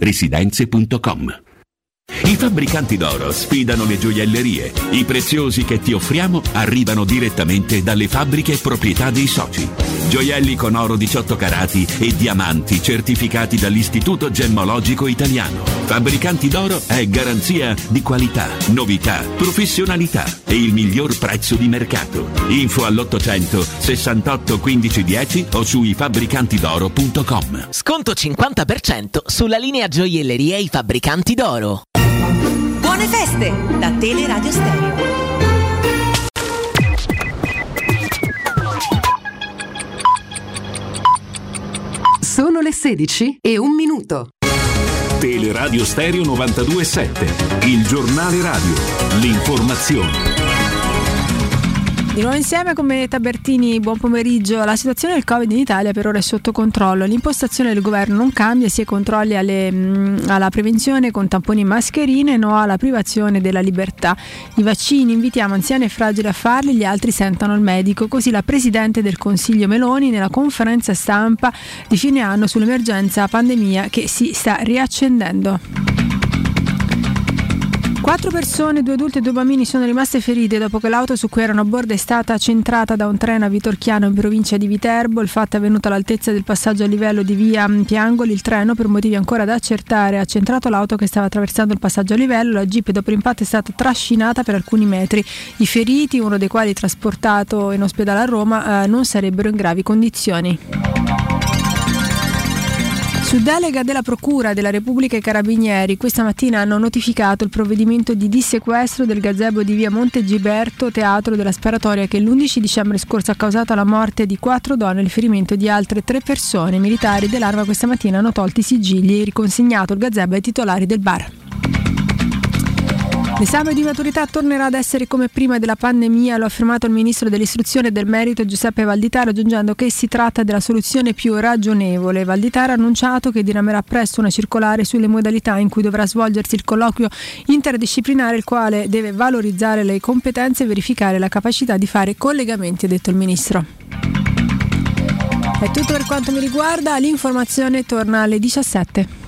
residenze.com. I fabbricanti d'oro sfidano le gioiellerie. I preziosi che ti offriamo arrivano direttamente dalle fabbriche proprietà dei soci. Gioielli con oro 18 carati e diamanti certificati dall'Istituto Gemmologico Italiano. Fabbricanti d'oro è garanzia di qualità, novità, professionalità e il miglior prezzo di mercato. Info all'800 68 15 10 o su ifabbricantidoro.com. Sconto 50% sulla linea gioielleria I Fabbricanti d'Oro. Buone feste da Teleradio Stereo. Sono le 16 e un minuto. Teleradio Stereo 927, il giornale radio, l'informazione. Di nuovo insieme con Benetta Bertini, buon pomeriggio. La situazione del Covid in Italia per ora è sotto controllo. L'impostazione del governo non cambia, sia controlli alle, alla prevenzione con tamponi e mascherine, no alla privazione della libertà. I vaccini invitiamo anziani e fragili a farli, gli altri sentano il medico. Così la Presidente del Consiglio Meloni nella conferenza stampa di fine anno sull'emergenza pandemia che si sta riaccendendo. Quattro persone, due adulti e due bambini sono rimaste ferite dopo che l'auto su cui erano a bordo è stata centrata da un treno a Vitorchiano in provincia di Viterbo. Il fatto è avvenuto all'altezza del passaggio a livello di via Piangoli. Il treno, per motivi ancora da accertare, ha centrato l'auto che stava attraversando il passaggio a livello. La jeep dopo l'impatto è stata trascinata per alcuni metri. I feriti, uno dei quali trasportato in ospedale a Roma, eh, non sarebbero in gravi condizioni. Su delega della Procura della Repubblica e Carabinieri, questa mattina hanno notificato il provvedimento di dissequestro del gazebo di via Monte Giberto, teatro della sparatoria che l'11 dicembre scorso ha causato la morte di quattro donne e il ferimento di altre tre persone. I militari dell'arma questa mattina hanno tolto i sigilli e riconsegnato il gazebo ai titolari del bar. L'esame di maturità tornerà ad essere come prima della pandemia, lo ha affermato il ministro dell'istruzione e del merito Giuseppe Valditara, aggiungendo che si tratta della soluzione più ragionevole. Valditara ha annunciato che diramerà presto una circolare sulle modalità in cui dovrà svolgersi il colloquio interdisciplinare, il quale deve valorizzare le competenze e verificare la capacità di fare collegamenti, ha detto il ministro. È tutto per quanto mi riguarda, l'informazione torna alle 17.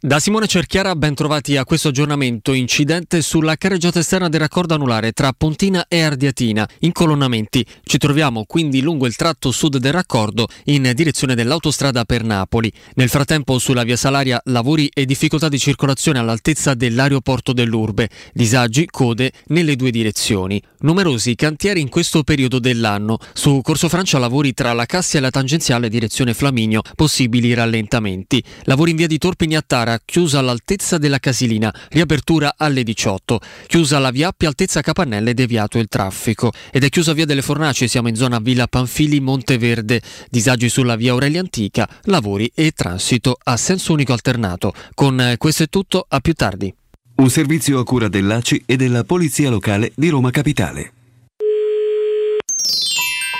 Da Simone Cerchiara ben trovati a questo aggiornamento. Incidente sulla carreggiata esterna del raccordo anulare tra Pontina e Ardiatina. Incolonnamenti. Ci troviamo quindi lungo il tratto sud del raccordo in direzione dell'autostrada per Napoli. Nel frattempo sulla via Salaria lavori e difficoltà di circolazione all'altezza dell'aeroporto dell'Urbe. Disagi, code nelle due direzioni. Numerosi cantieri in questo periodo dell'anno. Su Corso Francia lavori tra la Cassia e la tangenziale direzione Flaminio. Possibili rallentamenti. Lavori in via di Torpini a Tara chiusa all'altezza della Casilina, riapertura alle 18. Chiusa la via Appia altezza Capannelle, deviato il traffico. Ed è chiusa via delle Fornaci, siamo in zona Villa Panfili Monteverde. Disagi sulla via Aurelia Antica, lavori e transito a senso unico alternato. Con questo è tutto, a più tardi. Un servizio a cura dell'ACI e della Polizia Locale di Roma Capitale.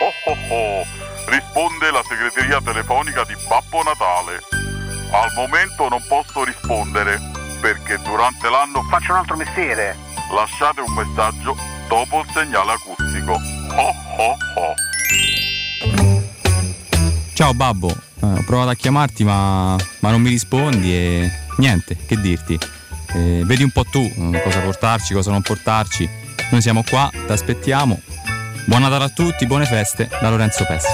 Oh oh oh, risponde la segreteria telefonica di Babbo Natale. Al momento non posso rispondere perché durante l'anno faccio un altro mestiere. Lasciate un messaggio dopo il segnale acustico. Oh oh oh. Ciao babbo, Eh, ho provato a chiamarti ma, ma non mi rispondi e niente, che dirti. eh, vedi un po' tu eh, cosa portarci, cosa non portarci. Noi siamo qua, ti aspettiamo. Buon Natale a tutti, buone feste da Lorenzo Pessi.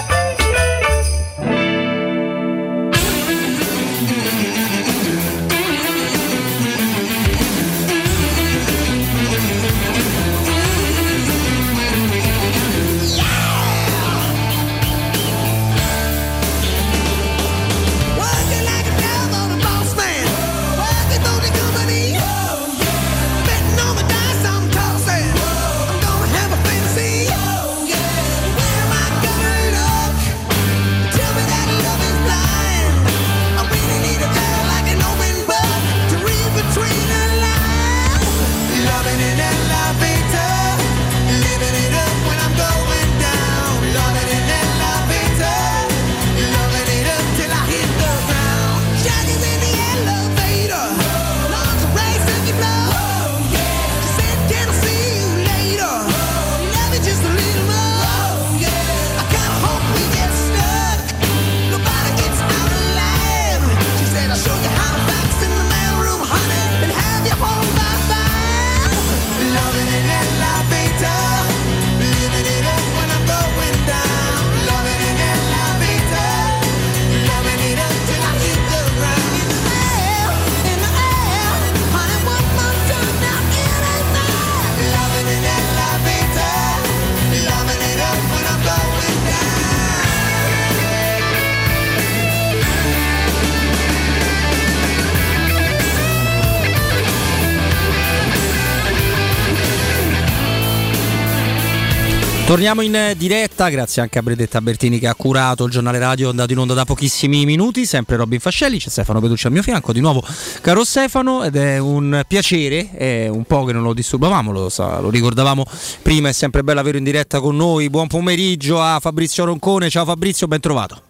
Torniamo in diretta, grazie anche a Bredetta Bertini che ha curato il giornale radio andato in onda da pochissimi minuti, sempre Robin Fascelli, c'è Stefano Peducci al mio fianco, di nuovo caro Stefano ed è un piacere, è un po' che non lo disturbavamo, lo, sa- lo ricordavamo prima, è sempre bello averlo in diretta con noi, buon pomeriggio a Fabrizio Roncone, ciao Fabrizio, ben trovato.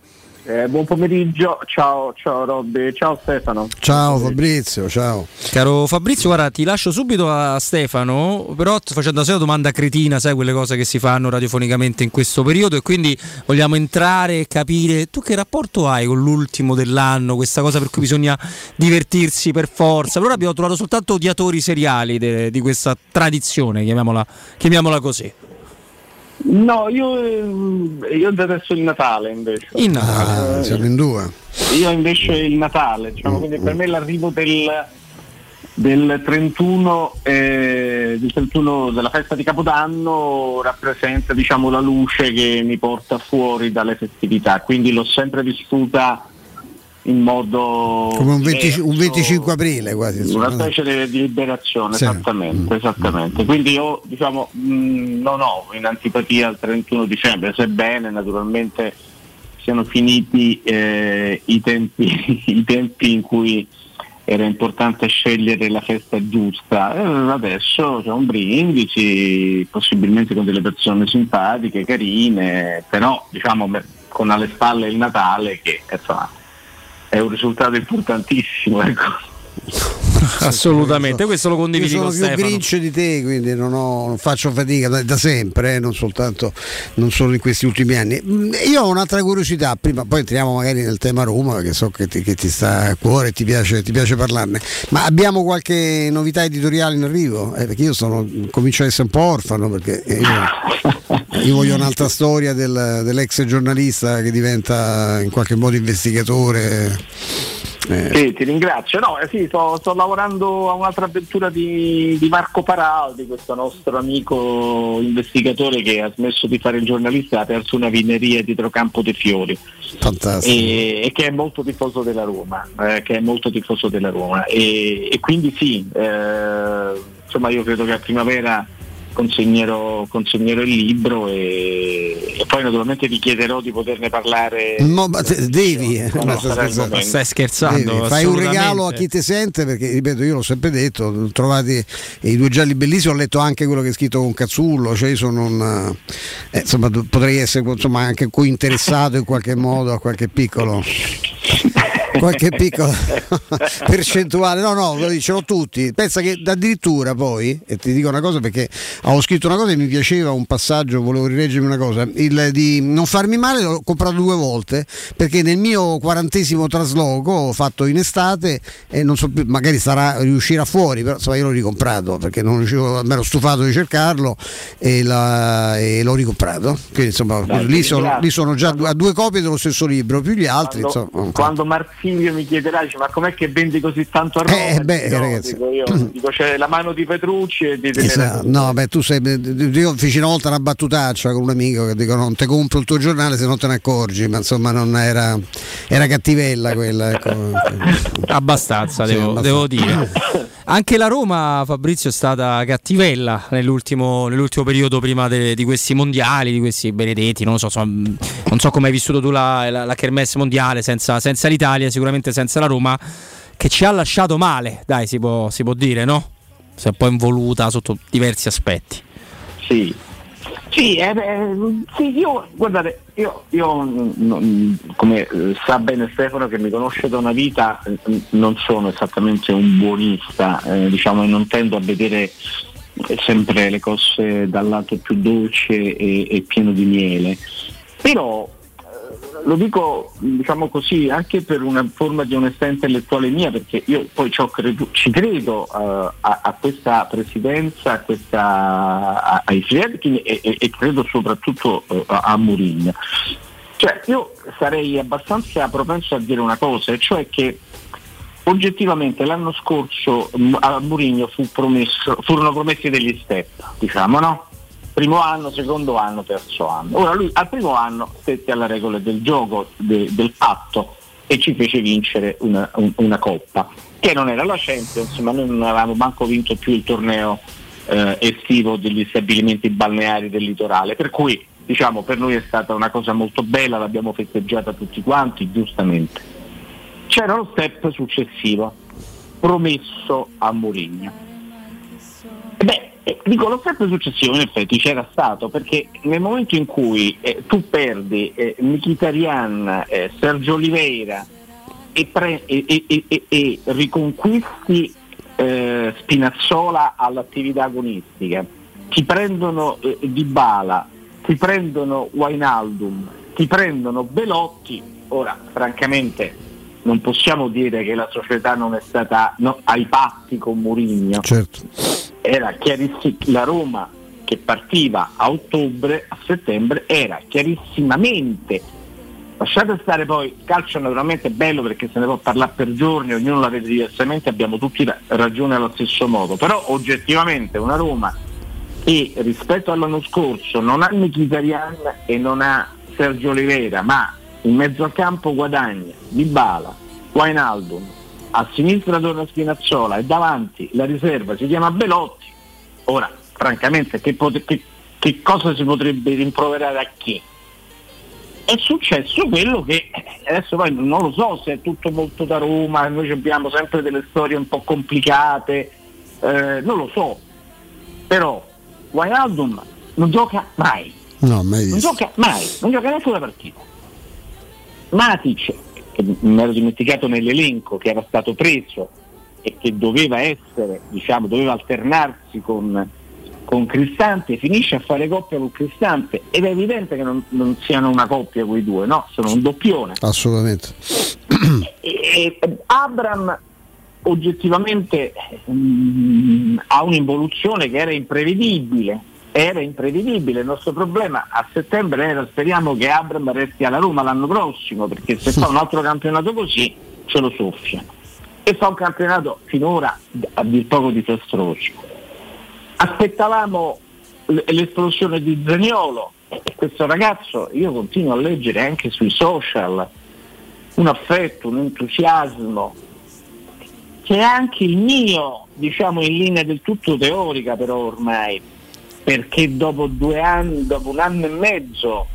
Eh, buon pomeriggio, ciao, ciao Robby, ciao Stefano. Ciao Fabrizio, ciao. Caro Fabrizio, guarda, ti lascio subito a Stefano, però facendo la solita domanda cretina, sai quelle cose che si fanno radiofonicamente in questo periodo e quindi vogliamo entrare e capire tu che rapporto hai con l'ultimo dell'anno, questa cosa per cui bisogna divertirsi per forza. Allora abbiamo trovato soltanto odiatori seriali de- di questa tradizione, chiamiamola, chiamiamola così. No, io, eh, io detesto il Natale invece. Il Natale. Ah, siamo in due. Io invece il Natale, diciamo, quindi per me l'arrivo del, del 31, eh, del 31 della festa di Capodanno rappresenta diciamo, la luce che mi porta fuori dalle festività, quindi l'ho sempre vissuta in modo Come un, 20 diverso, un 25 aprile quasi. insomma. una specie di, di liberazione, Sì. esattamente, esattamente. Quindi io diciamo mh, non ho in antipatia al 31 dicembre, sebbene naturalmente siano finiti eh, i, tempi, i tempi in cui era importante scegliere la festa giusta. Eh, adesso c'è un brindisi, possibilmente con delle persone simpatiche, carine, però diciamo con alle spalle il Natale che insomma è un risultato importantissimo. Ecco. Assolutamente, questo lo condividi Io sono con più grinch di te, quindi non, ho- non faccio fatica da, da sempre, eh, non soltanto non solo in questi ultimi anni. Mm, Io ho un'altra curiosità, prima poi entriamo magari nel tema Roma, perché so che ti, che ti sta a cuore e ti piace, ti piace parlarne. Ma abbiamo qualche novità editoriale in arrivo? Eh, perché io sono, comincio a essere un po' orfano, perché io, io voglio un'altra storia del- dell'ex giornalista che diventa in qualche modo investigatore. Eh, Sì, ti ringrazio. No, eh sì, sto, sto lavorando a un'altra avventura di, di Marco Paraldi, questo nostro amico investigatore che ha smesso di fare il giornalista ha aperto una vineria dietro Campo dei Fiori. Fantastico. E, e che è molto tifoso della Roma, eh, che è molto tifoso della Roma. E, e quindi sì, eh, insomma io credo che a primavera consegnerò, consegnerò il libro e, e poi naturalmente vi chiederò di poterne parlare. No, ma te- devi, eh, il scherzando. Stai scherzando? Devi, fai un regalo a chi ti sente perché ripeto io l'ho sempre detto trovate i due gialli bellissimi ho letto anche quello che è scritto con Cazzullo cioè io sono un eh, insomma potrei essere insomma, anche qui interessato in qualche modo a qualche piccolo qualche piccola percentuale. No, no, lo dicono tutti. Pensa che addirittura poi, e ti dico una cosa perché avevo scritto una cosa e mi piaceva un passaggio, volevo rileggermi una cosa, il di non farmi male l'ho comprato due volte perché nel mio quarantesimo trasloco fatto in estate e non so più, magari sarà riuscirà fuori, però insomma io l'ho ricomprato perché non riuscivo, mi ero stufato di cercarlo e, la- e l'ho ricomprato. Quindi insomma Dai, lì, sono, lì sono già a due copie dello stesso libro, più gli altri. Quando, insomma, quando Marsilio mi chiederà, dice, ma com'è che vendi così tanto a Roma? Eh, beh, Dico, ragazzi. dico io, dico, c'è la mano di Petrucci e di Esatto. No, beh, tu sei. Io feci una volta una battutaccia con un amico che dico non ti compro il tuo giornale se non te ne accorgi, ma insomma non era, era cattivella quella. Ecco. Abbastanza, Sì, devo, abbastanza. devo dire. Anche la Roma, Fabrizio, è stata cattivella nell'ultimo, nell'ultimo periodo prima de- di questi mondiali, di questi benedetti. Non so, insomma, non so come hai vissuto tu la, la, la Kermesse mondiale senza, senza l'Italia, sicuramente senza la Roma, che ci ha lasciato male, dai, si può, si può dire, no? Si è un po' involuta sotto diversi aspetti. Sì, Sì, eh, beh, sì, io, guardate, io, io, mm, non- come eh, sa bene Stefano che mi conosce da una vita, eh, non sono esattamente un buonista, eh, diciamo, e non tendo a vedere eh, sempre le cose dal lato più dolce e, e pieno di miele. Però lo dico diciamo così anche per una forma di onestà intellettuale mia perché io poi credu- ci credo eh, a, a questa presidenza, a questa, a- ai Friedkin e, e- e credo soprattutto eh, a, Mourinho. Cioè, io sarei abbastanza propenso a dire una cosa, e cioè che oggettivamente l'anno scorso m- a Mourinho fu promesso- furono promessi degli step, diciamo, no? Primo anno, secondo anno, terzo anno. Ora lui al primo anno stette alle regole del gioco, de- del patto e ci fece vincere una, un- una coppa, che non era la Champions, ma noi non avevamo manco vinto più il torneo eh, estivo degli stabilimenti balneari del litorale, per cui diciamo per noi è stata una cosa molto bella, l'abbiamo festeggiata tutti quanti, giustamente. C'era lo step successivo, promesso a Mourinho. E Beh, eh, dico lo step successivo in effetti c'era stato perché nel momento in cui eh, tu perdi eh, Mkhitaryan, eh, Sergio Oliveira e, pre- e- e- e- e- e riconquisti eh, Spinazzola all'attività agonistica, ti prendono eh, Dybala, ti prendono Wainaldum, ti prendono Belotti, ora francamente non possiamo dire che la società non è stata no, ai patti con Mourinho Certo. era chiarissimo la Roma che partiva a ottobre, a settembre, era chiarissimamente. Lasciate stare poi, il calcio naturalmente è bello perché se ne può parlare per giorni, ognuno la vede diversamente, abbiamo tutti ra- ragione allo stesso modo, però oggettivamente una Roma che rispetto all'anno scorso non ha Mkhitaryan e non ha Sergio Oliveira, ma in mezzo al campo guadagna Dybala, Wijnaldum, a sinistra torna Spinazzola e davanti la riserva si chiama Belotti. Ora, francamente, che, pot- che- che cosa si potrebbe rimproverare a chi? È successo quello che eh, adesso poi non lo so se è tutto molto da Roma, noi abbiamo sempre delle storie un po' complicate, eh, non lo so, però Wijnaldum non gioca mai, No, mai non gioca mai, non gioca neanche una partita. Matic, che mi ero dimenticato nell'elenco, che era stato preso e che doveva essere, diciamo, doveva alternarsi con, con Cristante, finisce a fare coppia con Cristante ed è evidente che non, non siano una coppia quei due, no? Sono un doppione. Assolutamente. E, e Abram oggettivamente mm, ha un'involuzione che era imprevedibile, era imprevedibile, il nostro problema a settembre era speriamo che Abram resti alla Roma l'anno prossimo, perché se fa un altro campionato così ce lo soffiano. E fa un campionato finora a dir poco disastroso. Aspettavamo l'esplosione di Zaniolo e questo ragazzo, io continuo a leggere anche sui social, un affetto, un entusiasmo, che è anche il mio, diciamo in linea del tutto teorica però ormai, perché dopo due anni, dopo un anno e mezzo,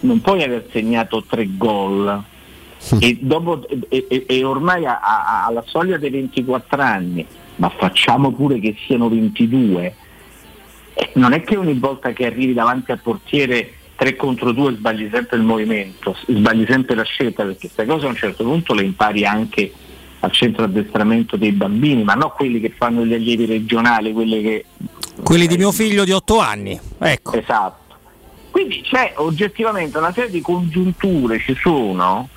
non puoi aver segnato tre gol. E, dopo, e, e- e ormai a- a- alla soglia dei 24 anni, ma facciamo pure che siano 22, eh, non è che ogni volta che arrivi davanti al portiere 3 contro 2 sbagli sempre il movimento, sbagli sempre la scelta, perché queste cose a un certo punto le impari anche al centro addestramento dei bambini, ma non quelli che fanno gli allievi regionali, quelli che... Quelli di mio figlio di 8 anni. Ecco. Esatto. Quindi c'è oggettivamente una serie di congiunture, ci sono,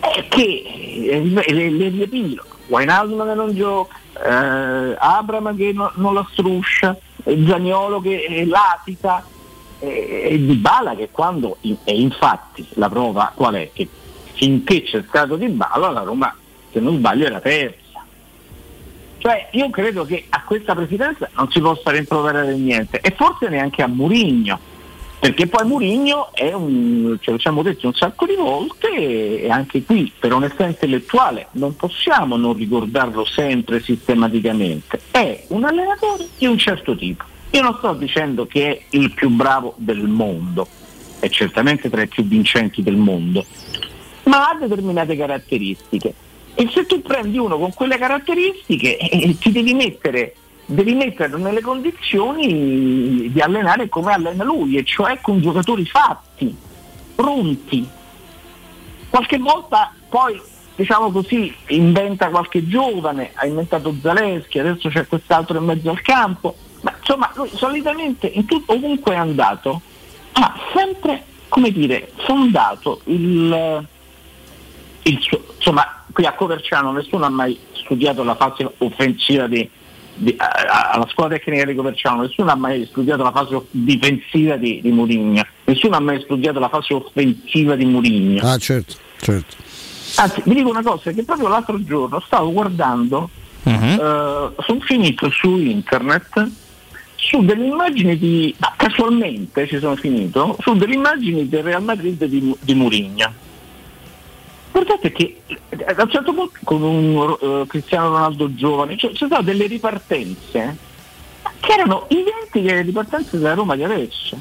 eh, che eh, le, le riepilo. Wijnaldum che non gioca, eh, Abram che no- non la struscia, eh, Zaniolo che eh, latita, eh, e Di Bala che quando, e infatti la prova qual è? Che finché c'è stato Di Bala la Roma, se non sbaglio, era terza. Cioè io credo che a questa presidenza non si possa rimproverare niente e forse neanche a Murigno, perché poi Murigno è un, ce lo siamo detto un sacco di volte e anche qui per onestà intellettuale non possiamo non ricordarlo sempre sistematicamente. È un allenatore di un certo tipo. Io non sto dicendo che è il più bravo del mondo, è certamente tra i più vincenti del mondo, ma ha determinate caratteristiche. E se tu prendi uno con quelle caratteristiche eh, ti devi mettere, devi metterlo nelle condizioni di allenare come allena lui, e cioè con giocatori fatti, pronti. Qualche volta poi, diciamo così, inventa qualche giovane, ha inventato Zaleschi, adesso c'è quest'altro in mezzo al campo, ma insomma lui solitamente in tutto, ovunque è andato ha sempre, come dire, fondato il, il suo, insomma, qui a Coverciano nessuno ha mai studiato la fase offensiva di, di- a- a- alla scuola tecnica di Coverciano, nessuno ha mai studiato la fase difensiva di, di Mourinho, nessuno ha mai studiato la fase offensiva di Mourinho. Ah, certo, certo. Anzi, vi dico una cosa, che proprio l'altro giorno stavo guardando, eh, sono finito su internet su delle immagini di, ma casualmente ci sono finito, su delle immagini del Real Madrid di, di Mourinho. Guardate che eh, a un certo punto con un eh, Cristiano Ronaldo giovane cioè, ci sono delle ripartenze che erano identiche alle ripartenze della Roma di adesso.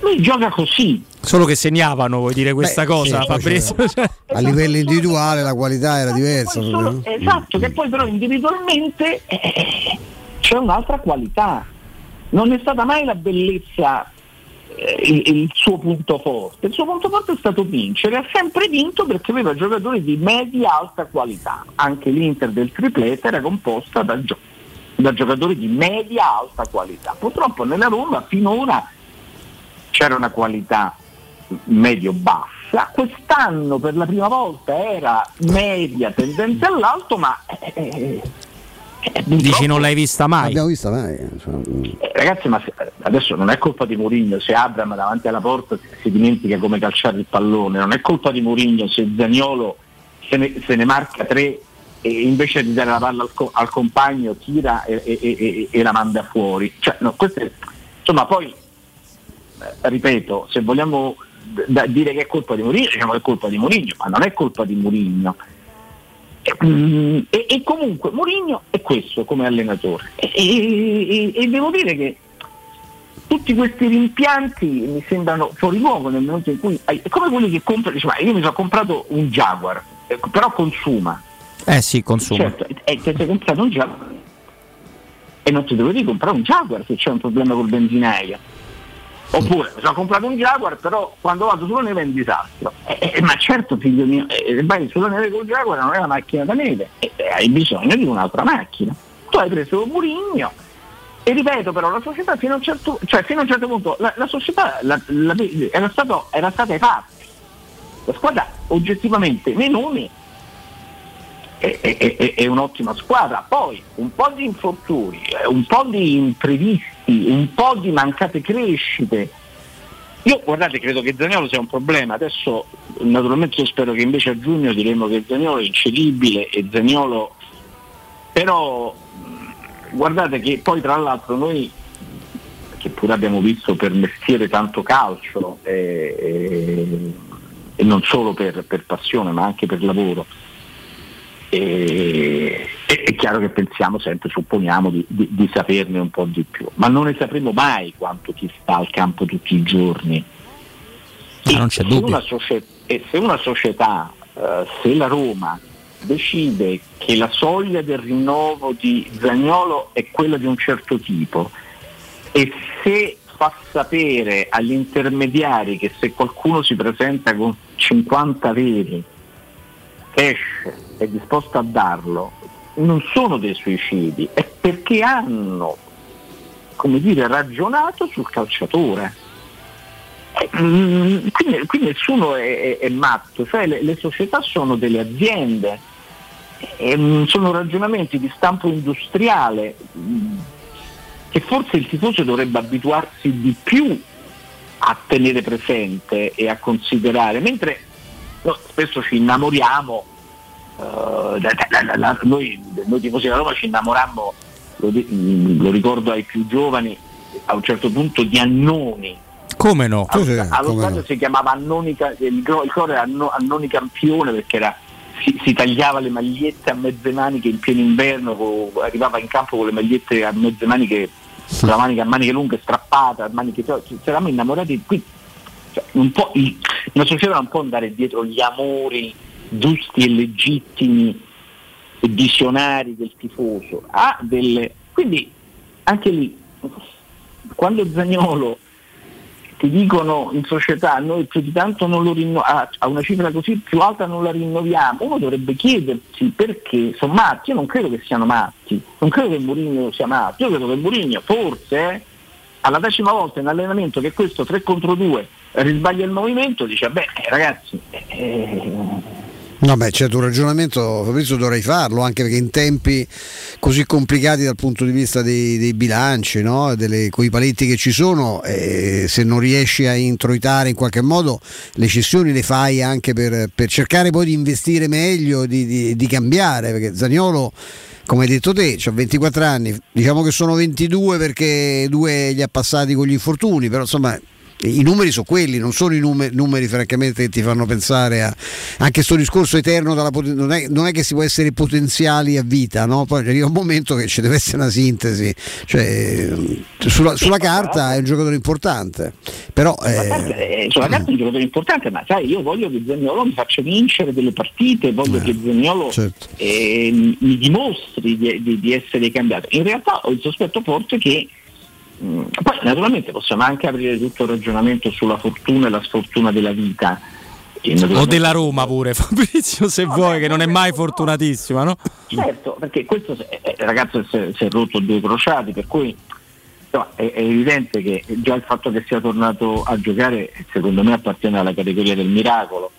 Lui gioca così, Solo che segnavano, vuoi dire questa cosa, sì, Fabrizio? Cioè, A livello individuale la qualità era diversa. Solo- esatto, che poi però individualmente eh, c'è un'altra qualità. Non è stata mai la bellezza eh, il, suo punto forte. Il suo punto forte è stato vincere, ha sempre vinto perché aveva giocatori di media-alta qualità. Anche l'Inter del triplete era composta da, gio- da giocatori di media-alta qualità. Purtroppo nella Roma finora c'era una qualità medio-bassa, quest'anno per la prima volta era media, tendenza all'alto, ma eh, eh, eh, Dici non l'hai vista mai? L'abbiamo vista mai. eh, ragazzi, ma se- adesso non è colpa di Mourinho se Abram davanti alla porta si, dimentica come calciare il pallone, non è colpa di Mourinho se Zagnolo se ne, se ne marca tre e invece di dare la palla al, co- al compagno tira e, e- e- e la manda fuori. Cioè, no, è- insomma, poi eh, ripeto, se vogliamo d- dire che è colpa di Mourinho, diciamo che è colpa di Mourinho, ma non è colpa di Mourinho. E, mm, e- e comunque Mourinho è questo come allenatore. E, e- devo dire che tutti questi rimpianti mi sembrano fuori luogo nel momento in cui è come quelli che comprano, dice, ma io mi sono comprato un Jaguar, eh, però consuma. Eh sì, consuma. Certo, e ti sei comprato un Jaguar e non ti dovevi comprare un Jaguar se c'è un problema col benzinaio. Oppure mi sono comprato un Jaguar, però quando vado sulla neve è un disastro. Eh, eh, ma certo, figlio mio, eh, vai sulla neve col Jaguar non è una macchina da neve, hai bisogno di un'altra macchina. Tu hai preso Murigno e ripeto però la società fino a un certo, cioè, a un certo punto la, la società la- la- era, stato, era stata ai fatti. La squadra oggettivamente nei nomi è, è- è- un'ottima squadra. Poi un po' di infortuni, eh, un po' di imprevisti, un po' di mancate crescite. Io guardate, credo che Zaniolo sia un problema. Adesso naturalmente io spero che invece a giugno diremo che Zaniolo è incedibile e Zaniolo però mh, guardate che poi tra l'altro noi che pure abbiamo visto per mestiere tanto calcio eh, eh, e non solo per, per passione ma anche per lavoro e- è, chiaro che pensiamo sempre, supponiamo di, di- di saperne un po' di più, ma non ne sapremo mai quanto ti sta al campo tutti i giorni. Ah, non c'è se dubbio. una socie- e se una società, eh, se la Roma decide che la soglia del rinnovo di Zagnolo è quella di un certo tipo e se fa sapere agli intermediari che se qualcuno si presenta con 50 veri, esce, è disposto a darlo, non sono dei suicidi, è perché hanno, come dire, ragionato sul calciatore. Mm, Qui, qui nessuno è, è- è matto, cioè le, le società sono delle aziende, e, mm, sono ragionamenti di stampo industriale mm, che forse il tifoso dovrebbe abituarsi di più a tenere presente e a considerare, mentre no, spesso ci innamoriamo, eh, da- da- da- da- noi, noi tifosi della Roma ci innamorammo, lo, lo ricordo ai più giovani, a un certo punto di Annoni, Come no? allo, allo stadio si chiamava Annoni, il, coro era Anno- Annoni Campione perché era- si, si tagliava le magliette a mezze maniche in pieno inverno, co- arrivava in campo con le magliette a mezze maniche, con la manica a maniche lunghe strappata, a maniche ci eravamo innamorati qui. Cioè, un po' il- una società non può andare dietro gli amori giusti e legittimi e visionari del tifoso, ha delle. Quindi anche lì, quando Zagnolo ti dicono in società noi più di tanto non lo rinno- a, una cifra così più alta non la rinnoviamo, uno dovrebbe chiedersi perché sono matti, io non credo che siano matti, non credo che Mourinho sia matto, io credo che Mourinho forse eh, alla decima volta in allenamento che questo 3 contro 2 risbaglia il movimento dice beh eh, ragazzi eh, No, beh, certo, un ragionamento, Fabrizio, dovrei farlo, anche perché in tempi così complicati dal punto di vista dei, dei bilanci, no? Delle, coi paletti che ci sono, eh, se non riesci a introitare in qualche modo le cessioni le fai anche per, per cercare poi di investire meglio, di, di- di cambiare, perché Zagnolo come hai detto te, ha 24 anni, diciamo che sono 22 perché due li ha passati con gli infortuni, però insomma i numeri sono quelli, non sono i numeri, numeri francamente che ti fanno pensare a anche questo discorso eterno dalla non, è, non è che si può essere potenziali a vita, no? poi arriva un momento che ci deve essere una sintesi, cioè, eh, sulla, sulla carta è un giocatore importante, però eh, eh, sulla carta è un giocatore importante ma sai io voglio che Zagnolo mi faccia vincere delle partite, voglio che Zagnolo certo. eh, mi dimostri di, di- di essere cambiato. In realtà ho il sospetto forte che poi naturalmente possiamo anche aprire tutto il ragionamento sulla fortuna e la sfortuna della vita. O della Roma pure, Fabrizio, se vuoi, che non è mai fortunatissima, no? Certo, perché questo eh, eh, ragazzo si è, si è rotto due crociati, per cui insomma, è, è evidente che già il fatto che sia tornato a giocare secondo me appartiene alla categoria del miracolo,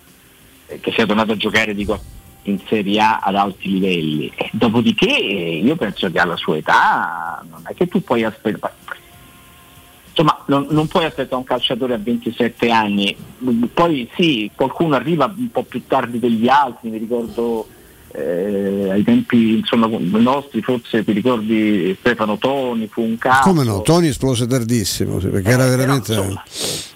eh, che sia tornato a giocare dico, in Serie A ad alti livelli. E dopodiché io penso che alla sua età non è che tu puoi aspettare. Insomma, non, non puoi aspettare un calciatore a 27 anni, poi sì, qualcuno arriva un po' più tardi degli altri, mi ricordo eh, ai tempi insomma, nostri, forse ti ricordi Stefano Toni, fu un caso. come no, Tony esplose tardissimo, sì, perché era veramente,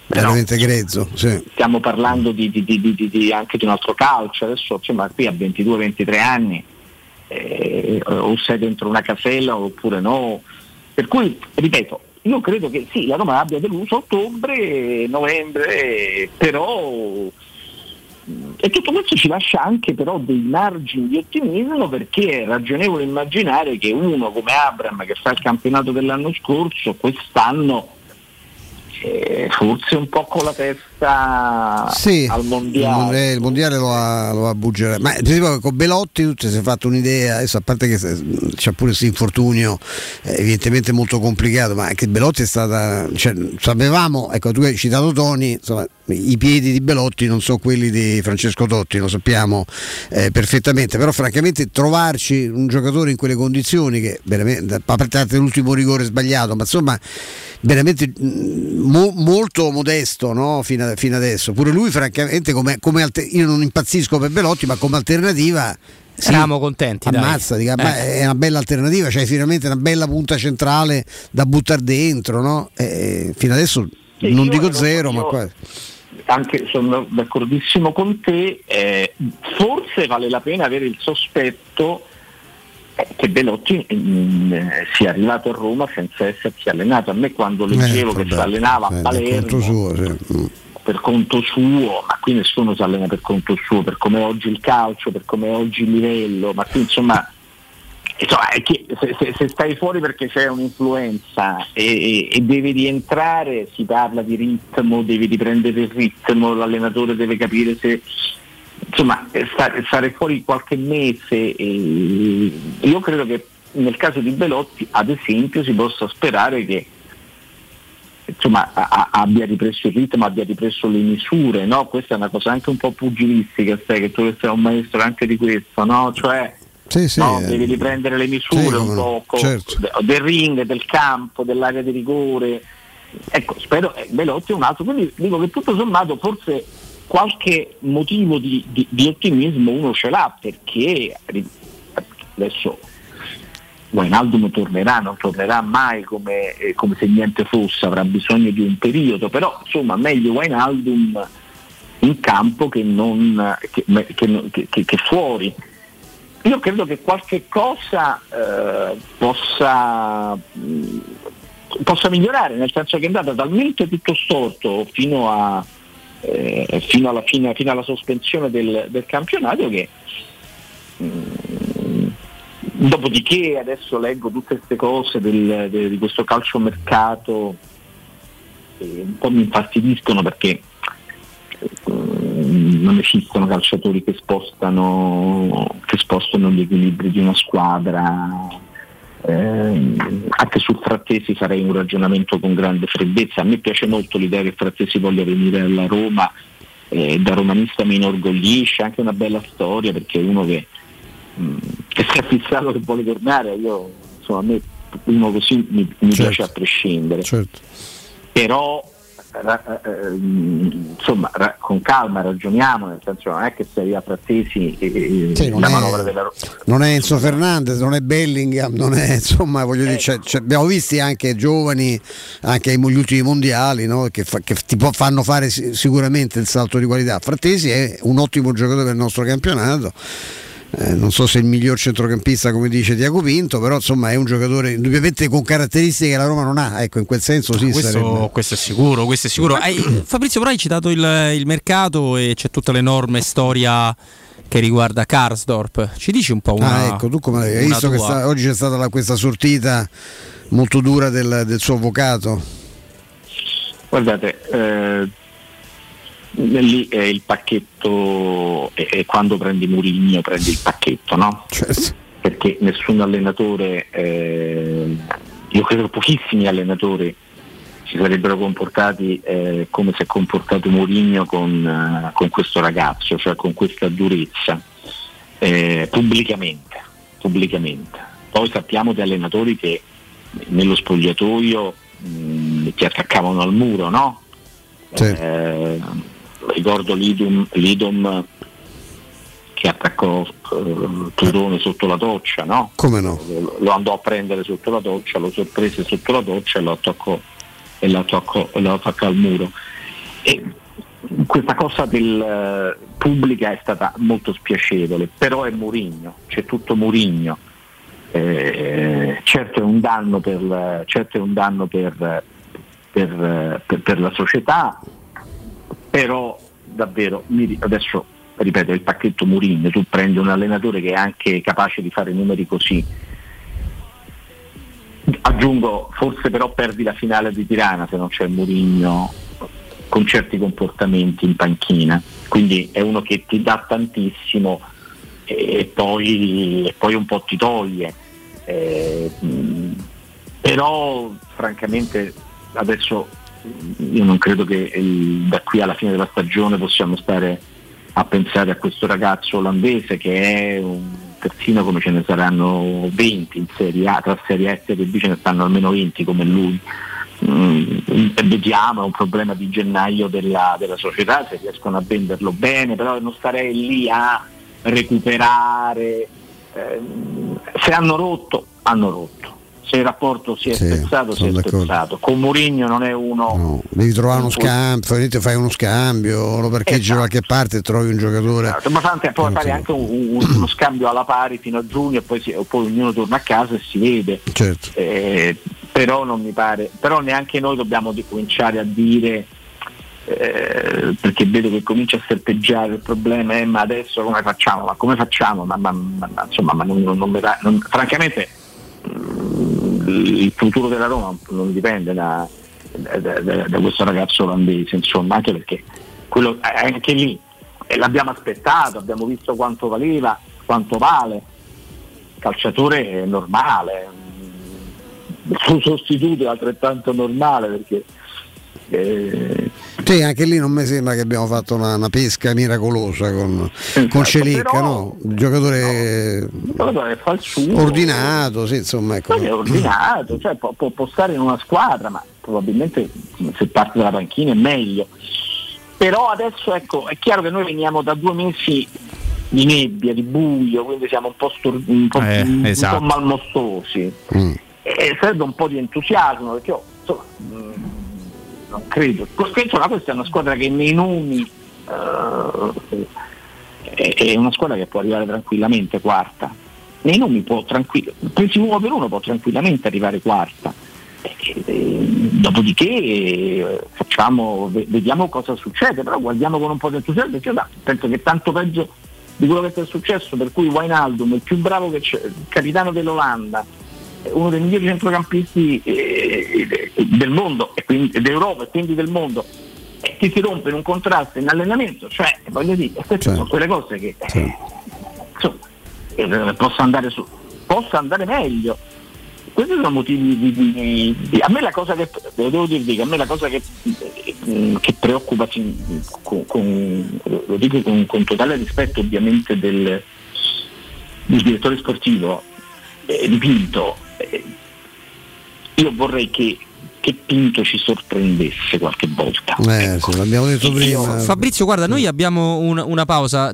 veramente grezzo. Sì. stiamo parlando di, di- di- di- di- anche di un altro calcio, adesso insomma, qui a 22-23 anni eh, o sei dentro una casella oppure no. Per cui, ripeto, io credo che sì, la Roma abbia deluso ottobre, novembre, però mh, e tutto questo ci lascia anche però dei margini di ottimismo perché è ragionevole immaginare che uno come Abram che fa il campionato dell'anno scorso, quest'anno eh, forse un po' con la testa Sì, al mondiale. mondiale, il mondiale lo va, lo va a buggere. Ma ti dico che con Belotti tu ti sei fatto un'idea, adesso a parte che c'è pure questo infortunio eh, evidentemente molto complicato, ma anche Belotti è stata. Cioè, sapevamo, ecco tu hai citato Toni, insomma, i piedi di Belotti non sono quelli di Francesco Totti, lo sappiamo eh, perfettamente, però francamente trovarci un giocatore in quelle condizioni che veramente, a parte l'ultimo rigore sbagliato, ma insomma veramente mm, mo- molto modesto no? fino, a- fino adesso. Pure lui, francamente, come, come alter- io non impazzisco per Belotti, ma come alternativa. sì, Eravamo contenti, dai. Ammazza, dica, ma Eh. è una bella alternativa, c'è finalmente una bella punta centrale da buttare dentro. No? Eh, fino adesso Sì, non dico ero- zero, ma quasi. Anche sono d'accordissimo con te, eh, forse vale la pena avere il sospetto eh, che Belotti mm, eh, sia arrivato a Roma senza essersi allenato. A me quando leggevo Eh, che si allenava a eh, Palermo suo, sì. Per conto suo, ma qui nessuno si allena per conto suo, per come oggi il calcio, per come oggi il livello, ma qui insomma insomma, che se, se- se stai fuori perché c'è un'influenza e, e- e devi rientrare, si parla di ritmo, devi riprendere il ritmo, l'allenatore deve capire se insomma eh, sta- stare fuori qualche mese e io credo che nel caso di Belotti ad esempio si possa sperare che insomma, a- abbia ripreso il ritmo, abbia ripreso le misure, no? questa è una cosa anche un po' pugilistica, sai che tu sei un maestro anche di questo, no? cioè Sì, sì, no, eh. devi riprendere le misure Sì, un poco certo. de- del ring, del campo, dell'area di rigore. Ecco, spero eh, Belotti è un altro, quindi dico che tutto sommato forse qualche motivo di, di- di ottimismo uno ce l'ha perché adesso Wijnaldum tornerà, non tornerà mai come, eh, come se niente fosse, avrà bisogno di un periodo, però insomma meglio Wijnaldum in campo che, non, che, che- che- fuori. Io credo che qualche cosa eh, possa, mh, possa migliorare, nel senso che è andata talmente tutto storto fino, a, eh, fino alla, fine, fino alla sospensione del, del campionato che mh, dopodiché adesso leggo tutte queste cose del- de- di questo calciomercato e un po' mi infastidiscono perché mm, non esistono calciatori che spostano, che spostano gli equilibri di una squadra. Ehm, anche sul Frattesi farei un ragionamento con grande freddezza. A me piace molto l'idea che Frattesi voglia venire alla Roma, eh, da romanista mi inorgoglisce, anche una bella storia perché è uno che, che si è fissato che vuole tornare. Io insomma a me uno così mi, mi Certo. piace a prescindere. Però ra- eh, insomma ra- con calma ragioniamo, nel senso non è che se arriva Frattesi e, e- Sì, non la è- manovra della Roma. Non è Enzo Fernandez, non è Bellingham, non è insomma, voglio dire, c'è- c'è- abbiamo visti anche giovani, anche agli ultimi mondiali, no? che, fa- che ti può- fanno fare si- sicuramente il salto di qualità. Frattesi è un ottimo giocatore del nostro campionato. Eh, non so se il miglior centrocampista come dice Tiago Pinto, però insomma è un giocatore indubbiamente con caratteristiche che la Roma non ha, ecco in quel senso sì questo, sarebbe. questo è sicuro, questo è sicuro. Hai- Fabrizio, però hai citato il, il mercato e c'è tutta l'enorme storia che riguarda Karsdorp. Ci dici un po' una ah, ecco, tu come hai visto che sta- oggi c'è stata la- questa sortita molto dura del, del suo avvocato? Guardate, eh, lì è il pacchetto e quando prendi Murigno prendi il pacchetto, no? Perché nessun allenatore, eh, io credo pochissimi allenatori si sarebbero comportati eh, come si è comportato Mourinho con, eh, con questo ragazzo, cioè con questa durezza, eh, pubblicamente, pubblicamente. Poi sappiamo di allenatori che nello spogliatoio mh, ti attaccavano al muro, no? Eh, ricordo l'Idum, l'Idom che attaccò eh, Tudone sotto la doccia, no? Come no? Lo, lo andò a prendere sotto la doccia, lo sorprese sotto la doccia e lo attaccò, e lo attaccò, lo attaccò al muro. E questa cosa del, eh, pubblica è stata molto spiacevole, però è Murigno, c'è tutto Murigno. Eh, certo è un danno per, certo è un danno per, per- per- per la società, però davvero adesso ripeto il pacchetto Murigno, tu prendi un allenatore che è anche capace di fare numeri così. Aggiungo, forse però perdi la finale di Tirana se non c'è Murigno con certi comportamenti in panchina, quindi è uno che ti dà tantissimo e poi, e poi un po' ti toglie. Eh, però francamente adesso io non credo che il- da qui alla fine della stagione possiamo stare a pensare a questo ragazzo olandese che è un terzino come ce ne saranno 20 in Serie A, tra Serie A e Serie B ce ne stanno almeno 20 come lui. Mm, vediamo, è un problema di gennaio della, della società, se riescono a venderlo bene, però non starei lì a recuperare. ehm, se hanno rotto, hanno rotto. Se il rapporto si è Sì, spezzato, si è d'accordo. spezzato. Con Mourinho non è uno. Devi trovare uno scambio, veramente fai uno scambio, lo parcheggi da qualche parte e trovi un giocatore. Esatto, ma fate- puoi fare anche un- un- uno scambio alla pari fino a giugno e poi, si- poi ognuno torna a casa e si vede. Certo. Eh, però non mi pare, però neanche noi dobbiamo cominciare a dire eh, perché vedo che comincia a serpeggiare il problema, eh, ma adesso come facciamo? Ma come facciamo? Ma, ma- ma- ma- insomma, ma non, non- non mi va- non- francamente mm, il futuro della Roma non dipende da, da- da- da questo ragazzo olandese, insomma, anche perché quello, anche lì l'abbiamo aspettato, abbiamo visto quanto valeva, quanto vale, calciatore normale, mm, il suo sostituto è altrettanto normale perché eh, Sì, anche lì non mi sembra che abbiamo fatto una, una pesca miracolosa con, con Celicca, però- no? Un giocatore giocatore fa il suo ordinato, sì, insomma, ecco. È ordinato, cioè può, può- può stare in una squadra, ma probabilmente se parte dalla panchina è meglio. Però adesso ecco, è chiaro che noi veniamo da due mesi di nebbia, di buio, quindi siamo un po', stor- un po', Eh, un po' esatto. malmostosi. Mm. E serve un po' di entusiasmo, perché io, insomma, mh, non credo. Insomma, questa è una squadra che nei nomi eh, è, è una squadra che può arrivare tranquillamente quarta. Nei nomi può tranquillo, presi uno per uno può tranquillamente arrivare quarta. Dopodiché eh, facciamo, ve- vediamo cosa succede, però guardiamo con un po' di entusiasmo perché da- penso che tanto peggio di quello che è successo, per cui Wijnaldum, il più bravo che c'è, il capitano dell'Olanda, uno dei migliori centrocampisti eh, del mondo e quindi d'Europa e quindi del mondo e che si rompe in un contrasto in allenamento, cioè voglio dire, queste sono quelle cose che eh, insomma, eh, possa andare su, possa andare meglio. Questi sono motivi di, di- di- a me la cosa che devo dirvi che a me la cosa che, eh, che preoccupa con, con- lo dico con, con totale rispetto ovviamente del, del direttore sportivo eh, di Pinto eh, io vorrei che, che Pinto ci sorprendesse qualche volta Eh, sì, l'abbiamo detto prima. Fabrizio, guarda, noi abbiamo un- una pausa.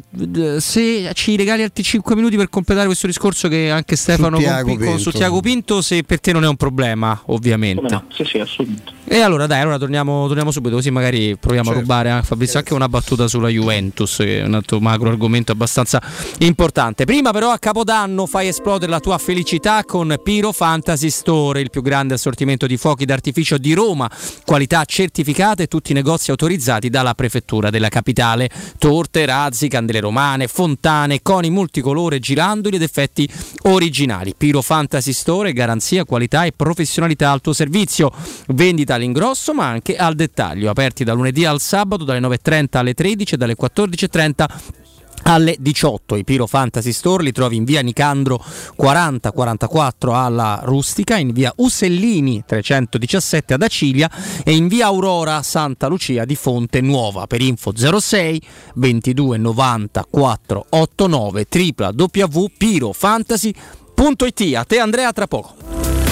Se ci regali altri 5 minuti per completare questo discorso che anche Stefano Tiago con- con- Pinto. su Tiago Pinto, se per te non è un problema, ovviamente. No? Sì, sì, assolutamente. E allora dai, allora torniamo, torniamo subito, così magari proviamo Certo. a rubare a Fabrizio anche una battuta sulla Juventus, che è un altro macro argomento abbastanza importante. Prima però a Capodanno fai esplodere la tua felicità con Piro Fantasy Store, il più grande assortimento di fuochi d'artificio di Roma, qualità certificate e tutti i negozi autorizzati dalla prefettura della capitale. Torte, razzi, candele romane, fontane, coni multicolore, girandoli ed effetti originali. Piro Fantasy Store, garanzia, qualità e professionalità al tuo servizio. Vendita all'ingrosso ma anche al dettaglio. Aperti da lunedì al sabato dalle 9.30 alle 13 e dalle 14.30 alle 18 i Piro Fantasy Store li trovi in via Nicandro 4044 alla Rustica, in via Usellini 317 ad Acilia e in via Aurora Santa Lucia di Fonte Nuova. Per info 06 22 90 489 www.pirofantasy.it. A te Andrea tra poco.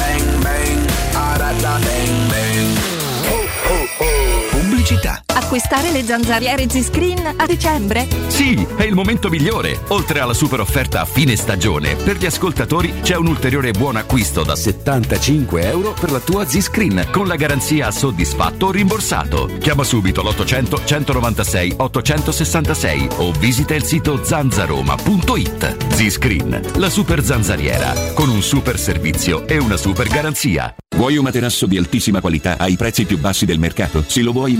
Pubblicità. Acquistare le zanzariere Z-Screen a dicembre? Sì, è il momento migliore. Oltre alla super offerta a fine stagione, per gli ascoltatori c'è un ulteriore buon acquisto da 75 euro per la tua Z-Screen con la garanzia soddisfatto o rimborsato. Chiama subito l'800 196 866 o visita il sito zanzaroma.it. Z-Screen, la super zanzariera, con un super servizio e una super garanzia. Vuoi un materasso di altissima qualità ai prezzi più bassi del mercato? Se lo vuoi in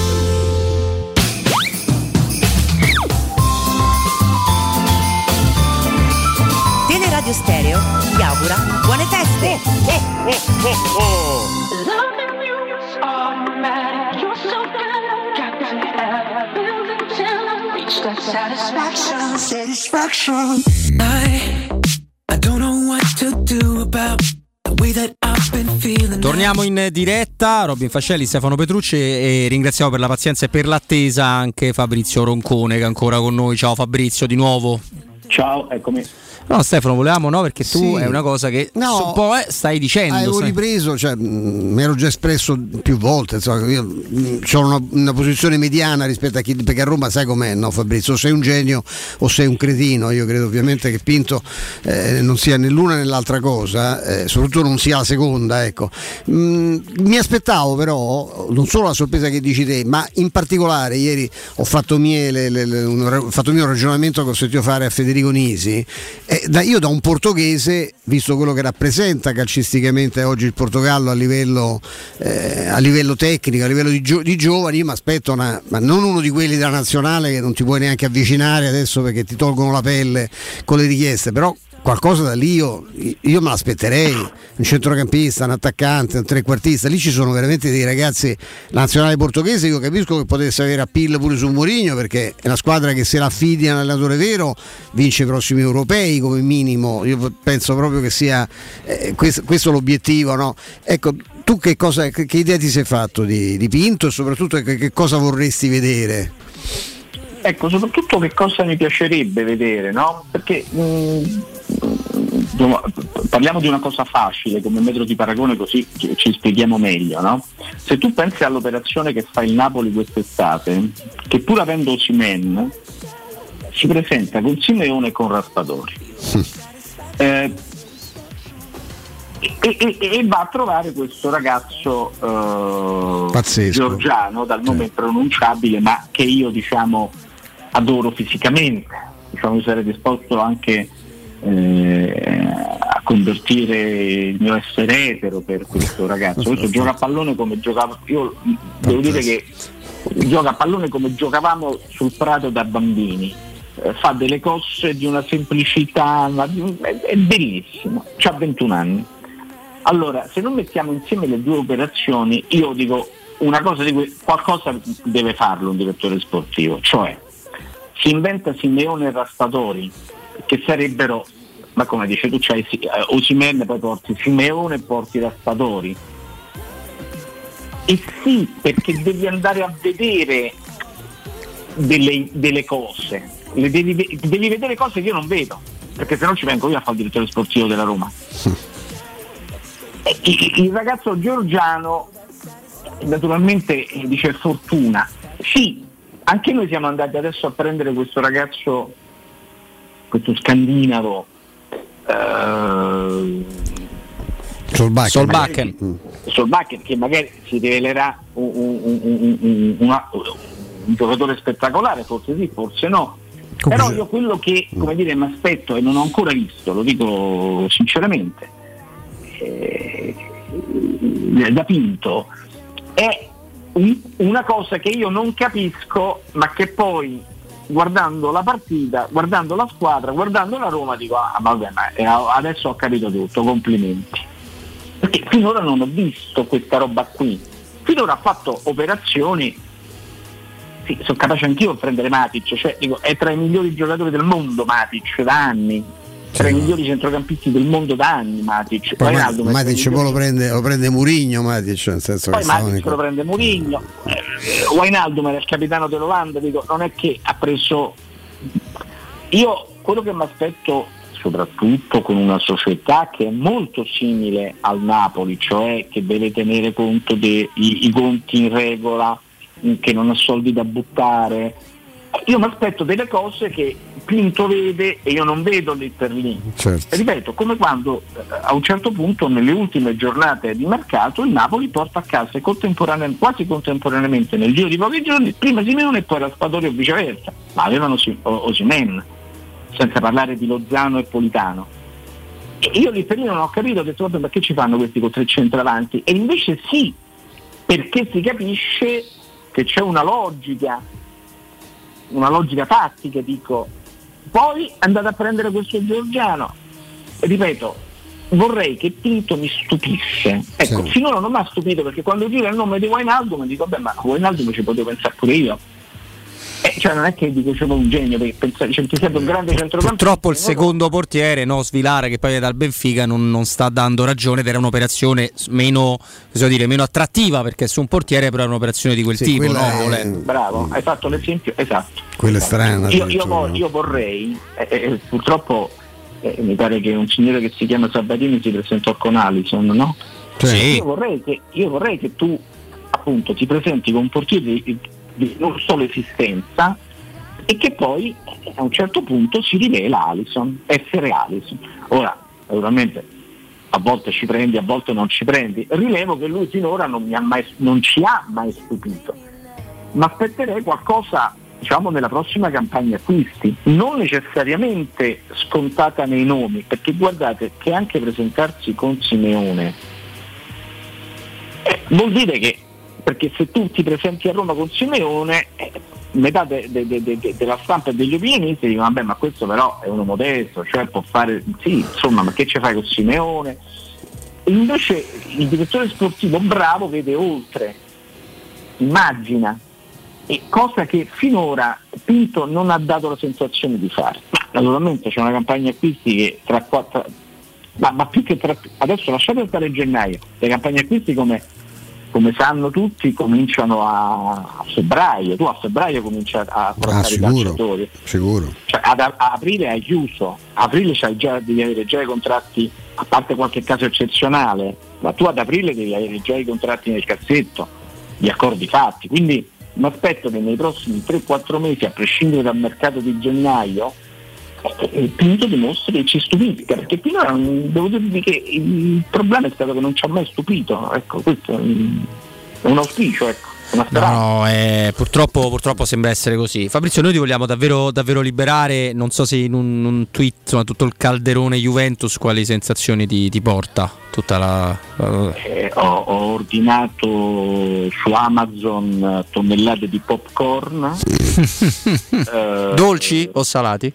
Teleradio Stereo vi augura buone feste. Satisfaction. I, I don't know what to do about the way that I've been feeling. Torniamo in diretta, Robin Fascelli, Stefano Petrucci e ringraziamo per la pazienza e per l'attesa anche Fabrizio Roncone che è ancora con noi. Ciao Fabrizio di nuovo. Ciao, eccomi. No Stefano, volevamo no perché tu Sì. è una cosa che No, un po' eh, stai dicendo. Avevo sai. ripreso, cioè, mh, mi ero già espresso più volte, insomma, io ho una, una posizione mediana rispetto a chi, perché a Roma sai com'è, no Fabrizio, o sei un genio o sei un cretino, io credo ovviamente che Pinto eh, non sia né l'una né l'altra cosa, eh, soprattutto non sia la seconda, ecco. Mm, mi aspettavo però, non solo la sorpresa che dici te, ma in particolare ieri ho fatto, mie, le- le- le- un, ho fatto mio ragionamento che ho sentito fare a Federico Nisi, eh, da- io da un portoghese, visto quello che rappresenta calcisticamente oggi il Portogallo a livello, eh, a livello tecnico, a livello di, gio- di giovani, io mi aspetto ma non uno di quelli della nazionale che non ti puoi neanche avvicinare adesso perché ti tolgono la pelle con le richieste, però qualcosa da lì io, io me l'aspetterei, un centrocampista, un attaccante, un trequartista, lì ci sono veramente dei ragazzi, la nazionale portoghese io capisco che potesse avere appeal pure su Mourinho perché è una squadra che se la affidi a un allenatore vero vince i prossimi europei come minimo, io penso proprio che sia eh, questo, questo l'obiettivo, no? Ecco, tu che, cosa, che, che idea ti sei fatto di, di Pinto e soprattutto che, che cosa vorresti vedere? Ecco, soprattutto che cosa mi piacerebbe vedere, no? Perché mh, insomma, parliamo di una cosa facile come metro di paragone così ci, spieghiamo meglio, no? Se tu pensi all'operazione che fa il Napoli quest'estate, che pur avendo Simen si presenta con Simeone e con Raspadori. Eh, e, e- e va a trovare questo ragazzo eh, Pazzesco. georgiano dal nome impronunciabile ma che io diciamo adoro fisicamente diciamo, sarei disposto anche eh, a convertire il mio essere etero per questo ragazzo. Questo gioca a pallone come giocavo. Io devo dire che gioca a pallone come giocavamo sul prato da bambini. Eh, fa delle cose di una semplicità, ma è, è bellissimo, ha 21 anni. Allora, se non mettiamo insieme le due operazioni, io dico una cosa di cui qualcosa deve farlo un direttore sportivo, cioè si inventa Simeone e Raspadori, che sarebbero, ma come dice tu, c'hai eh, Osimhen, poi porti Simeone e porti Raspadori. E sì, perché devi andare a vedere delle, delle cose, Le devi, devi vedere cose che io non vedo, perché se no ci vengo io a fare il direttore sportivo della Roma. E il, il ragazzo georgiano naturalmente dice fortuna. Sì, anche noi siamo andati adesso a prendere questo ragazzo, questo scandinavo. eh, Solbakken. Solbakken. Mm. Solbakken, che magari si rivelerà un, un- un- un- una- un giocatore spettacolare, forse sì, forse no. Però io quello che come dire, mi aspetto e non ho ancora visto, lo dico sinceramente, eh, da Pinto, è una cosa che io non capisco, ma che poi guardando la partita, guardando la squadra, guardando la Roma, dico, ah vabbè, ma eh, adesso ho capito tutto, complimenti. Perché finora non ho visto questa roba qui. Finora ha fatto operazioni, sì, sono capace anch'io di prendere Matic, cioè dico, è tra i migliori giocatori del mondo Matic da anni, tra i migliori centrocampisti del mondo da anni Matic. Poi i Matic poi lo prende, lo prende Murigno, Matic, nel senso poi Matic lo prende Murigno, eh, Wijnaldum era il capitano dell'Olanda, dico, non è che ha preso... Io quello che mi aspetto soprattutto con una società che è molto simile al Napoli, cioè che deve tenere conto dei conti in regola, che non ha soldi da buttare. Io mi aspetto delle cose che Pinto vede e io non vedo lì. Certo. Ripeto, come quando eh, a un certo punto nelle ultime giornate di mercato il Napoli porta a casa contemporanea- quasi contemporaneamente nel giro di pochi giorni prima Simeone e poi Raspadori o viceversa, ma avevano Sim- o- Osimhen, senza parlare di Lozano e Politano. E io lì per lì non ho capito, ho detto che ci fanno questi con tre centravanti? E invece sì, perché si capisce che c'è una logica, una logica tattica, dico. Poi andate a prendere questo Giorgiano. Ripeto, vorrei che Pinto mi stupisse. Ecco, Sì. finora non mi ha stupito perché quando gira il nome di Wijnaldum dico, vabbè, ma Wijnaldum ci potevo pensare pure io. Eh, cioè non è che dico c'è un genio perché pensare, cioè, ti serve un grande centrocampista. Purtroppo il secondo portiere, no, Svilare, che poi viene dal Benfica, non, non sta dando ragione ed era un'operazione meno, cosa dire, meno attrattiva perché su un portiere però è un'operazione di quel Sì, tipo, no? è-. Bravo, hai fatto l'esempio esatto. Quella è strana. Io, io vor- io vorrei, eh, eh, purtroppo eh, mi pare che un signore che si chiama Sabatini si presentò con Alison, no? Sì. Io, vorrei che, io vorrei che tu appunto ti presenti con un portiere di, non solo esistenza e che poi a un certo punto si rivela Alison, essere Alison. Ora, naturalmente a volte ci prendi, a volte non ci prendi. Rilevo che lui finora non, ha mai, non ci ha mai stupito. Ma aspetterei qualcosa diciamo nella prossima campagna acquisti, non necessariamente scontata nei nomi, perché guardate che anche presentarsi con Simeone eh, vuol dire che perché se tu ti presenti a Roma con Simeone eh, metà de- de- de- de- della stampa e degli opinionisti dicono vabbè ma questo però è uno modesto, cioè può fare sì, insomma ma che ci fai con Simeone? E invece il direttore sportivo bravo vede oltre, immagina, e cosa che finora Pinto non ha dato la sensazione di fare. Naturalmente c'è una campagna acquisti che tra quattro, ma, ma più che tra, adesso lasciate stare gennaio, le campagne acquisti come, come sanno tutti cominciano a, febbraio, tu a febbraio cominci a, a Ah, portare i sicuro, calciatori. sicuro. Cioè, ad a, aprile hai chiuso, a aprile c'hai già, devi avere già i contratti, a parte qualche caso eccezionale, ma tu ad aprile devi avere già i contratti nel cassetto, gli accordi fatti. Quindi mi aspetto che nei prossimi 3-4 mesi, a prescindere dal mercato di gennaio, eh, Pinto dimostri che ci stupisca, perché finora devo dirvi che il problema è stato che non ci ha mai stupito, ecco, questo è un- auspicio, ecco. speranza. No, eh, purtroppo, purtroppo sembra essere così. Fabrizio, noi ti vogliamo davvero, davvero liberare. Non so se in un, un tweet, insomma, tutto il calderone Juventus, quali sensazioni ti, ti porta? Tutta la. la- Eh, ho, ho ordinato su Amazon eh, tonnellate di popcorn. Eh, Dolci o salati?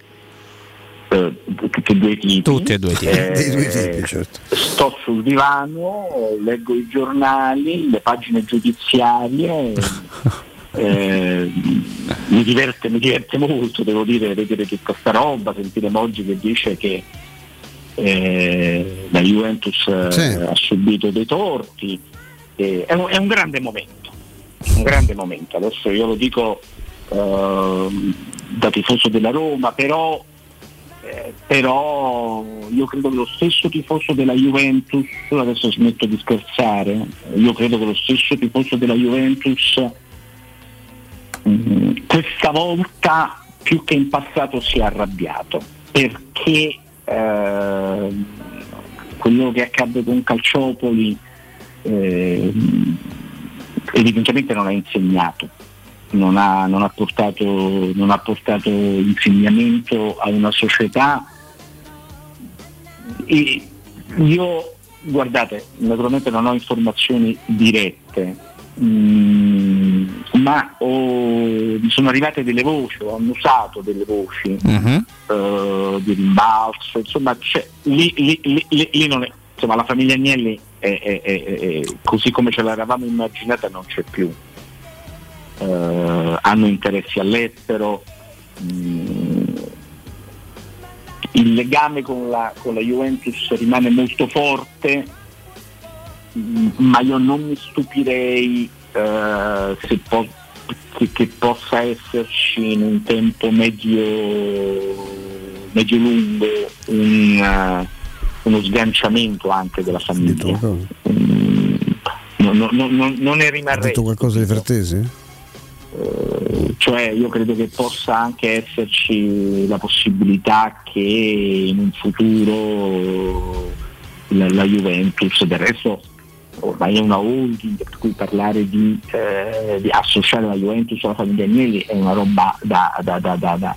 Eh, tutti e due i tipi. Tutti e due i tipi. Eh, Di due tipi, certo. Sto sul divano, leggo i giornali, le pagine giudiziarie. eh, mi, diverte, mi diverte molto, devo dire, vedere tutta sta roba, sentire Moggi che dice che eh, la Juventus eh, Sì. ha subito dei torti. Eh, è, un, è un grande momento, un grande momento. Adesso io lo dico ehm, da tifoso della Roma, però eh, però io credo che lo stesso tifoso della Juventus, adesso smetto di scherzare, io credo che lo stesso tifoso della Juventus mm, questa volta più che in passato si è arrabbiato perché eh, quello che accadde con Calciopoli eh, evidentemente non ha insegnato non ha, non ha portato, non ha portato insegnamento a una società e io guardate naturalmente non ho informazioni dirette mm, ma ho- mi sono arrivate delle voci ho annusato delle voci Mhm. eh, di rimbalzo, insomma c'è- lì, lì- lì- è- insomma, la famiglia Agnelli è- è- così come ce l'eravamo immaginata non c'è più. Eh, hanno interessi all'estero, mm, il legame con la, con la Juventus rimane molto forte, mm, ma io non mi stupirei eh, se po- che, che possa esserci in un tempo medio, medio lungo un, eh, uno sganciamento anche della famiglia. Mm, no- no- no- no- non ne Ha rimarrei. detto qualcosa di Frattesi? Eh, cioè io credo che possa anche esserci la possibilità che in un futuro la, la Juventus, del resto ormai è una holding per cui parlare di, eh, di associare la Juventus alla famiglia Agnelli è una roba da, da, da, da, da,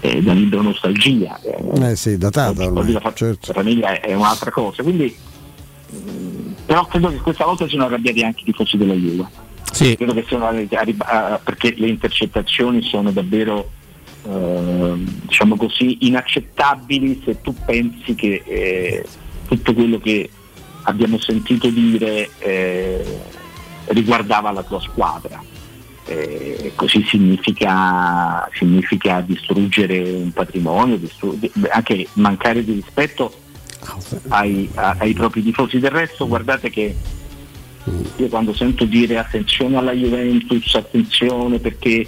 eh, da libero nostalgia. Eh, sì, datata ormai. la, fa- la famiglia è un'altra cosa, quindi mh, però credo che questa volta siano arrabbiati anche i tifosi della Juve. Credo che siano ah, perché le intercettazioni sono davvero ehm, diciamo così inaccettabili se tu pensi che eh, tutto quello che abbiamo sentito dire eh, riguardava la tua squadra. Eh, così significa, significa distruggere un patrimonio, distru- anche mancare di rispetto ai, a- ai propri tifosi. Del resto guardate che io quando sento dire attenzione alla Juventus, attenzione perché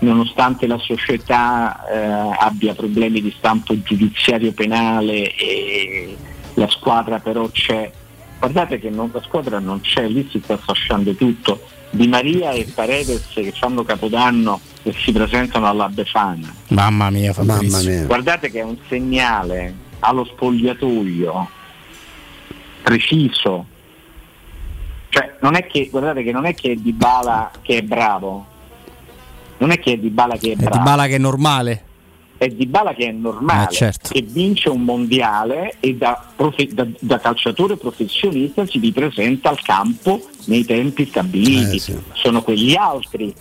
nonostante la società eh, abbia problemi di stampo giudiziario penale e la squadra però c'è, guardate che non- la squadra non c'è, lì si sta fasciando tutto. Di Maria e Paredes che fanno capodanno e si presentano alla Befana. Mamma mia, Fabrizio. Mamma mia. Guardate che è un segnale allo spogliatoio preciso. Cioè, non è che, guardate che non è che è Di Bala che è bravo, non è che è Di Bala che è È bravo, di Bala che è normale. è Di Bala che è normale, Eh, certo. che vince un mondiale e da, profe- da- da calciatore professionista si ripresenta al campo nei tempi stabiliti. Sono quegli altri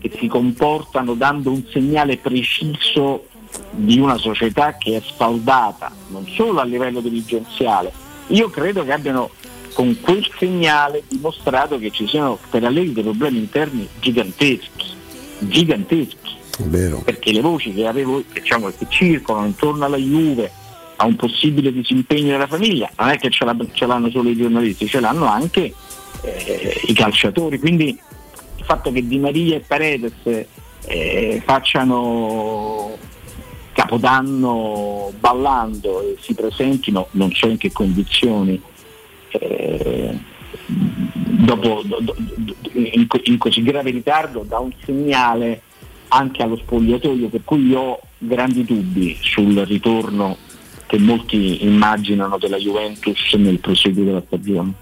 che si comportano dando un segnale preciso di una società che è sfaldata, non solo a livello dirigenziale. Io credo che abbiano con quel segnale dimostrato che ci siano per Allegri dei problemi interni giganteschi, giganteschi Vero. perché le voci che avevo, diciamo, che circolano intorno alla Juve a un possibile disimpegno della famiglia, non è che ce, l'ha- ce l'hanno solo i giornalisti, ce l'hanno anche eh, i calciatori. Quindi il fatto che Di Maria e Paredes eh, facciano capodanno ballando e si presentino, non so in che condizioni, dopo, do- do- in, in così grave ritardo dà un segnale anche allo spogliatoio per cui io ho grandi dubbi sul ritorno che molti immaginano della Juventus nel proseguo della stagione.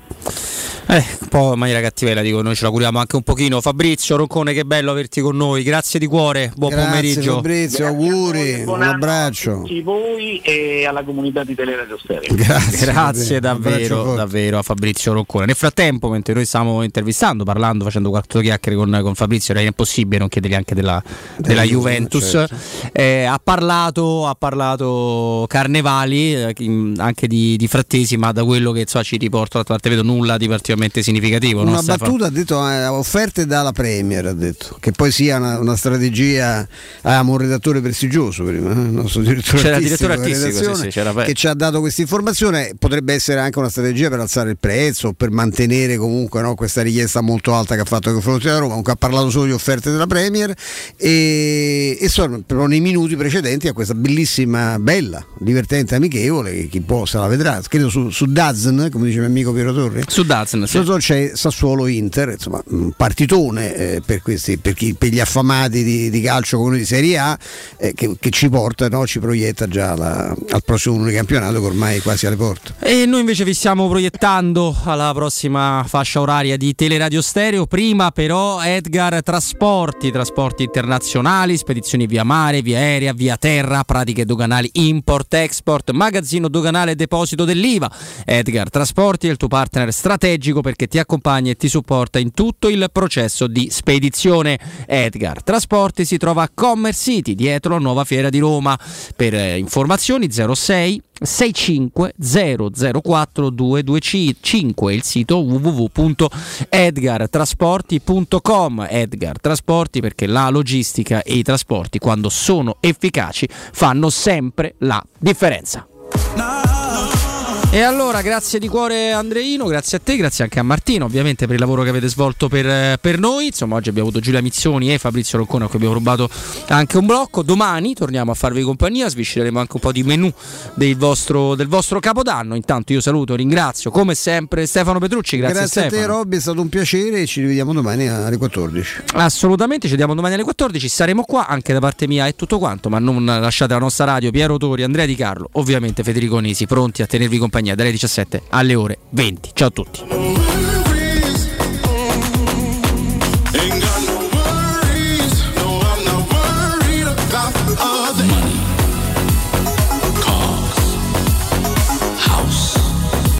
Eh, un po' in maniera cattivella dico, noi ce la curiamo anche un pochino. Fabrizio Roccone, che bello averti con noi, grazie di cuore, buon Grazie pomeriggio. Fabrizio, auguri, un abbraccio. a tutti voi e alla comunità di Teleradio Stereo. Grazie, Grazie davvero, davvero a Fabrizio Roccone. Nel frattempo, mentre noi stavamo intervistando, parlando, facendo quattro chiacchiere con, con Fabrizio, era impossibile non chiedergli anche della, della Juventus. certo. Eh, ha, parlato, ha parlato Carnevali, eh, anche di, di Frattesi, ma da quello che insomma, ci riporto, d'altra parte vedo nulla di particolarmente significativo. Una battuta ha detto eh, offerte dalla Premier, ha detto che poi sia una, una strategia. Avevamo un redattore prestigioso prima, eh, il nostro direttore C'era artistico, artistico, sì, sì, che ci ha dato questa informazione. Potrebbe essere anche una strategia per alzare il prezzo o per mantenere comunque no, questa richiesta molto alta che ha fatto nei confronti della Roma. Comunque ha parlato solo di offerte della Premier e, e sono però nei minuti precedenti a questa bellissima, bella, divertente, amichevole. che Chi può se la vedrà, credo su, su Dazn, come dice il mio amico Piero Torri. Su Dazn. Sotto c'è Sassuolo Inter, insomma, un partitone eh, per, questi, per, chi- per gli affamati di, di calcio come noi di Serie A eh, che, che ci porta, no, ci proietta già la- al prossimo campionato che ormai è quasi alle porte. E noi invece vi stiamo proiettando alla prossima fascia oraria di Teleradio Stereo. Prima però Edgar Trasporti, trasporti internazionali, spedizioni via mare, via aerea, via terra, pratiche doganali import-export, magazzino doganale e deposito dell'IVA. Edgar Trasporti è il tuo partner strategico perché ti accompagna e ti supporta in tutto il processo di spedizione. Edgar Trasporti si trova a Commerce City, dietro la nuova fiera di Roma. Per eh, informazioni 06 65 004 225 il sito www.edgartrasporti.com Edgar Trasporti perché la logistica e i trasporti quando sono efficaci fanno sempre la differenza. E allora grazie di cuore Andreino, grazie a te, grazie anche a Martino ovviamente per il lavoro che avete svolto per, eh, per noi. Insomma oggi abbiamo avuto Giulia Mizioni e Fabrizio Roccone a cui abbiamo rubato anche un blocco. Domani torniamo a farvi compagnia, svisceremo anche un po' di menù del vostro, del vostro capodanno. Intanto io saluto, ringrazio come sempre Stefano Petrucci, grazie, Grazie, a te Stefano. Robby, è stato un piacere e ci rivediamo domani alle 14. Assolutamente, ci vediamo domani alle 14, saremo qua, anche da parte mia è tutto quanto, ma non lasciate la nostra radio, Piero Tori, Andrea Di Carlo, ovviamente Federico Nisi, pronti a tenervi compagnia dalle 17 alle ore 20. Ciao a tutti.